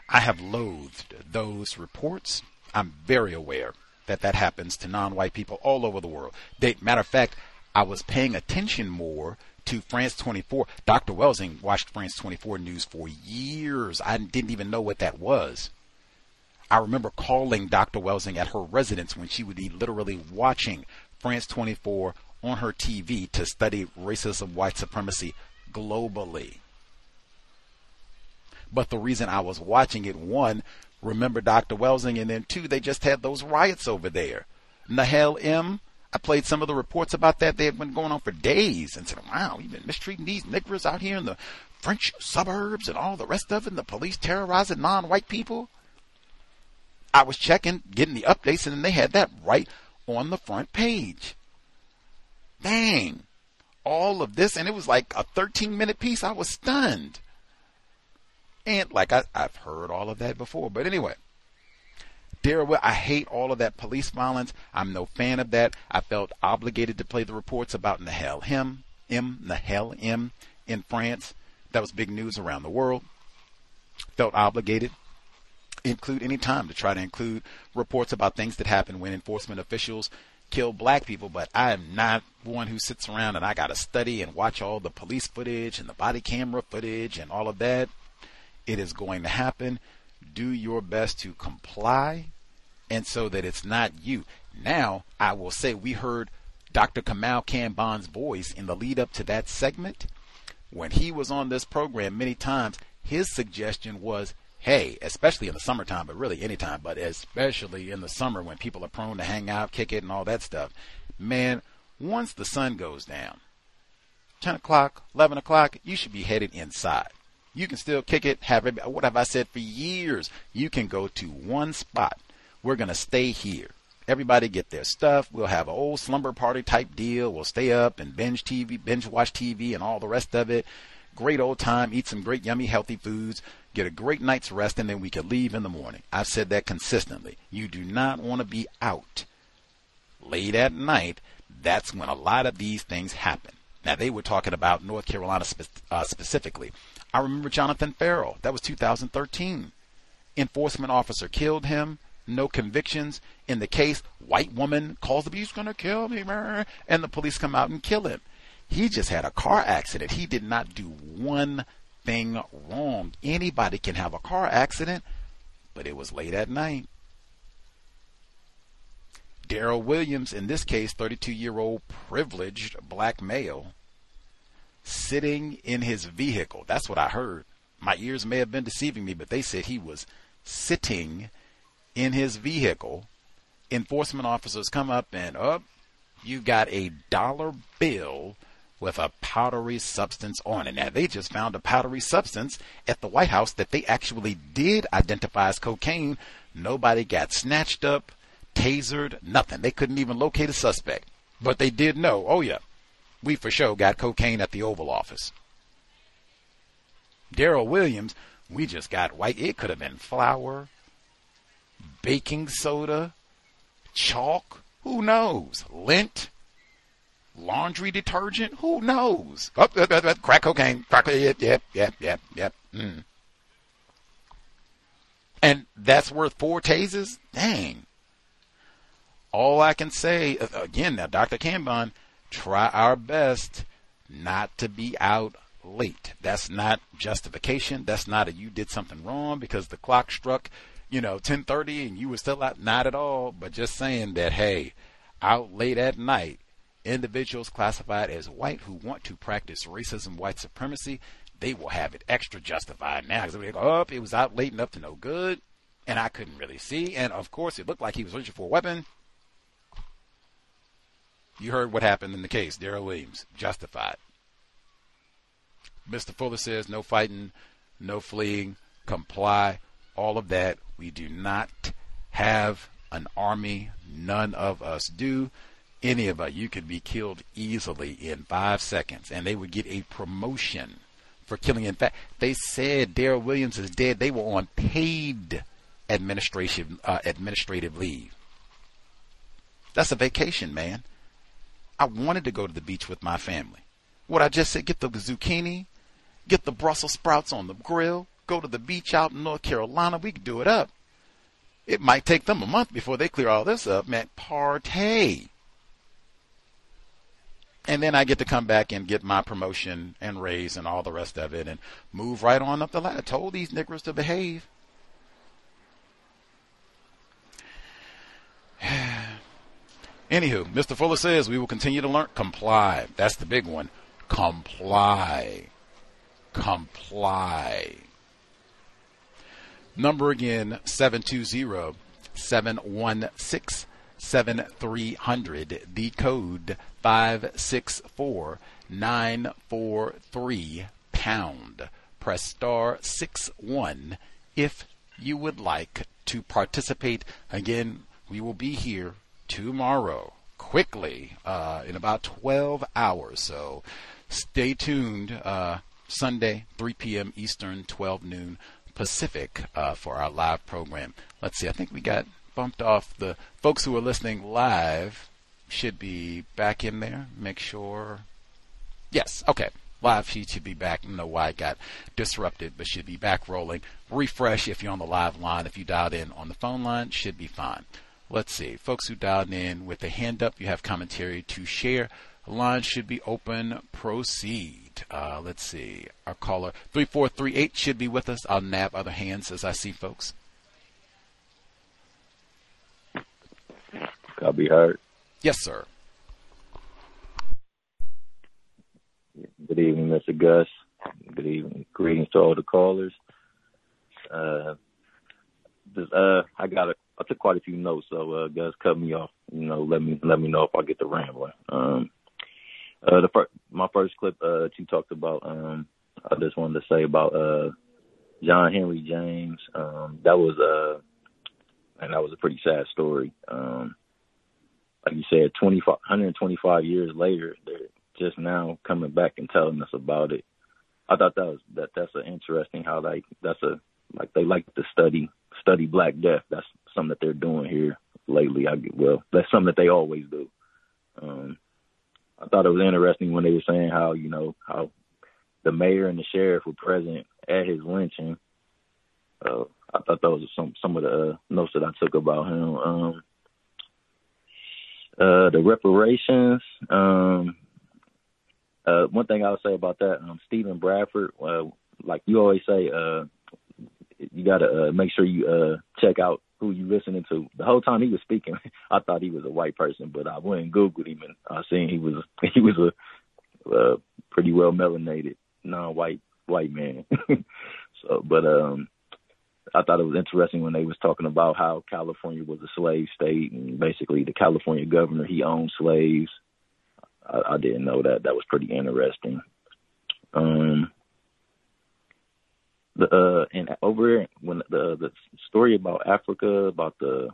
I have loathed those reports. I'm very aware that that happens to non-white people all over the world. They, matter of fact, I was paying attention more to France 24. Dr. Welsing watched France 24 news for years. I didn't even know what that was. I remember calling Dr. Welsing at her residence when she would be literally watching France 24 on her TV to study racism, white supremacy globally. But the reason I was watching it, one, remember Dr. Welsing, and then two, they just had those riots over there. Nahel M, I played some of the reports about that. They had been going on for days and said, wow, you've been mistreating these niggers out here in the French suburbs and all the rest of it, and the police terrorizing non-white people. I was checking, getting the updates, and then they had that right on the front page. Dang. All of this, and it was like a 13 minute piece. I was stunned. And like I, I've heard all of that before. But anyway, Darrell, I hate all of that police violence. I'm no fan of that. I felt obligated to play the reports about Nahel him, M, Nahel M in France. That was big news around the world. Felt obligated. Include any time to try to include reports about things that happen when enforcement officials kill black people, but I am not one who sits around and I got to study and watch all the police footage and the body camera footage and all of that. It is going to happen. Do your best to comply and so that it's not you. Now, I will say we heard Dr. Kamau Kambon's voice in the lead up to that segment. When he was on this program many times, his suggestion was hey, especially in the summertime, but really anytime, but especially in the summer when people are prone to hang out, kick it, and all that stuff, man, once the sun goes down, 10 o'clock, 11 o'clock, you should be headed inside. You can still kick it, have it, what have I said for years? You can go to one spot. We're to stay here. Everybody get their stuff. We'll have an old slumber party type deal. We'll stay up and binge TV, binge watch TV and all the rest of it. Great old time, eat some great yummy healthy foods get a great night's rest, and then we can leave in the morning. I've said that consistently. You do not want to be out late at night. That's when a lot of these things happen. Now, they were talking about North Carolina spe- uh, specifically. I remember Jonathan Ferrell. That was 2013. Enforcement officer killed him. No convictions in the case. White woman calls the police to kill me, and the police come out and kill him. He just had a car accident. He did not do one thing wrong. Anybody can have a car accident, but it was late at night. Darryl Williams, in this case, 32 year old privileged black male, sitting in his vehicle. That's what I heard. My ears may have been deceiving me, but they said he was sitting in his vehicle. Enforcement officers come up and up. Oh, you got a dollar bill with a powdery substance on it. Now, they just found a powdery substance at the White House that they actually did identify as cocaine. Nobody got snatched up, tasered, nothing. They couldn't even locate a suspect. But they did know, oh yeah, we for sure got cocaine at the Oval Office. Darryl Williams, we just got white. It could have been flour, baking soda, chalk, who knows, lint laundry detergent? Who knows? Oh, crack cocaine. Crack, yep, yep, yep, yep, yep. Mm. And that's worth four tases? Dang. All I can say, again, now, Dr. Kambon, try our best not to be out late. That's not justification. That's not a you did something wrong because the clock struck, you know, 1030 and you were still out. Not at all. But just saying that, hey, out late at night Individuals classified as white who want to practice racism, white supremacy, they will have it extra justified now because they go, oh, it was out late enough to no good, and I couldn't really see, and of course it looked like he was reaching for a weapon. You heard what happened in the case, Darryl Williams, justified. Mr. Fuller says no fighting, no fleeing, comply, all of that. We do not have an army. None of us do. Any of us, you could be killed easily in five seconds, and they would get a promotion for killing. In fact, they said Darryl Williams is dead. They were on paid administration uh, administrative leave. That's a vacation, man. I wanted to go to the beach with my family. What I just said, get the zucchini, get the Brussels sprouts on the grill, go to the beach out in North Carolina. We could do it up. It might take them a month before they clear all this up, man. Partay. And then I get to come back and get my promotion and raise and all the rest of it and move right on up the ladder. I told these niggers to behave. Anywho, Mr. Fuller says we will continue to learn. Comply. That's the big one. Comply. Comply. Number again, 720 716 7300. The code 564 943 pound. Press star 6 1 if you would like to participate. Again, we will be here tomorrow quickly uh, in about 12 hours. So stay tuned. Uh, Sunday, 3 p.m. Eastern, 12 noon Pacific uh, for our live program. Let's see. I think we got bumped off. The folks who are listening live should be back in there. Make sure. Yes. Okay. Live feed should be back. I don't know why it got disrupted, but should be back rolling. Refresh if you're on the live line. If you dialed in on the phone line, should be fine. Let's see. Folks who dialed in with a hand up, you have commentary to share. The line should be open. Proceed. Uh, let's see. Our caller 3438 should be with us. I'll nab other hands as I see folks. I'll be heard. Yes, sir. Good evening, Mr. Gus. Good evening. Greetings to all the callers. Uh, this, uh, I got a I took quite a few notes, so uh, guys, cut me off. You know, let me let me know if I get the rambling. Um, uh, the first, my first clip uh, that you talked about, um, I just wanted to say about uh, John Henry James. Um, that was uh, and that was a pretty sad story. Um, like you said, 25, 125 years later, they're just now coming back and telling us about it. I thought that was that that's an interesting how like that's a like they like to study study Black Death. That's something that they're doing here lately. I well, that's something that they always do. Um, I thought it was interesting when they were saying how you know how the mayor and the sheriff were present at his lynching. Uh, I thought that was some some of the uh, notes that I took about him. Um, uh, the reparations. Um, uh, one thing I'll say about that, um, Steven Bradford, uh, like you always say, uh, you got to uh, make sure you uh, check out who you listening to. The whole time he was speaking, I thought he was a white person, but I went and googled him and I seen he was he was a uh, pretty well melanated non-white white man. so, but um, I thought it was interesting when they was talking about how California was a slave state and basically the California governor he owned slaves. I, I didn't know that. That was pretty interesting. Um, the uh and over when the the story about Africa about the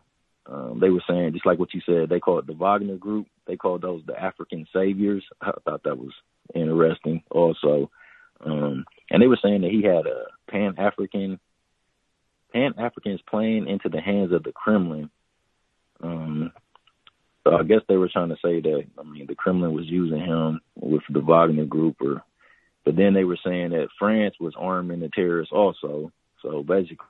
um they were saying just like what you said they called the Wagner group. They called those the African saviors. I thought that was interesting also. Um and they were saying that he had a pan African pan Africans playing into the hands of the Kremlin. Um so I guess they were trying to say that I mean the Kremlin was using him with the Wagner group or but then they were saying that France was arming the terrorists also. So basically,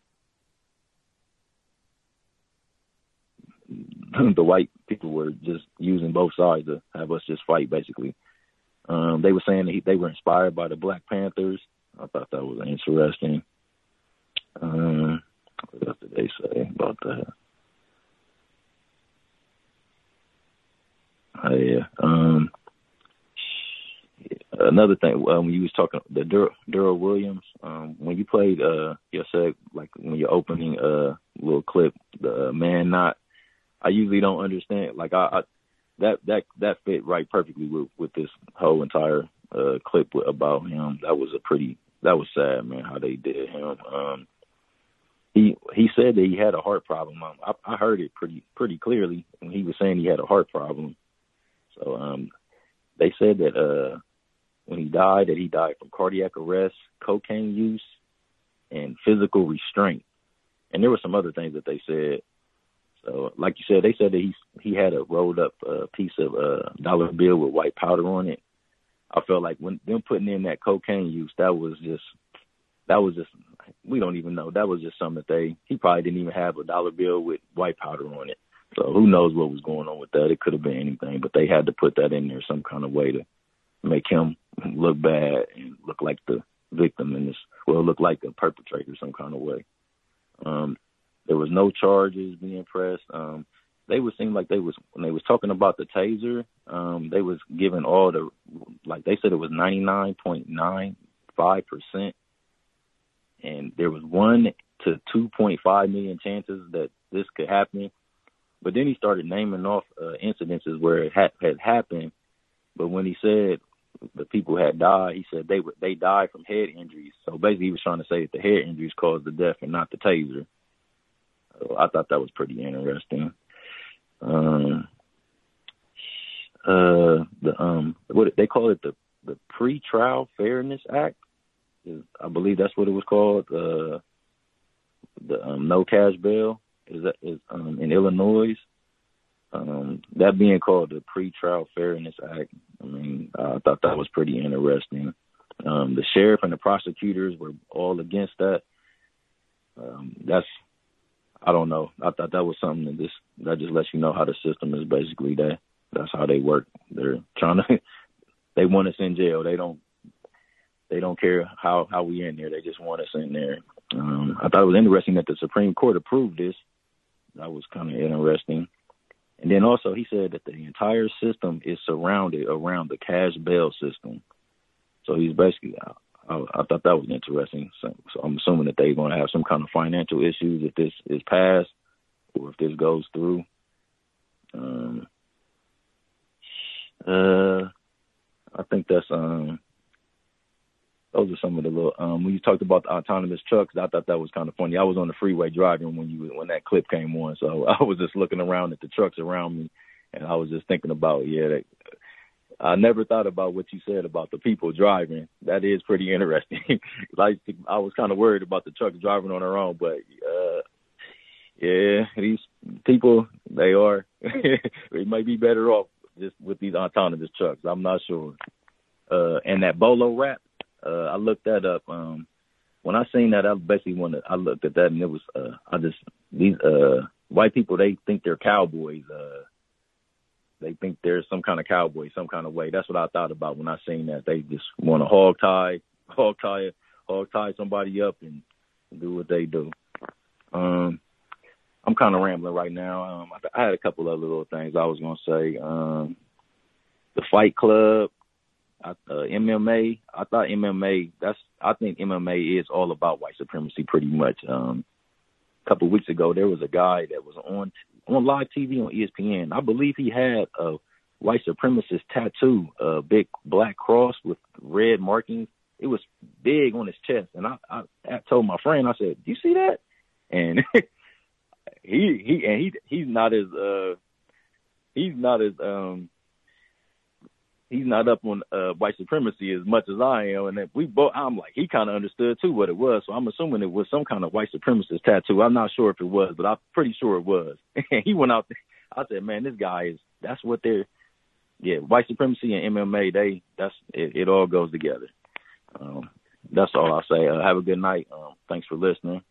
the white people were just using both sides to have us just fight, basically. Um, they were saying that he, they were inspired by the Black Panthers. I thought that was interesting. Um, what else did they say about that? Uh, yeah. Um, another thing, uh, when you was talking the Dur- Darryl Williams, um, when you played uh your like when you're opening uh little clip, the uh, man not, I usually don't understand. Like I, I that that that fit right perfectly with with this whole entire uh clip about him. That was a pretty that was sad, man, how they did him. Um, he he said that he had a heart problem. Um, I, I heard it pretty pretty clearly when he was saying he had a heart problem. So um, they said that uh when he died that he died from cardiac arrest, cocaine use, and physical restraint. And there were some other things that they said. So, like you said, they said that he he had a rolled up uh, piece of uh, dollar bill with white powder on it. I felt like when them putting in that cocaine use, that was just that was just we don't even know. That was just something that they he probably didn't even have a dollar bill with white powder on it. So who knows what was going on with that? It could have been anything, but they had to put that in there some kind of way to make him look bad and look like the victim in this, well, look like a perpetrator some kind of way. Um, there was no charges being pressed. Um, they would seem like they was when they was talking about the taser, um, they was giving all the like they said it was ninety nine point nine five percent, and there was one to two point five million chances that this could happen. But then he started naming off uh, incidences where it had, had happened. But when he said the people had died, he said they were they died from head injuries. So basically, he was trying to say that the head injuries caused the death and not the taser. So I thought that was pretty interesting. Um, uh, the um, what they call it the the pre-trial fairness act. I believe that's what it was called. Uh, the um, no cash bail is that is um, in Illinois. Um, that being called the Pre-Trial Fairness Act, I mean, I thought that was pretty interesting. Um, the sheriff and the prosecutors were all against that. Um, that's, I don't know. I thought that was something that just that just lets you know how the system is basically that. That's how they work. They're trying to, they want us in jail. They don't, they don't care how how we in there. They just want us in there. Um, I thought it was interesting that the Supreme Court approved this. That was kind of interesting. And then also he said that the entire system is surrounded around the cash bail system. So he's basically, I, I I thought that was interesting. So, so I'm assuming that they're going to have some kind of financial issues if this is passed or if this goes through. Um, uh, I think that's um, those are some of the little um when you talked about the autonomous trucks i thought that was kind of funny. I was on the freeway driving when you when that clip came on so i was just looking around at the trucks around me and i was just thinking about yeah that, i never thought about what you said about the people driving. That is pretty interesting. Like i was kind of worried about the trucks driving on their own but uh yeah these people they are they might be better off just with these autonomous trucks. I'm not sure. Uh and that BolaWrap uh, I looked that up. Um, when I seen that, I basically wanted. I looked at that and it was. Uh, I just these uh white people they think they're cowboys. Uh, they think they're some kind of cowboy, some kind of way. That's what I thought about when I seen that. They just want to hog tie, hog tie, hog tie somebody up and do what they do. Um, I'm kind of rambling right now. Um, I, I had a couple other little things I was gonna say. Um, the Fight Club uh, MMA. I thought MMA. That's. I think MMA is all about white supremacy, pretty much. Um, a couple of weeks ago, there was a guy that was on on live TV on ESPN. I believe he had a white supremacist tattoo, a big black cross with red markings. It was big on his chest, and I, I, I told my friend, I said, "Do you see that?" And he he and he he's not as uh he's not as um he's not up on uh, white supremacy as much as I am, and if we both. I'm like he kind of understood too what it was, so I'm assuming it was some kind of white supremacist tattoo. I'm not sure if it was, but I'm pretty sure it was. And he went out. There, I said, man, this guy is. That's what they're. Yeah, white supremacy and MMA. They. That's it. It all goes together. Um, that's all I'll say. Uh, have a good night. Um, thanks for listening.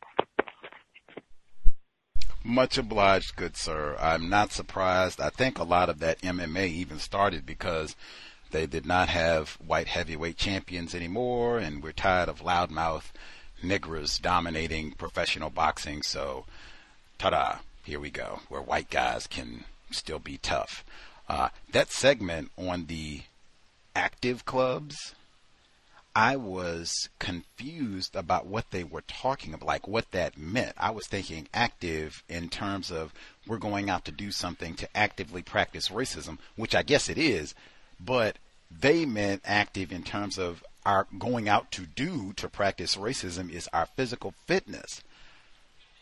Much obliged, good sir. I'm not surprised. I think a lot of that MMA even started because they did not have white heavyweight champions anymore, and we're tired of loudmouth niggers dominating professional boxing. So, ta-da! Here we go, where white guys can still be tough. Uh, that segment on the active clubs, I was confused about what they were talking about, like what that meant. I was thinking active in terms of we're going out to do something to actively practice racism, which I guess it is, but they meant active in terms of our going out to do to practice racism is our physical fitness.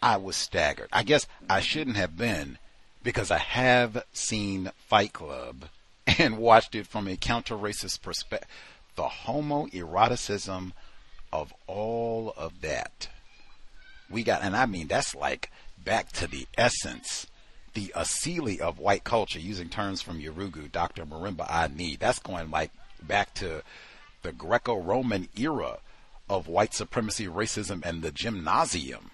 I was staggered. I guess I shouldn't have been because I have seen Fight Club and watched it from a counter racist perspective. The homoeroticism of all of that. We got, and I mean, that's like back to the essence, the asili of white culture, using terms from Yurugu, Dr. Marimba Ani. That's going like back to the Greco Roman era of white supremacy, racism, and the gymnasium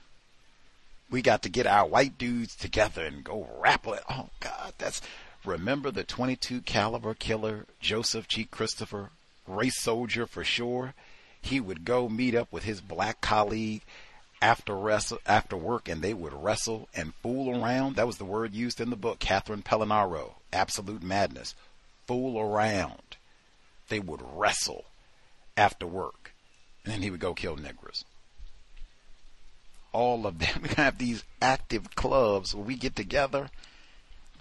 we got to get our white dudes together and go rap it. Oh God, that's remember the 22 caliber killer Joseph G. Christopher, race soldier for sure. He would go meet up with his black colleague after wrestle after work, and they would wrestle and fool around. That was the word used in the book. Catherine Pelonero, Absolute Madness, fool around. They would wrestle after work, and then he would go kill niggers all of them. We have these active clubs where we get together,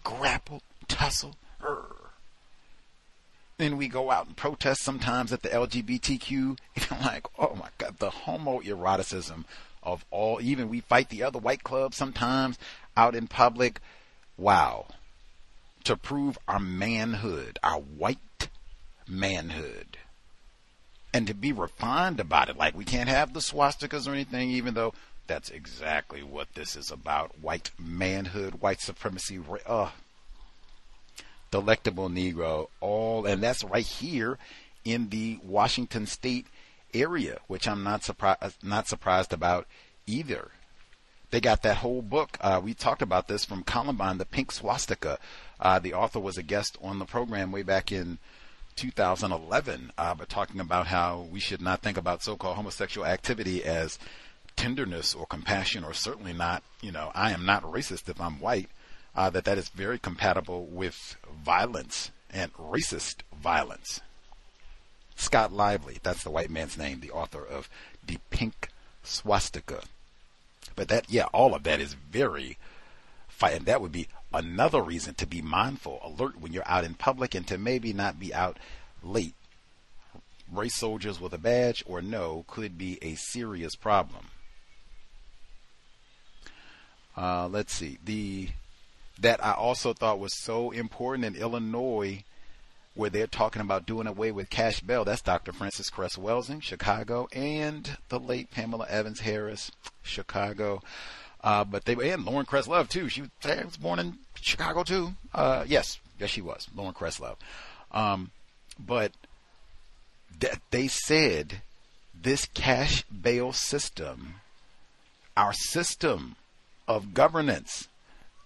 grapple, tussle, er, then we go out and protest sometimes at the LGBTQ. Know, like, oh my God, the homoeroticism of all. Even we fight the other white clubs sometimes out in public. Wow. To prove our manhood, our white manhood. And to be refined about it. Like we can't have the swastikas or anything, even though that's exactly what this is about. White manhood, white supremacy. Uh, delectable Negro, all, and that's right here in the Washington State area, which I'm not surprised not surprised about either. They got that whole book. Uh, we talked about this from Columbine, the Pink Swastika. Uh, the author was a guest on the program way back in 2011, uh, but talking about how we should not think about so-called homosexual activity as tenderness or compassion, or certainly not, you know, I am not racist if I'm white, uh, that that is very compatible with violence and racist violence. Scott Lively, that's the white man's name, the author of The Pink Swastika. But that, yeah, all of that is very, and that would be another reason to be mindful, alert when you're out in public and to maybe not be out late. Race soldiers with a badge or no could be a serious problem. Uh, let's see the that I also thought was so important in Illinois, where they're talking about doing away with cash bail. That's Dr. Frances Cress Welsing, Chicago, and the late Pamela Evans Harris, Chicago. Uh, but they and Lauren Love too. She was born in Chicago too. Uh, yes, yes, she was Lauren Love. Um, but th- they said this cash bail system, our system of governance,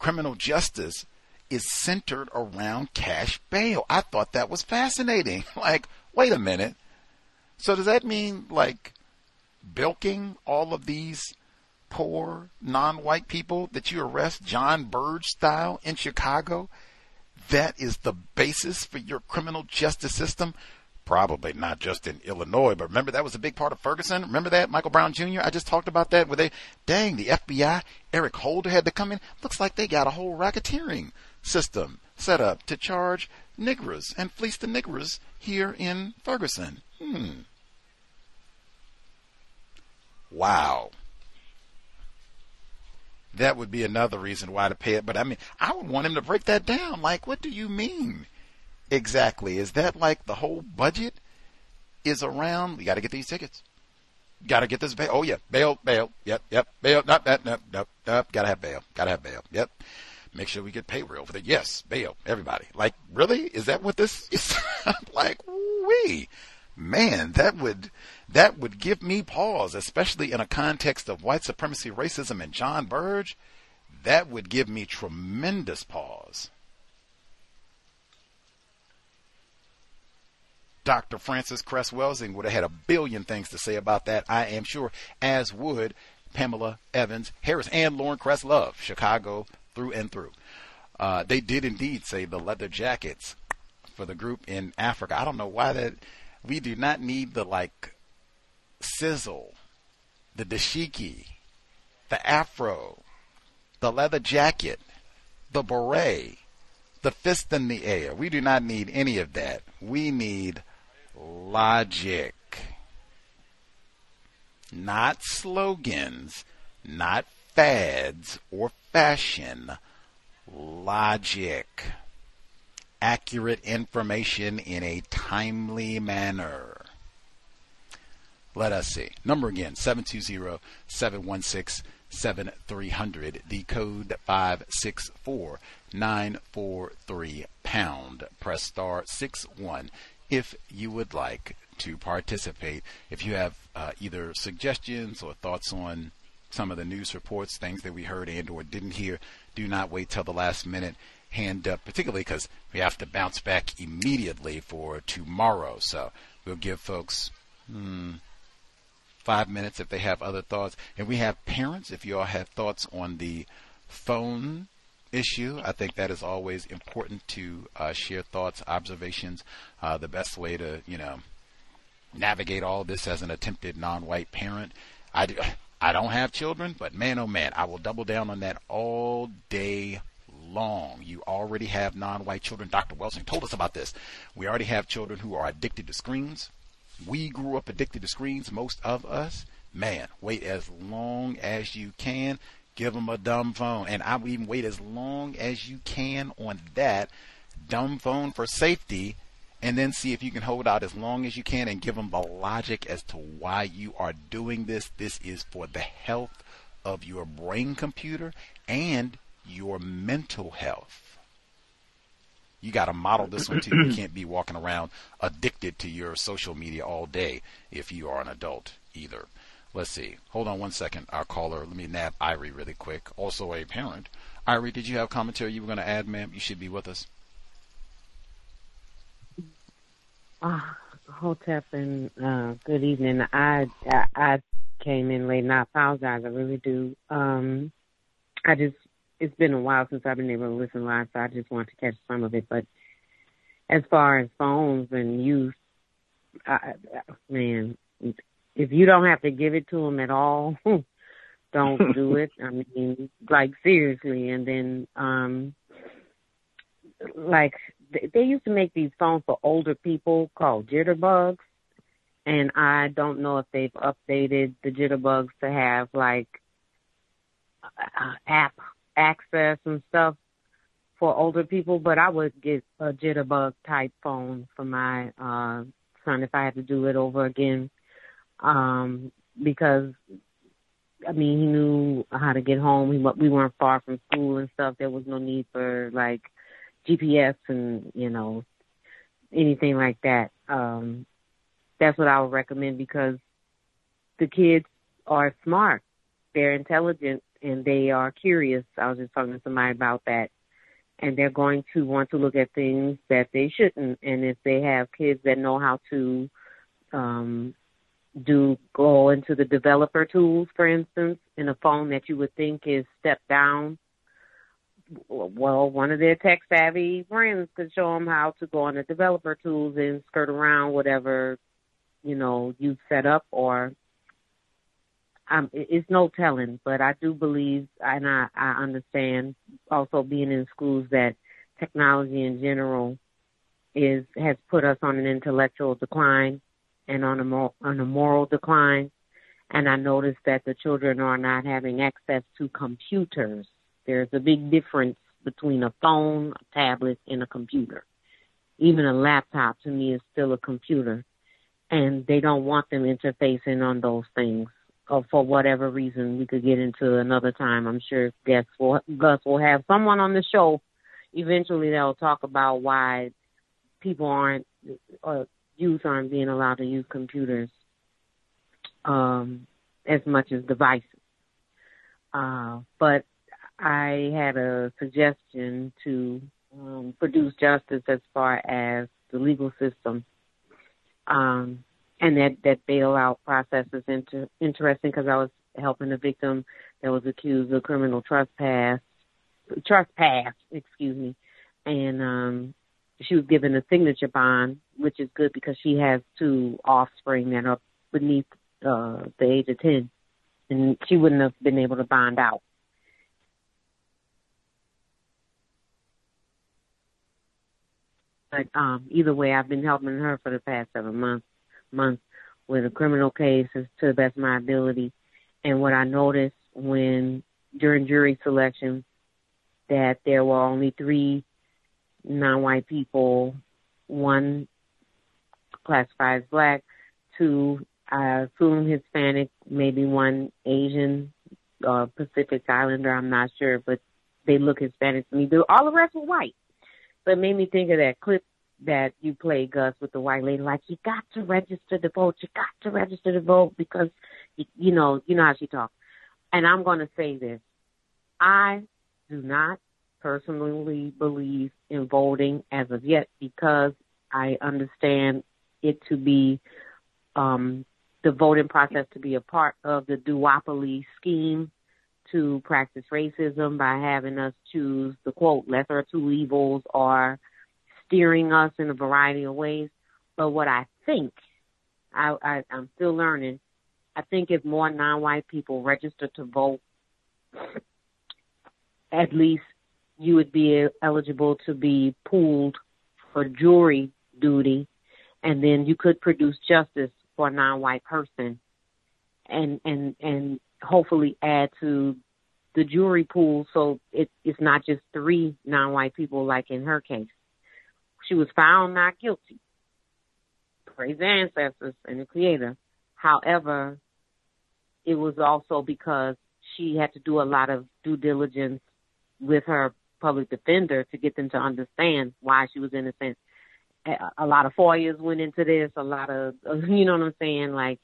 criminal justice is centered around cash bail. I thought that was fascinating. Like, wait a minute. So does that mean like bilking all of these poor non-white people that you arrest John Burge style in Chicago? That is the basis for your criminal justice system probably not just in Illinois, but remember that was a big part of Ferguson. Remember that Michael Brown Jr. I just talked about that. Where they, dang, the FBI, Eric Holder had to come in. Looks like they got a whole racketeering system set up to charge niggers and fleece the niggers here in Ferguson. Hmm. Wow. That would be another reason why to pay it. But I mean, I would want him to break that down. Like, what do you mean? Exactly? Is that like the whole budget is around? We got to get these tickets. Got to get this bail. Oh yeah, bail, bail. Yep, yep. Bail. Not that. Nope, nope, nope. Got to have bail. Got to have bail. Yep. Make sure we get payroll for the yes, bail. Everybody. Like, really? Is that what this is? like, we, man, that would that would give me pause, especially in a context of white supremacy, racism, and John Burge. That would give me tremendous pause. Dr. Frances Cress Welsing would have had a billion things to say about that, I am sure, as would Pamela Evans Harris and Lauren Cress Love, Chicago through and through. Uh, they did indeed say the leather jackets for the group in Africa. I don't know why that. We do not need the like sizzle, the dashiki, the afro, the leather jacket, the beret, the fist in the air. We do not need any of that. We need logic. Not slogans, not fads or fashion. Logic. Accurate information in a timely manner. Let us see. Number again, 720 716 7300. The code 564943 pound. Press star 61 if you would like to participate. If you have uh, either suggestions or thoughts on some of the news reports, things that we heard and or didn't hear, do not wait till the last minute. Hand up, particularly because we have to bounce back immediately for tomorrow. So we'll give folks hmm, five minutes if they have other thoughts. And we have parents, if you all have thoughts on the phone issue, I think that is always important to uh, share thoughts, observations. Uh, the best way to, you know, navigate all this as an attempted non-white parent. I, do, I don't have children, but man, oh man, I will double down on that all day long. You already have non-white children. Dr. Welsing told us about this. We already have children who are addicted to screens. We grew up addicted to screens, most of us. Man, wait as long as you can. Give them a dumb phone. And I would even wait as long as you can on that dumb phone for safety and then see if you can hold out as long as you can and give them the logic as to why you are doing this. This is for the health of your brain computer and your mental health. You got to model this one too. You can't be walking around addicted to your social media all day if you are an adult either. Let's see. Hold on one second. Our caller, let me nab Irie really quick. Also a parent. Irie, did you have commentary you were going to add, ma'am? You should be with us. Uh, Hotep and uh, good evening. I, I I came in late and I apologize. I really do. Um, I just it's been a while since I've been able to listen live, so I just want to catch some of it. But as far as phones and use, I, man, if you don't have to give it to them at all, don't do it. I mean, like seriously. And then, um, like they used to make these phones for older people called jitterbugs and I don't know if they've updated the jitterbugs to have like uh, app access and stuff for older people, but I would get a jitterbug type phone for my uh son if I had to do it over again. Um because I mean, he knew how to get home. He, we weren't far from school and stuff. There was no need for like GPS and you know anything like that. Um, that's what I would recommend because the kids are smart, they're intelligent, and they are curious. I was just talking to somebody about that. And they're going to want to look at things that they shouldn't. And if they have kids that know how to um, do go into the developer tools, for instance, in a phone that you would think is step down, well, one of their tech savvy friends could show them how to go on the developer tools and skirt around whatever, you know, you've set up or um, it's no telling, but I do believe, and I, I understand also being in schools that technology in general is has put us on an intellectual decline and on a more, on a moral decline. And I noticed that the children are not having access to computers there's a big difference between a phone, a tablet, and a computer. Even a laptop to me is still a computer. And they don't want them interfacing on those things. Or for whatever reason, we could get into another time. I'm sure Gus will, Gus will have someone on the show eventually that will talk about why people aren't, or youth aren't being allowed to use computers um, as much as devices. Uh, but I had a suggestion to um, produce justice as far as the legal system, um, and that that bailout process is inter- interesting because I was helping a victim that was accused of criminal trespass, trespass, excuse me, and um, she was given a signature bond, which is good because she has two offspring that are beneath uh, the age of ten, and she wouldn't have been able to bond out. But um, either way, I've been helping her for the past seven months, months with a criminal case to the best of my ability. And what I noticed when during jury selection that there were only three non-white people, one classified as black, two I assume Hispanic, maybe one Asian uh Pacific Islander, I'm not sure, but they look Hispanic to me. All the rest were white. But it made me think of that clip that you played, Gus, with the white lady. Like, you got to register to vote. You got to register to vote because, you, you know, you know how she talks. And I'm going to say this. I do not personally believe in voting as of yet because I understand it to be um, the voting process to be a part of the duopoly scheme to practice racism by having us choose the quote lesser of two evils or steering us in a variety of ways. But what I think, I, I I'm still learning. I think if more non-white people register to vote, at least you would be eligible to be pooled for jury duty, and then you could produce justice for a non-white person, and and and hopefully add to the jury pool so it, it's not just three non-white people like in her case. She was found not guilty. Praise the ancestors and the creator. However, it was also because she had to do a lot of due diligence with her public defender to get them to understand why she was innocent. A lot of FOIAs went into this, a lot of, you know what I'm saying? Like,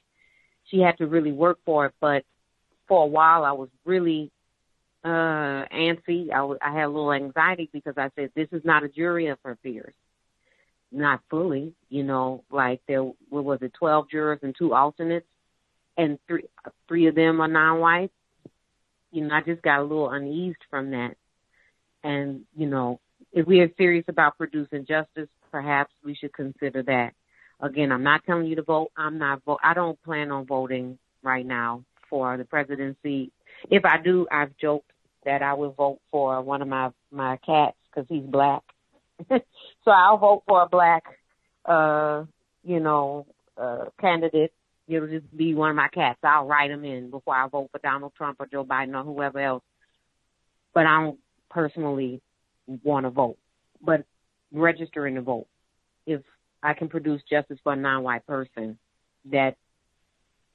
she had to really work for it, but for a while I was really uh antsy. I, w- I had a little anxiety because I said, this is not a jury of her peers not fully, you know, like there what was it, twelve jurors and two alternates and three three of them are non white. You know, I just got a little uneased from that. And, you know, if we are serious about producing justice, perhaps we should consider that. Again, I'm not telling you to vote. I'm not vote. I don't plan on voting right now for the presidency. If I do, I've joked that I would vote for one of my my cats because he's black so I'll vote for a black, uh, you know, uh, candidate. It'll just be one of my cats. I'll write them in before I vote for Donald Trump or Joe Biden or whoever else. But I don't personally want to vote. But registering to vote. If I can produce justice for a non-white person that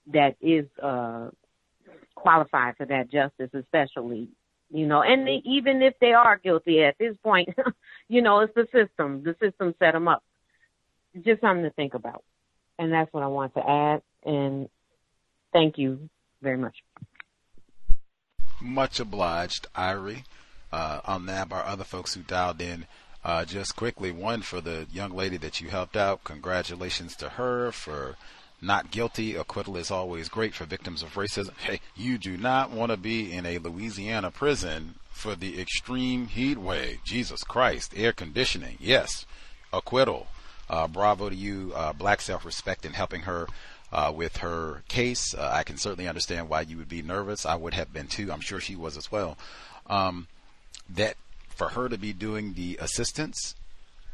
that is uh qualified for that justice, especially you know, and they, even if they are guilty at this point, you know, it's the system. The system set them up. Just something to think about. And that's what I want to add. And thank you very much. Much obliged, Irie. Uh, on that, our other folks who dialed in. Uh, just quickly, one for the young lady that you helped out. Congratulations to her for not guilty. Acquittal is always great for victims of racism. Hey, you do not want to be in a Louisiana prison for the extreme heat wave. Jesus Christ, air conditioning. Yes, acquittal. Uh, bravo to you, uh, Black Self Respect, in helping her uh, with her case. Uh, I can certainly understand why you would be nervous. I would have been too. I'm sure she was as well. Um, that for her to be doing the assistance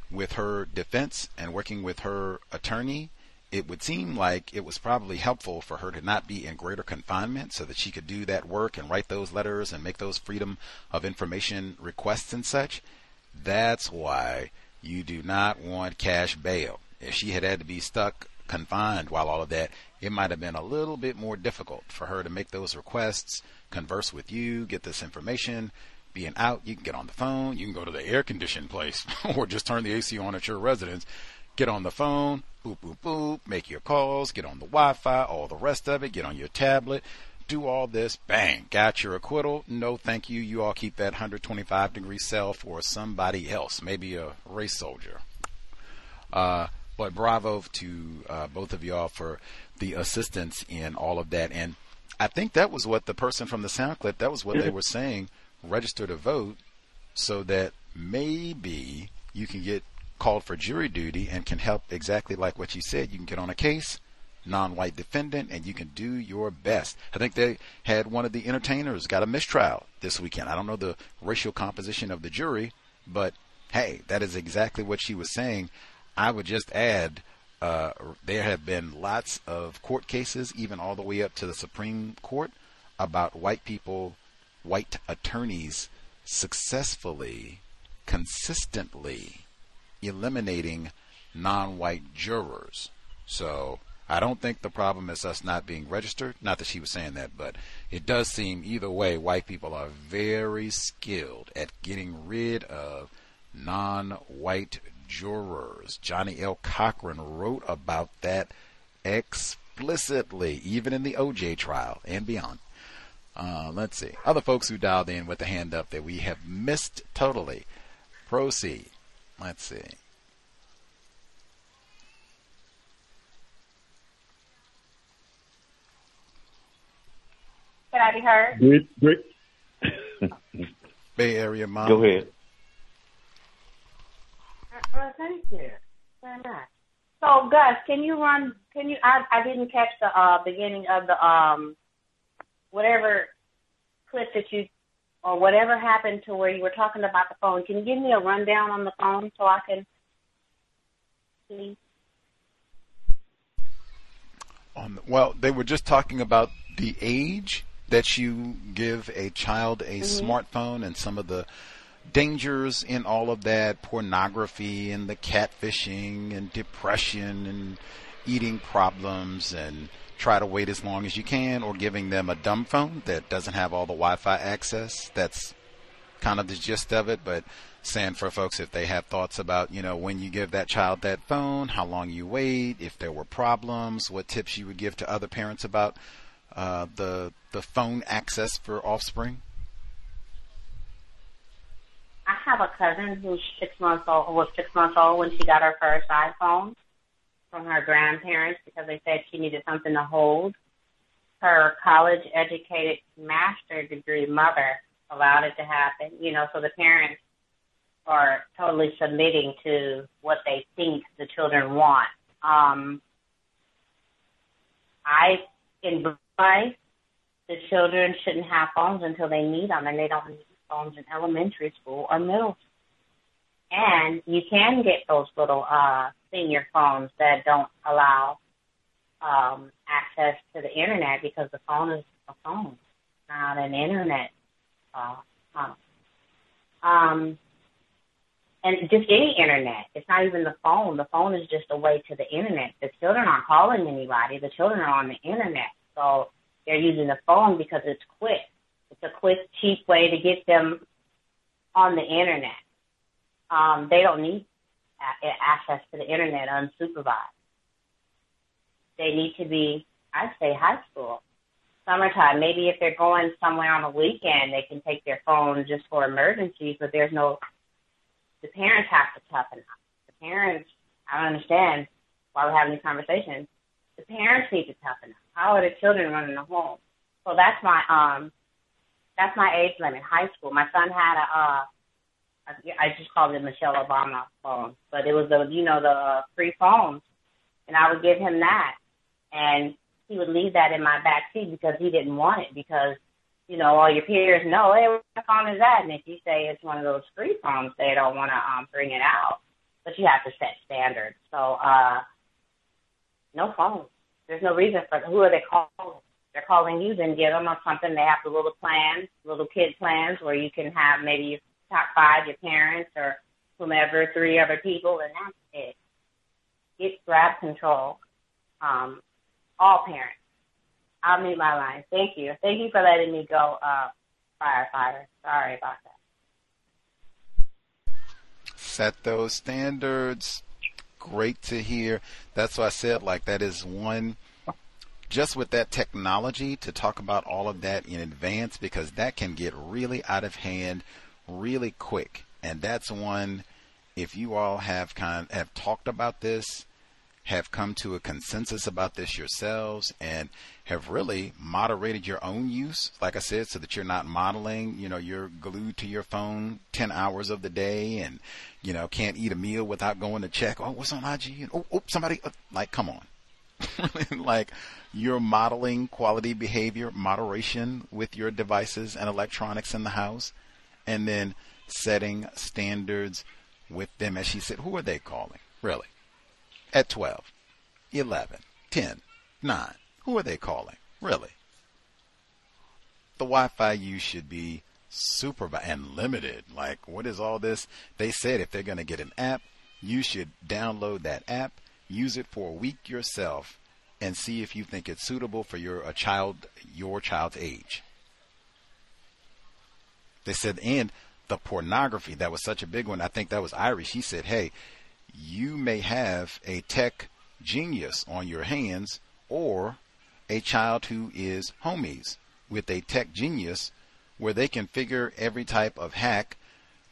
with her defense and working with her attorney it would seem like it was probably helpful for her to not be in greater confinement so that she could do that work and write those letters and make those freedom of information requests and such. That's why you do not want cash bail. If she had had to be stuck confined while all of that, it might have been a little bit more difficult for her to make those requests, converse with you, get this information. Being out, you can get on the phone, you can go to the air conditioned place, or just turn the AC on at your residence get on the phone, boop, boop, boop, make your calls, get on the Wi Fi, all the rest of it, get on your tablet, do all this, bang, got your acquittal. No, thank you. You all keep that 125 degree cell for somebody else, maybe a race soldier. Uh, but bravo to uh, both of y'all for the assistance in all of that. And I think that was what the person from the sound clip, that was what they were saying. Register to vote so that maybe you can get called for jury duty and can help exactly like what you said. You can get on a case, non-white defendant, and you can do your best. I think they had one of the entertainers got a mistrial this weekend. I don't know the racial composition of the jury, but hey, that is exactly what she was saying. I would just add, uh, there have been lots of court cases, even all the way up to the Supreme Court, about white people, white attorneys successfully, consistently eliminating non-white jurors. So I don't think the problem is us not being registered. Not that she was saying that, but it does seem either way, white people are very skilled at getting rid of non-white jurors. Johnnie L. Cochran wrote about that explicitly, even in the OJ trial and beyond. Uh, let's see. Other folks who dialed in with the hand up that we have missed totally. Proceed. Let's see. Can I be heard? Great, great. Bay Area mom. Go ahead. Well, thank you very much. So, Gus, can you run? Can you? I I didn't catch the uh beginning of the um whatever clip that you or whatever happened to where you were talking about the phone. Can you give me a rundown on the phone so I can see? On the, well, they were just talking about the age that you give a child a Mhm. smartphone and some of the dangers in all of that pornography and the catfishing and depression and eating problems and try to wait as long as you can or giving them a dumb phone that doesn't have all the Wi-Fi access. That's kind of the gist of it, but saying for folks if they have thoughts about, you know, when you give that child that phone, how long you wait, if there were problems, what tips you would give to other parents about uh, the the phone access for offspring. I have a cousin who's six months old, who was six months old when she got her first iPhone from her grandparents because they said she needed something to hold. Her college educated master degree mother allowed it to happen, you know, so the parents are totally submitting to what they think the children want. Um, I, in advice, the children shouldn't have phones until they need them, and they don't need phones in elementary school or middle school. And you can get those little uh, senior phones that don't allow um, access to the internet because the phone is a phone, not an internet uh, phone. Um, and just any internet. It's not even the phone. The phone is just a way to the internet. The children aren't calling anybody. The children are on the internet. So they're using the phone because it's quick. It's a quick, cheap way to get them on the internet. Um, they don't need access to the internet unsupervised. They need to be, I'd say, high school. Summertime, maybe if they're going somewhere on a weekend, they can take their phone just for emergencies, but there's no, the parents have to toughen up. The parents, I don't understand why we're having these conversations. The parents need to toughen up. How are the children running the home? So that's my, um, that's my age limit, high school. My son had a, uh, I just called it Michelle Obama phone, but it was the, you know, the uh, free phones. And I would give him that. And he would leave that in my back seat because he didn't want it because, you know, all your peers know, hey, what phone is that? And if you say it's one of those free phones, they don't want to um, bring it out. But you have to set standards. So, uh, no phones. There's no reason for who are they calling? They're calling you, then give them something. They have the little plans, little kid plans where you can have maybe top five, your parents or whomever, three other people, and that's it. Get grab control. Um, all parents. I'll mute my line. Thank you. Thank you for letting me go, uh, firefighter. Sorry about that. Set those standards. Great to hear. That's why I said like that is one just with that technology to talk about all of that in advance because that can get really out of hand really quick. And that's one if you all have kind have talked about this have come to a consensus about this yourselves and have really moderated your own use, like I said, so that you're not modeling, you know, you're glued to your phone 10 hours of the day and, you know, can't eat a meal without going to check, oh, what's on IG? Oh, oh somebody, uh, like, come on. like, you're modeling quality behavior, moderation with your devices and electronics in the house, and then setting standards with them. As she said, who are they calling? Really? At 12, 11, 10, 9. Who are they calling? Really? The Wi Fi use should be super and limited. Like, what is all this? They said if they're going to get an app, you should download that app, use it for a week yourself, and see if you think it's suitable for your a child your child's age. They said, and the pornography that was such a big one. I think that was Iris. He said, "Hey, you may have a tech genius on your hands, or a child who is homies with a tech genius, where they can figure every type of hack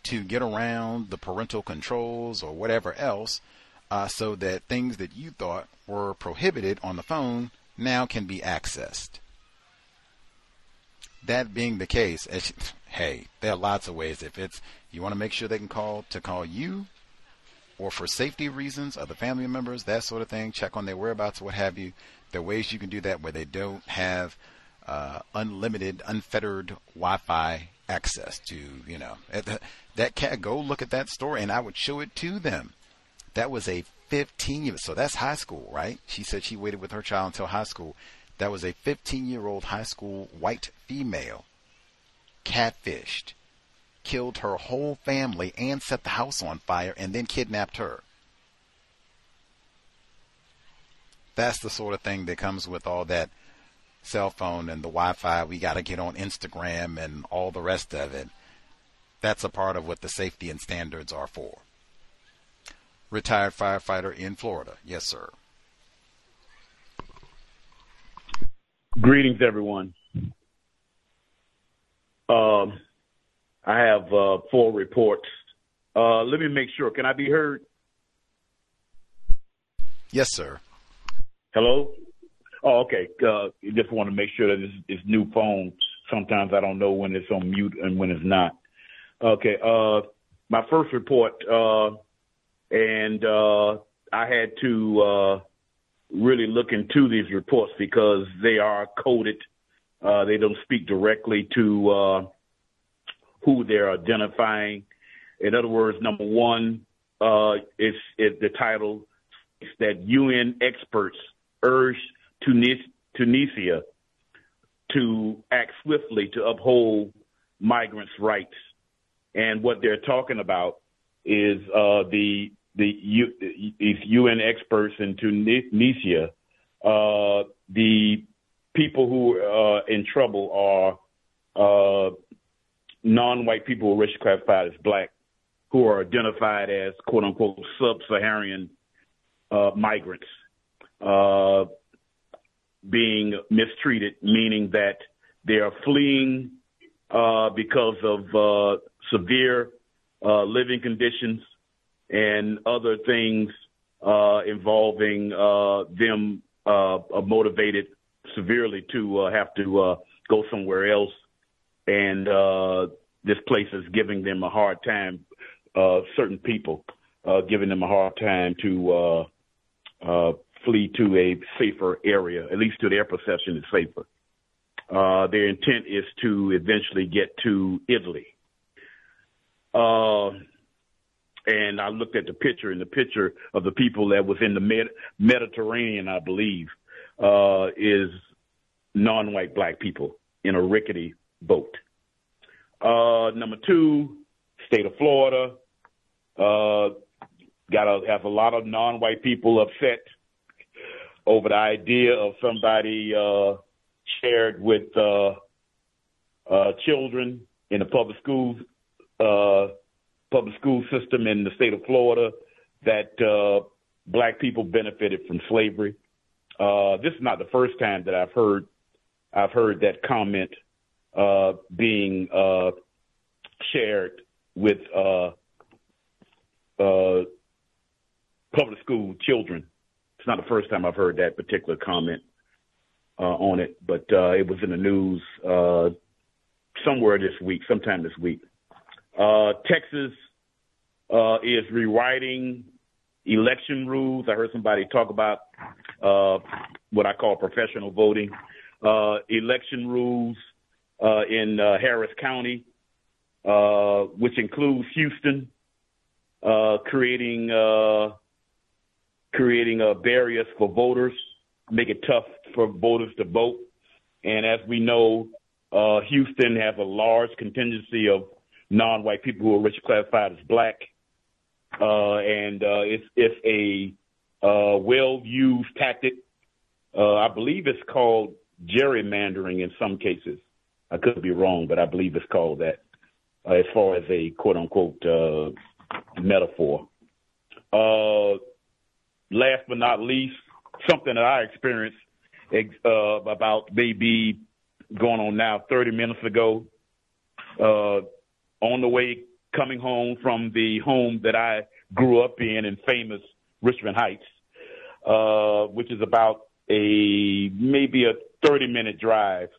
to get around the parental controls or whatever else." Uh, so that things that you thought were prohibited on the phone now can be accessed. That being the case, as, hey, there are lots of ways. If it's you want to make sure they can call to call you, or for safety reasons, other family members, that sort of thing, check on their whereabouts, what have you. There are ways you can do that where they don't have uh, unlimited, unfettered Wi-Fi access to, you know, that cat. Go look at that story, and I would show it to them. That was a 15 year so that's high school, right? She said she waited with her child until high school. That was a 15 year old high school white female catfished, killed her whole family and set the house on fire and then kidnapped her. That's the sort of thing that comes with all that cell phone and the Wi-Fi. We got to get on Instagram and all the rest of it. That's a part of what the safety and standards are for retired firefighter in Florida. Yes, sir. Greetings, everyone. Um, I have uh, four reports. Uh, let me make sure. Can I be heard? Yes, sir. Hello. Oh, okay. Uh, just want to make sure that it's, new phone. Sometimes I don't know when it's on mute and when it's not. Okay. Uh, my first report. Uh, and uh, I had to uh, really look into these reports because they are coded. Uh, they don't speak directly to uh, who they're identifying. In other words, number one, uh, it's it, the title that UN experts urge Tunis- Tunisia to act swiftly to uphold migrants' rights. And what they're talking about is uh, the the U, these UN experts in Tunisia, uh, the people who are in trouble are uh, non-white people racially classified as black, who are identified as quote unquote sub-Saharan uh, migrants, uh, being mistreated, meaning that they are fleeing uh, because of uh, severe uh, living conditions and other things uh, involving uh, them uh, motivated severely to uh, have to uh, go somewhere else. And uh, this place is giving them a hard time, uh, certain people uh, giving them a hard time to uh, uh, flee to a safer area, at least to their perception is safer. Uh, their intent is to eventually get to Italy. Uh, and I looked at the picture, and the picture of the people that was in the Med- Mediterranean, I believe, uh, is non-white black people in a rickety boat. Uh, number two, state of Florida, uh, got to have a lot of non-white people upset over the idea of somebody uh, shared with uh, uh, children in the public schools uh, public school system in the state of Florida that uh, black people benefited from slavery. Uh, this is not the first time that I've heard I've heard that comment uh, being uh, shared with uh, uh, public school children it's not the first time I've heard that particular comment uh, on it, but uh, it was in the news uh, somewhere this week, sometime this week. Uh, Texas uh, is rewriting election rules. I heard somebody talk about uh, what I call professional voting. Uh, election rules uh, in uh, Harris County, uh, which includes Houston, uh, creating uh, creating uh, barriers for voters, make it tough for voters to vote. And as we know, uh, Houston has a large contingency of non-white people who are rich classified as black, uh, and uh, it's it's a uh, well-used tactic. Uh, I believe it's called gerrymandering in some cases. I could be wrong, but I believe it's called that, uh, as far as a quote-unquote uh, metaphor. Uh, last but not least, something that I experienced uh, about maybe going on now 30 minutes ago. Uh, on the way coming home from the home that I grew up in in famous Richmond Heights, uh, which is about a maybe a 30 minute drive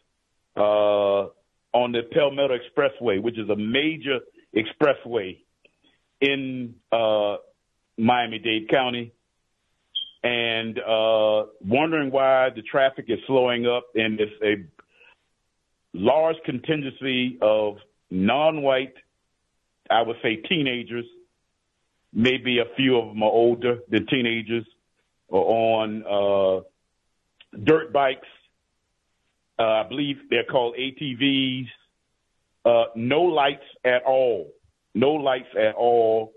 uh, on the Palmetto Expressway, which is a major expressway in uh, Miami-Dade County, and uh, wondering why the traffic is slowing up, and it's a large contingency of non-white, I would say teenagers, maybe a few of them are older than teenagers, are on uh, dirt bikes. Uh, I believe they're called ATVs. Uh, no lights at all. No lights at all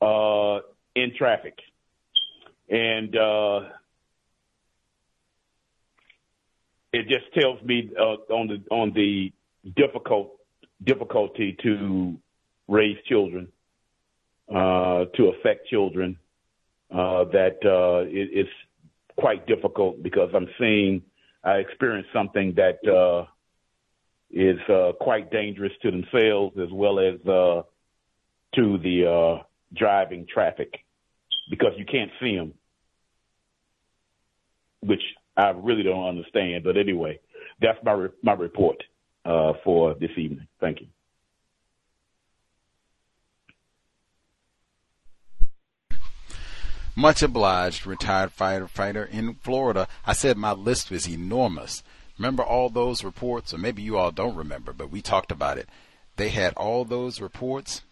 uh, in traffic. And uh, it just tells me uh, on the on the difficult difficulty to raise children, uh, to affect children, uh, that uh, it, it's quite difficult because I'm seeing, I experienced something that uh, is uh, quite dangerous to themselves as well as uh, to the uh, driving traffic because you can't see them, which I really don't understand. But anyway, that's my re- my report Uh, for this evening. Thank you. Much obliged, retired firefighter in Florida. I said my list was enormous. Remember all those reports, or maybe you all don't remember, but we talked about it. They had all those reports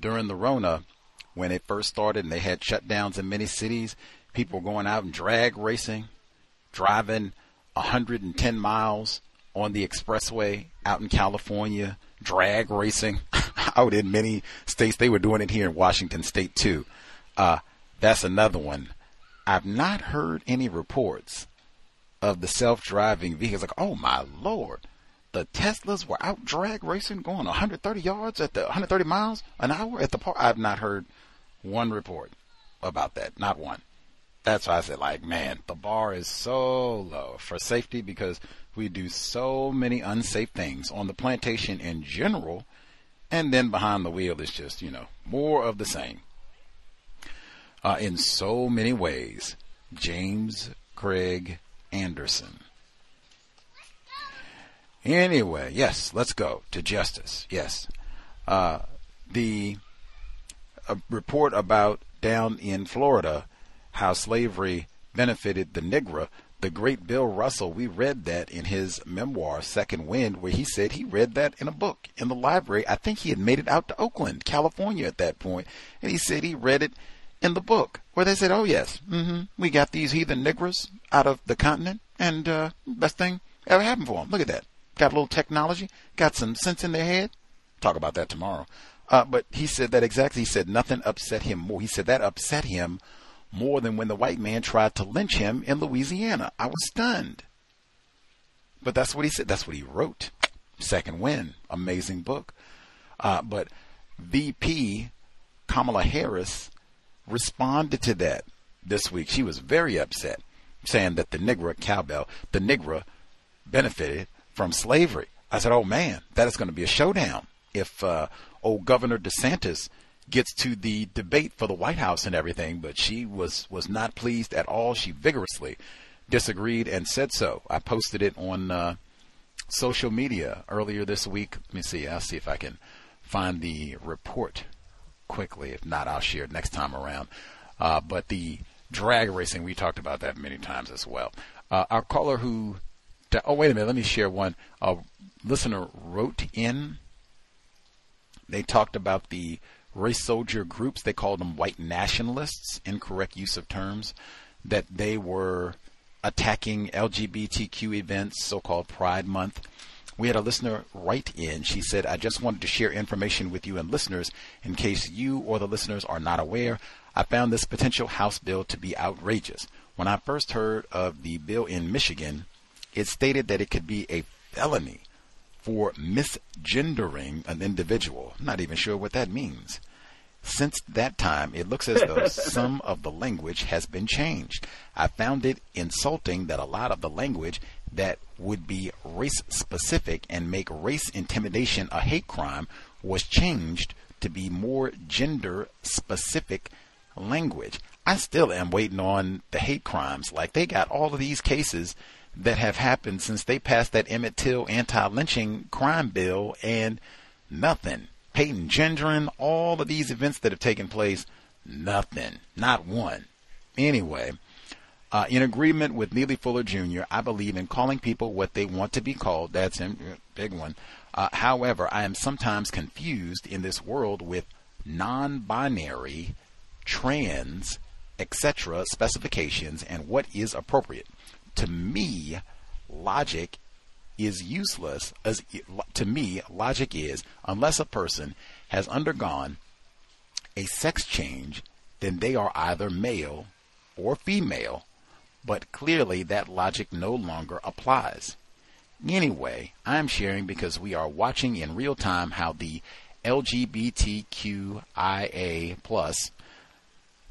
during the Rona when it first started, and they had shutdowns in many cities. People going out and drag racing, driving 110 miles on the expressway out in California, drag racing out in many states. They were doing it here in Washington State too. Uh, that's another one. I've not heard any reports of the self-driving vehicles. Like, oh my lord, the Teslas were out drag racing, going 130 yards at the 130 miles an hour at the park. I've not heard one report about that. Not one. That's why I said, like, man, the bar is so low for safety because we do so many unsafe things on the plantation in general, and then behind the wheel is just, you know, more of the same. Uh, in so many ways, James Craig Anderson. Anyway, yes, let's go to justice. Yes. Uh, the uh, report about down in Florida how slavery benefited the Negro the great Bill Russell, we read that in his memoir, Second Wind, where he said he read that in a book in the library. I think he had made it out to Oakland, California at that point, and he said he read it in the book where they said, "Oh yes, mm-hmm, we got these heathen Negroes out of the continent, and uh, best thing ever happened for them. Look at that. Got a little technology, got some sense in their head. Talk about that tomorrow." Uh, but he said that exactly. He said nothing upset him more. He said that upset him more than when the white man tried to lynch him in Louisiana. I was stunned. But that's what he said. That's what he wrote. Second Wind, amazing book. Uh, but VP Kamala Harris responded to that this week. She was very upset, saying that the Negro cowbell, the Negro benefited from slavery. I said, "Oh man, that is going to be a showdown if uh, old Governor DeSantis gets to the debate for the White House and everything, but she was was not pleased at all. She vigorously disagreed and said so. I posted it on uh, social media earlier this week. Let me see. I'll see if I can find the report quickly. If not, I'll share it next time around. Uh, but the drag racing, we talked about that many times as well. Uh, our caller who, oh wait a minute, let me share one. A listener wrote in. They talked about the race soldier groups. They called them white nationalists. Incorrect use of terms. That they were attacking LGBTQ events, so-called Pride Month. We had a listener write in. She said, I just wanted to share information with you and listeners in case you or the listeners are not aware. I found this potential House bill to be outrageous. When I first heard of the bill in Michigan, it stated that it could be a felony for misgendering an individual. I'm not even sure what that means. Since that time, it looks as though some of the language has been changed. I found it insulting that a lot of the language that would be race specific and make race intimidation a hate crime was changed to be more gender specific language. I still am waiting on the hate crimes. Like they got all of these cases that have happened since they passed that Emmett Till anti-lynching crime bill and nothing. Peyton Gendron, all of these events that have taken place, nothing. Not one. Anyway, uh, in agreement with Neely Fuller Jr., I believe in calling people what they want to be called. That's a big one. Uh, however, I am sometimes confused in this world with non-binary, trans, etc. specifications and what is appropriate. To me, logic is useless. As to me, logic is unless a person has undergone a sex change, then they are either male or female but clearly that logic no longer applies. Anyway, I'm sharing because we are watching in real time how the LGBTQIA plus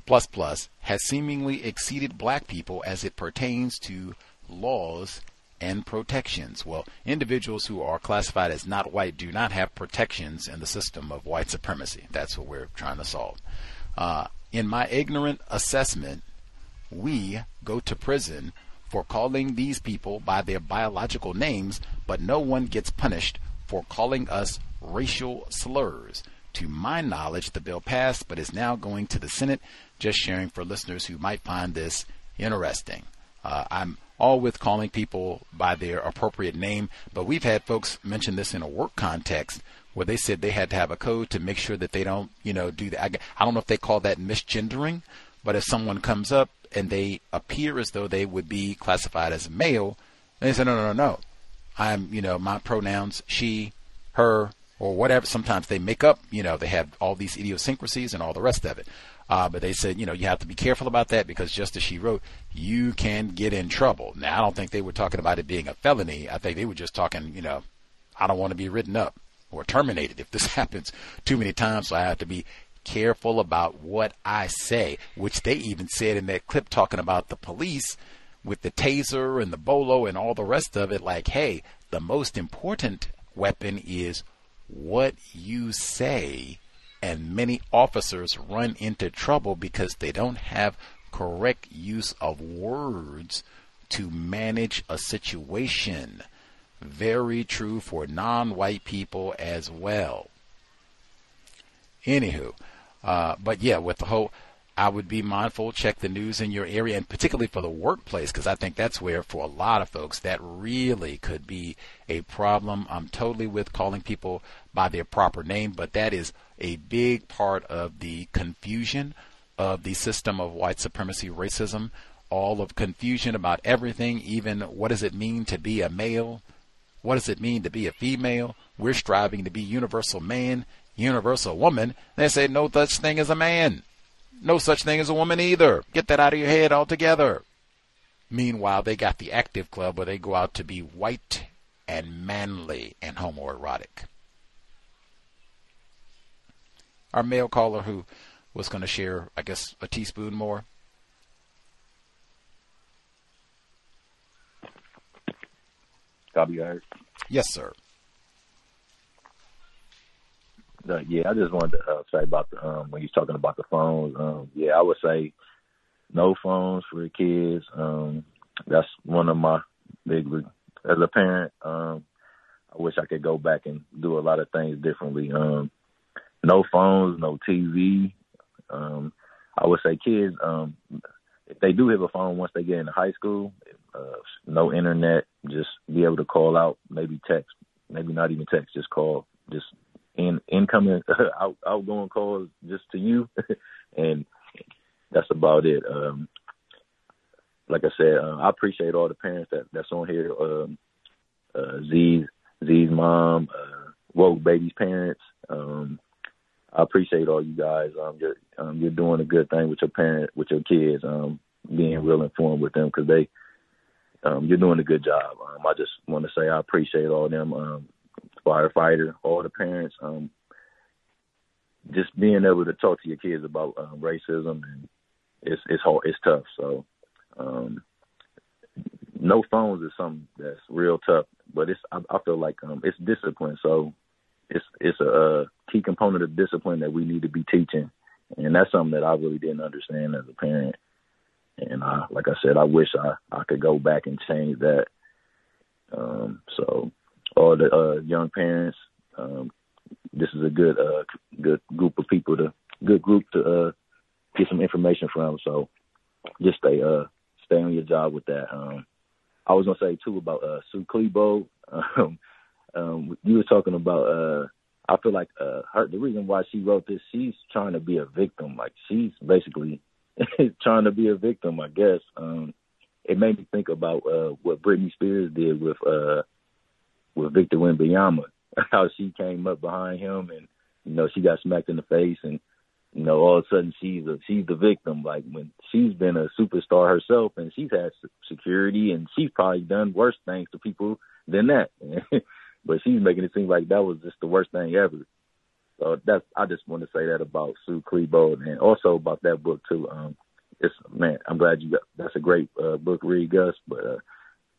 plus plus has seemingly exceeded black people as it pertains to laws and protections. Well, individuals who are classified as not white do not have protections in the system of white supremacy. That's what we're trying to solve. Uh, in my ignorant assessment, we go to prison for calling these people by their biological names, but no one gets punished for calling us racial slurs. To my knowledge, the bill passed, but is now going to the Senate. Just sharing for listeners who might find this interesting. Uh, I'm all with calling people by their appropriate name, but we've had folks mention this in a work context where they said they had to have a code to make sure that they don't, you know, do that. I, I don't know if they call that misgendering, but if someone comes up and they appear as though they would be classified as male, they say, no, no, no, no. I'm, you know, my pronouns, she, her, or whatever. Sometimes they make up, you know, they have all these idiosyncrasies and all the rest of it. Uh, but they said, you know, you have to be careful about that because just as she wrote, you can get in trouble. Now, I don't think they were talking about it being a felony. I think they were just talking, you know, I don't want to be written up or terminated if this happens too many times. So I have to be careful about what I say, which they even said in that clip talking about the police with the taser and the bolo and all the rest of it. Like, hey, the most important weapon is what you say. And many officers run into trouble because they don't have correct use of words to manage a situation. Very true for non white people as well. Anywho, uh, but yeah, with the whole, I would be mindful, check the news in your area, and particularly for the workplace, because I think that's where, for a lot of folks, that really could be a problem. I'm totally with calling people by their proper name, but that is a big part of the confusion of the system of white supremacy racism. All of confusion about everything, even what does it mean to be a male? What does it mean to be a female? We're striving to be universal man universal woman, they say no such thing as a man. No such thing as a woman either. Get that out of your head altogether. Meanwhile, they got the active club where they go out to be white and manly and homoerotic. Our male caller who was going to share, I guess, a teaspoon more. Copy. Yes, sir. Uh, yeah, I just wanted to uh, say about the um, when you're talking about the phones. Um, yeah, I would say no phones for the kids. Um, that's one of my big. As a parent, um, I wish I could go back and do a lot of things differently. Um, no phones, no TV. Um, I would say kids, um, if they do have a phone once they get into high school, uh, no internet, just be able to call out, maybe text, maybe not even text, just call, just in incoming, out, outgoing calls just to you, and that's about it. Um, like I said, uh, I appreciate all the parents that that's on here. Um, uh, Z's Z's mom, uh, woke baby's parents. Um, I appreciate all you guys. Um, you're um, you're doing a good thing with your parent, with your kids. Um, being real informed with them because they, um, you're doing a good job. Um, I just want to say I appreciate all them, um, firefighter, all the parents. Um, just being able to talk to your kids about um, racism and it's it's hard, it's tough. So, um, no phones is something that's real tough, but it's I, I feel like um, it's discipline. So it's it's a, key component of discipline that we need to be teaching, and that's something that I really didn't understand as a parent. And I, like I said, I wish I I could go back and change that. Um, so all the uh, young parents, um, this is a good uh, good group of people to good group to uh, get some information from. So just stay uh stay on your job with that. Um, I was gonna say too about uh, Sue Klebold. Um, um, you were talking about. Uh, I feel like uh, her the reason why she wrote this, she's trying to be a victim. Like she's basically trying to be a victim, I guess. Um, it made me think about uh, what Britney Spears did with uh, with Victor Wembanyama, how she came up behind him and you know she got smacked in the face and you know all of a sudden she's a, she's the victim. Like when she's been a superstar herself and she's had security and she's probably done worse things to people than that. but she's making it seem like that was just the worst thing ever. So that's I just want to say that about Sue Klebold and also about that book too. Um, it's man, I'm glad you got that's a great uh, book read, Gus. But uh,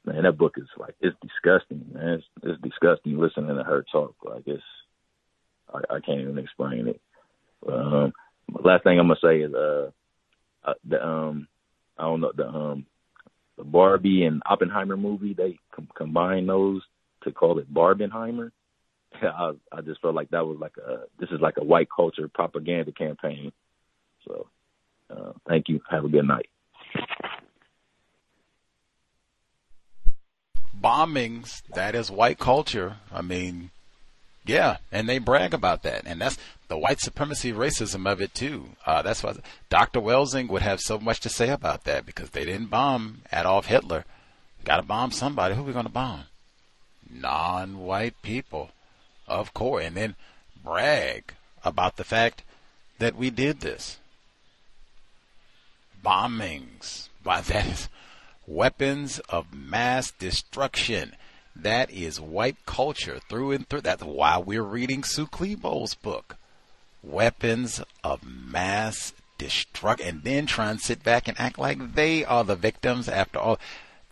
man, that book is like it's disgusting, man. It's, it's disgusting listening to her talk. Like it's I, I can't even explain it. Um, last thing I'm gonna say is uh, uh the um I don't know the um the Barbie and Oppenheimer movie they com- combine those to call it Barbenheimer. I I just felt like that was like a this is like a white culture propaganda campaign. So uh, thank you. Have a good night. Bombings, that is white culture. I mean, yeah, and they brag about that, and that's the white supremacy racism of it too. Uh, that's why Dr. Welsing would have so much to say about that because they didn't bomb Adolf Hitler. Got to bomb somebody. Who are we going to bomb? Non-white people. Of course. And then brag about the fact that we did this. Bombings. Why, that is weapons of mass destruction. That is white culture through and through. That's why we're reading Sue Klebold's book. Weapons of mass destruction. And then try and sit back and act like they are the victims after all.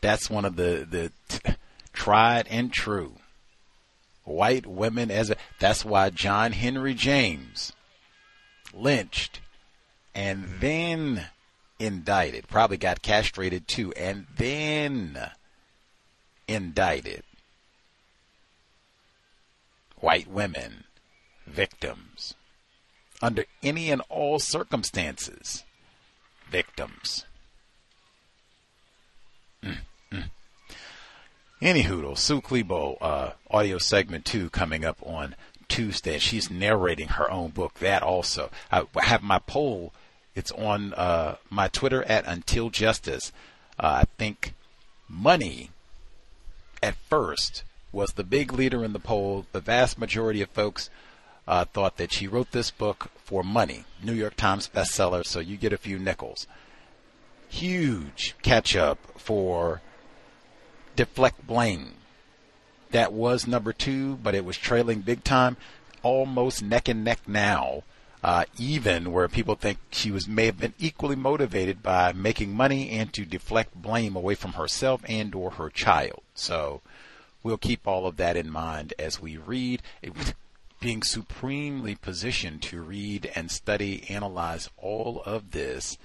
That's one of the, the tried and true. White women as a, that's why John Henry James lynched and then indicted, probably got castrated too, and then indicted white women victims. Under any and all circumstances victims. Mm. Anywho, Sue Klebold, uh, audio segment two coming up on Tuesday. She's narrating her own book. That also. I have my poll. It's on uh, my Twitter at Until Justice. Uh, I think money at first was the big leader in the poll. The vast majority of folks uh, thought that she wrote this book for money. New York Times bestseller, so you get a few nickels. Huge catch up for deflect blame. That was number two, but it was trailing big time, almost neck and neck now. Uh, even where people think she was may have been equally motivated by making money and to deflect blame away from herself and or her child. So we'll keep all of that in mind as we read. It, being supremely positioned to read and study, analyze all of this.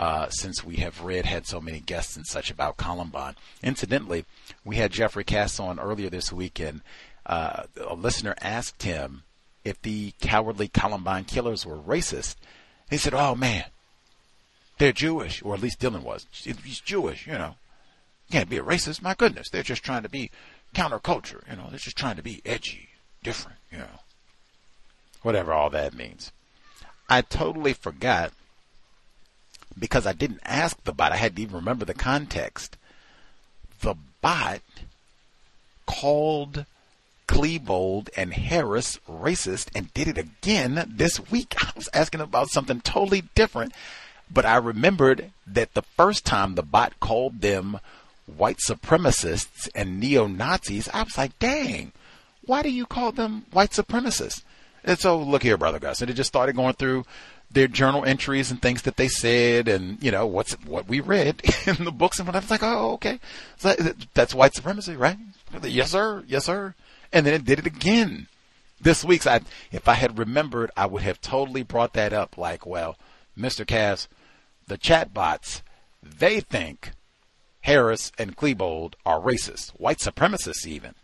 Uh, since we have read, had so many guests and such about Columbine. Incidentally, we had Jeffrey Kass on earlier this week, and uh, a listener asked him if the cowardly Columbine killers were racist. He said, "Oh man, they're Jewish, or at least Dylan was. He's Jewish, you know. Can't be a racist. My goodness, they're just trying to be counterculture. You know, they're just trying to be edgy, different. You know, whatever all that means." I totally forgot because I didn't ask the bot. I had to even remember the context. The bot called Klebold and Harris racist and did it again this week. I was asking about something totally different, but I remembered that the first time the bot called them white supremacists and neo Nazis, I was like, dang, why do you call them white supremacists? And so, look here, brother Gus. And it just started going through their journal entries and things that they said, and you know what's what we read in the books, and I was like, oh, okay, so that's white supremacy, right? Yes, sir. Yes, sir and then it did it again this week. I, if I had remembered, I would have totally brought that up. Like, well, Mr. Kass, the chatbots, they think Harris and Klebold are racist, white supremacists, even.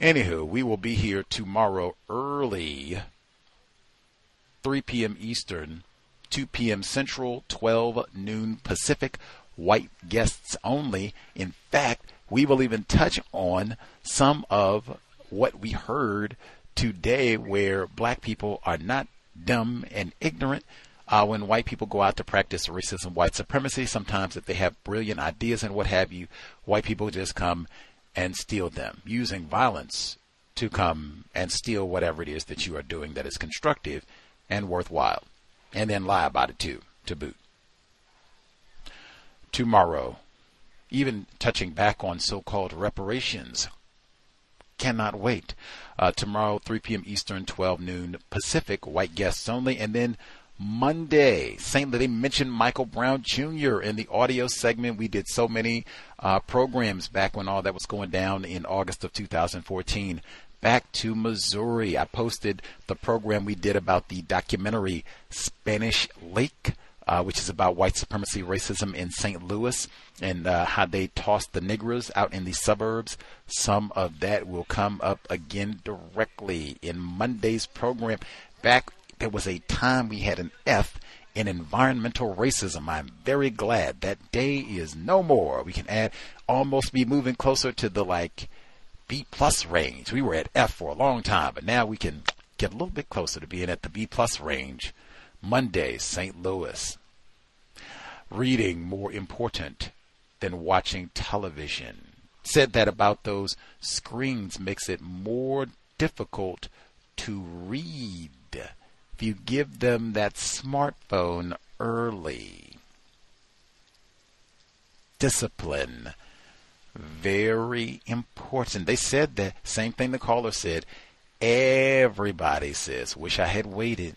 Anywho, we will be here tomorrow early, 3 p.m. Eastern, 2 p.m. Central, 12 noon Pacific. White guests only. In fact, we will even touch on some of what we heard today where black people are not dumb and ignorant. Uh, when white people go out to practice racism, white supremacy, sometimes if they have brilliant ideas and what have you, white people just come and steal them, using violence to come and steal whatever it is that you are doing that is constructive and worthwhile, and then lie about it too, to boot. Tomorrow, even touching back on so-called reparations. Cannot wait. Uh, tomorrow, 3 p.m. Eastern, 12 noon Pacific, white guests only. And then Monday, St. They mentioned Michael Brown Jr. in the audio segment. We did so many uh, programs back when all that was going down in August of 2014 back to Missouri. I posted the program we did about the documentary Spanish Lake uh, which is about white supremacy racism in St. Louis and uh, how they tossed the Negroes out in the suburbs. Some of that will come up again directly in Monday's program. Back there was a time we had an F in environmental racism. I'm very glad that day is no more. We can add almost be moving closer to the like B plus range. We were at F for a long time, but now we can get a little bit closer to being at the B plus range Monday, St. Louis. Reading more important than watching television. Said that about those screens makes it more difficult to read if you give them that smartphone early. Discipline. Very important. They said the same thing the caller said. Everybody says, wish I had waited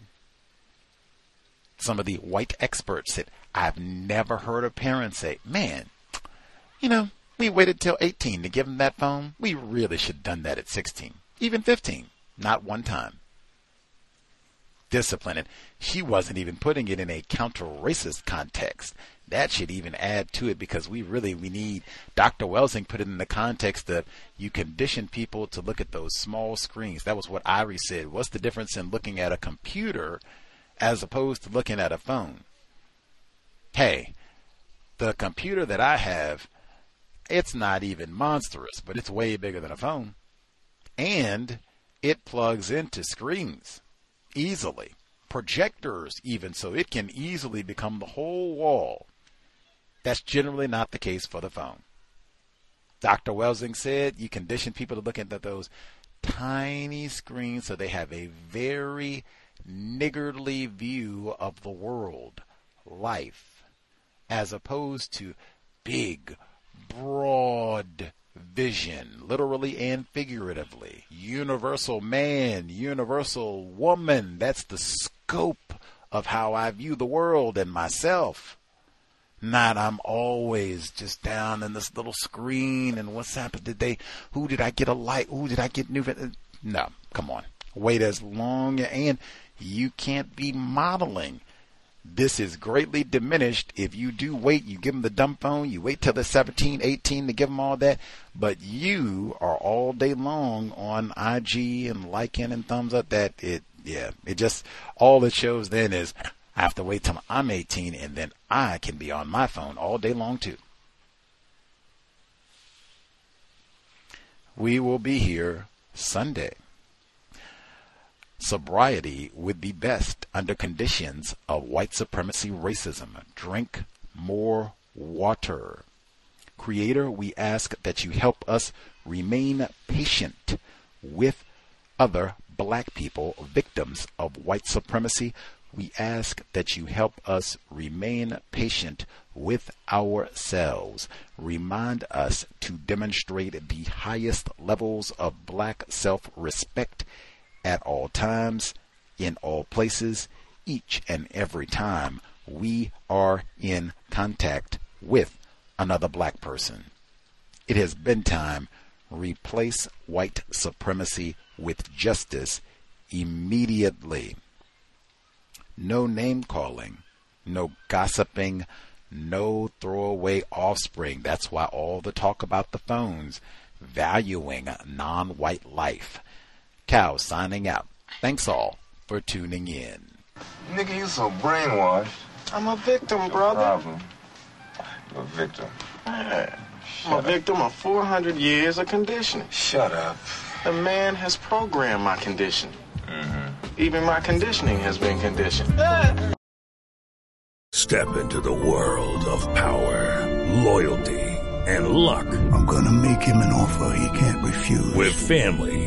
some of the white experts said, I've never heard a parent say, man, you know, we waited till 18 to give them that phone. We really should have done that at 16, even 15, not one time. Discipline. And she wasn't even putting it in a counter racist context. That should even add to it because we really we need Dr. Welsing put it in the context of you condition people to look at those small screens. That was what Irie said. What's the difference in looking at a computer as opposed to looking at a phone. Hey, the computer that I have, it's not even monstrous, but it's way bigger than a phone. And it plugs into screens easily, projectors even, so it can easily become the whole wall. That's generally not the case for the phone. Dr. Welsing said you condition people to look at those tiny screens so they have a very niggardly view of the world, life, as opposed to big, broad vision, literally and figuratively. Universal man, universal woman. That's the scope of how I view the world and myself. Not I'm always just down in this little screen and what's happened today. Who did I get a like? Who did I get new? No, come on. Wait as long and you can't be modeling. This is greatly diminished if you do wait. You give them the dumb phone. You wait till they're 17, 18 to give them all that. But you are all day long on IG and liking and thumbs up. That it, yeah, it just all it shows then is I have to wait till I'm 18 and then I can be on my phone all day long too. We will be here Sunday. Sobriety would be best under conditions of white supremacy racism. Drink more water. Creator, we ask that you help us remain patient with other black people, victims of white supremacy we ask that you help us remain patient with ourselves. Remind us to demonstrate the highest levels of black self respect at all times, in all places, each and every time we are in contact with another black person. It has been time. Replace white supremacy with justice immediately no name calling, no gossiping, no throwaway offspring. That's why all the talk about the phones, valuing non white life. Cow signing out. Thanks all for tuning in. Nigga, you so brainwashed. I'm a victim, brother. Problem. You're a victim. I'm a victim of 400 years of conditioning. Shut up. The man has programmed my condition. Mm-hmm. Even my conditioning has been conditioned. Step into the world of power, loyalty, and luck. I'm gonna make him an offer he can't refuse. With family,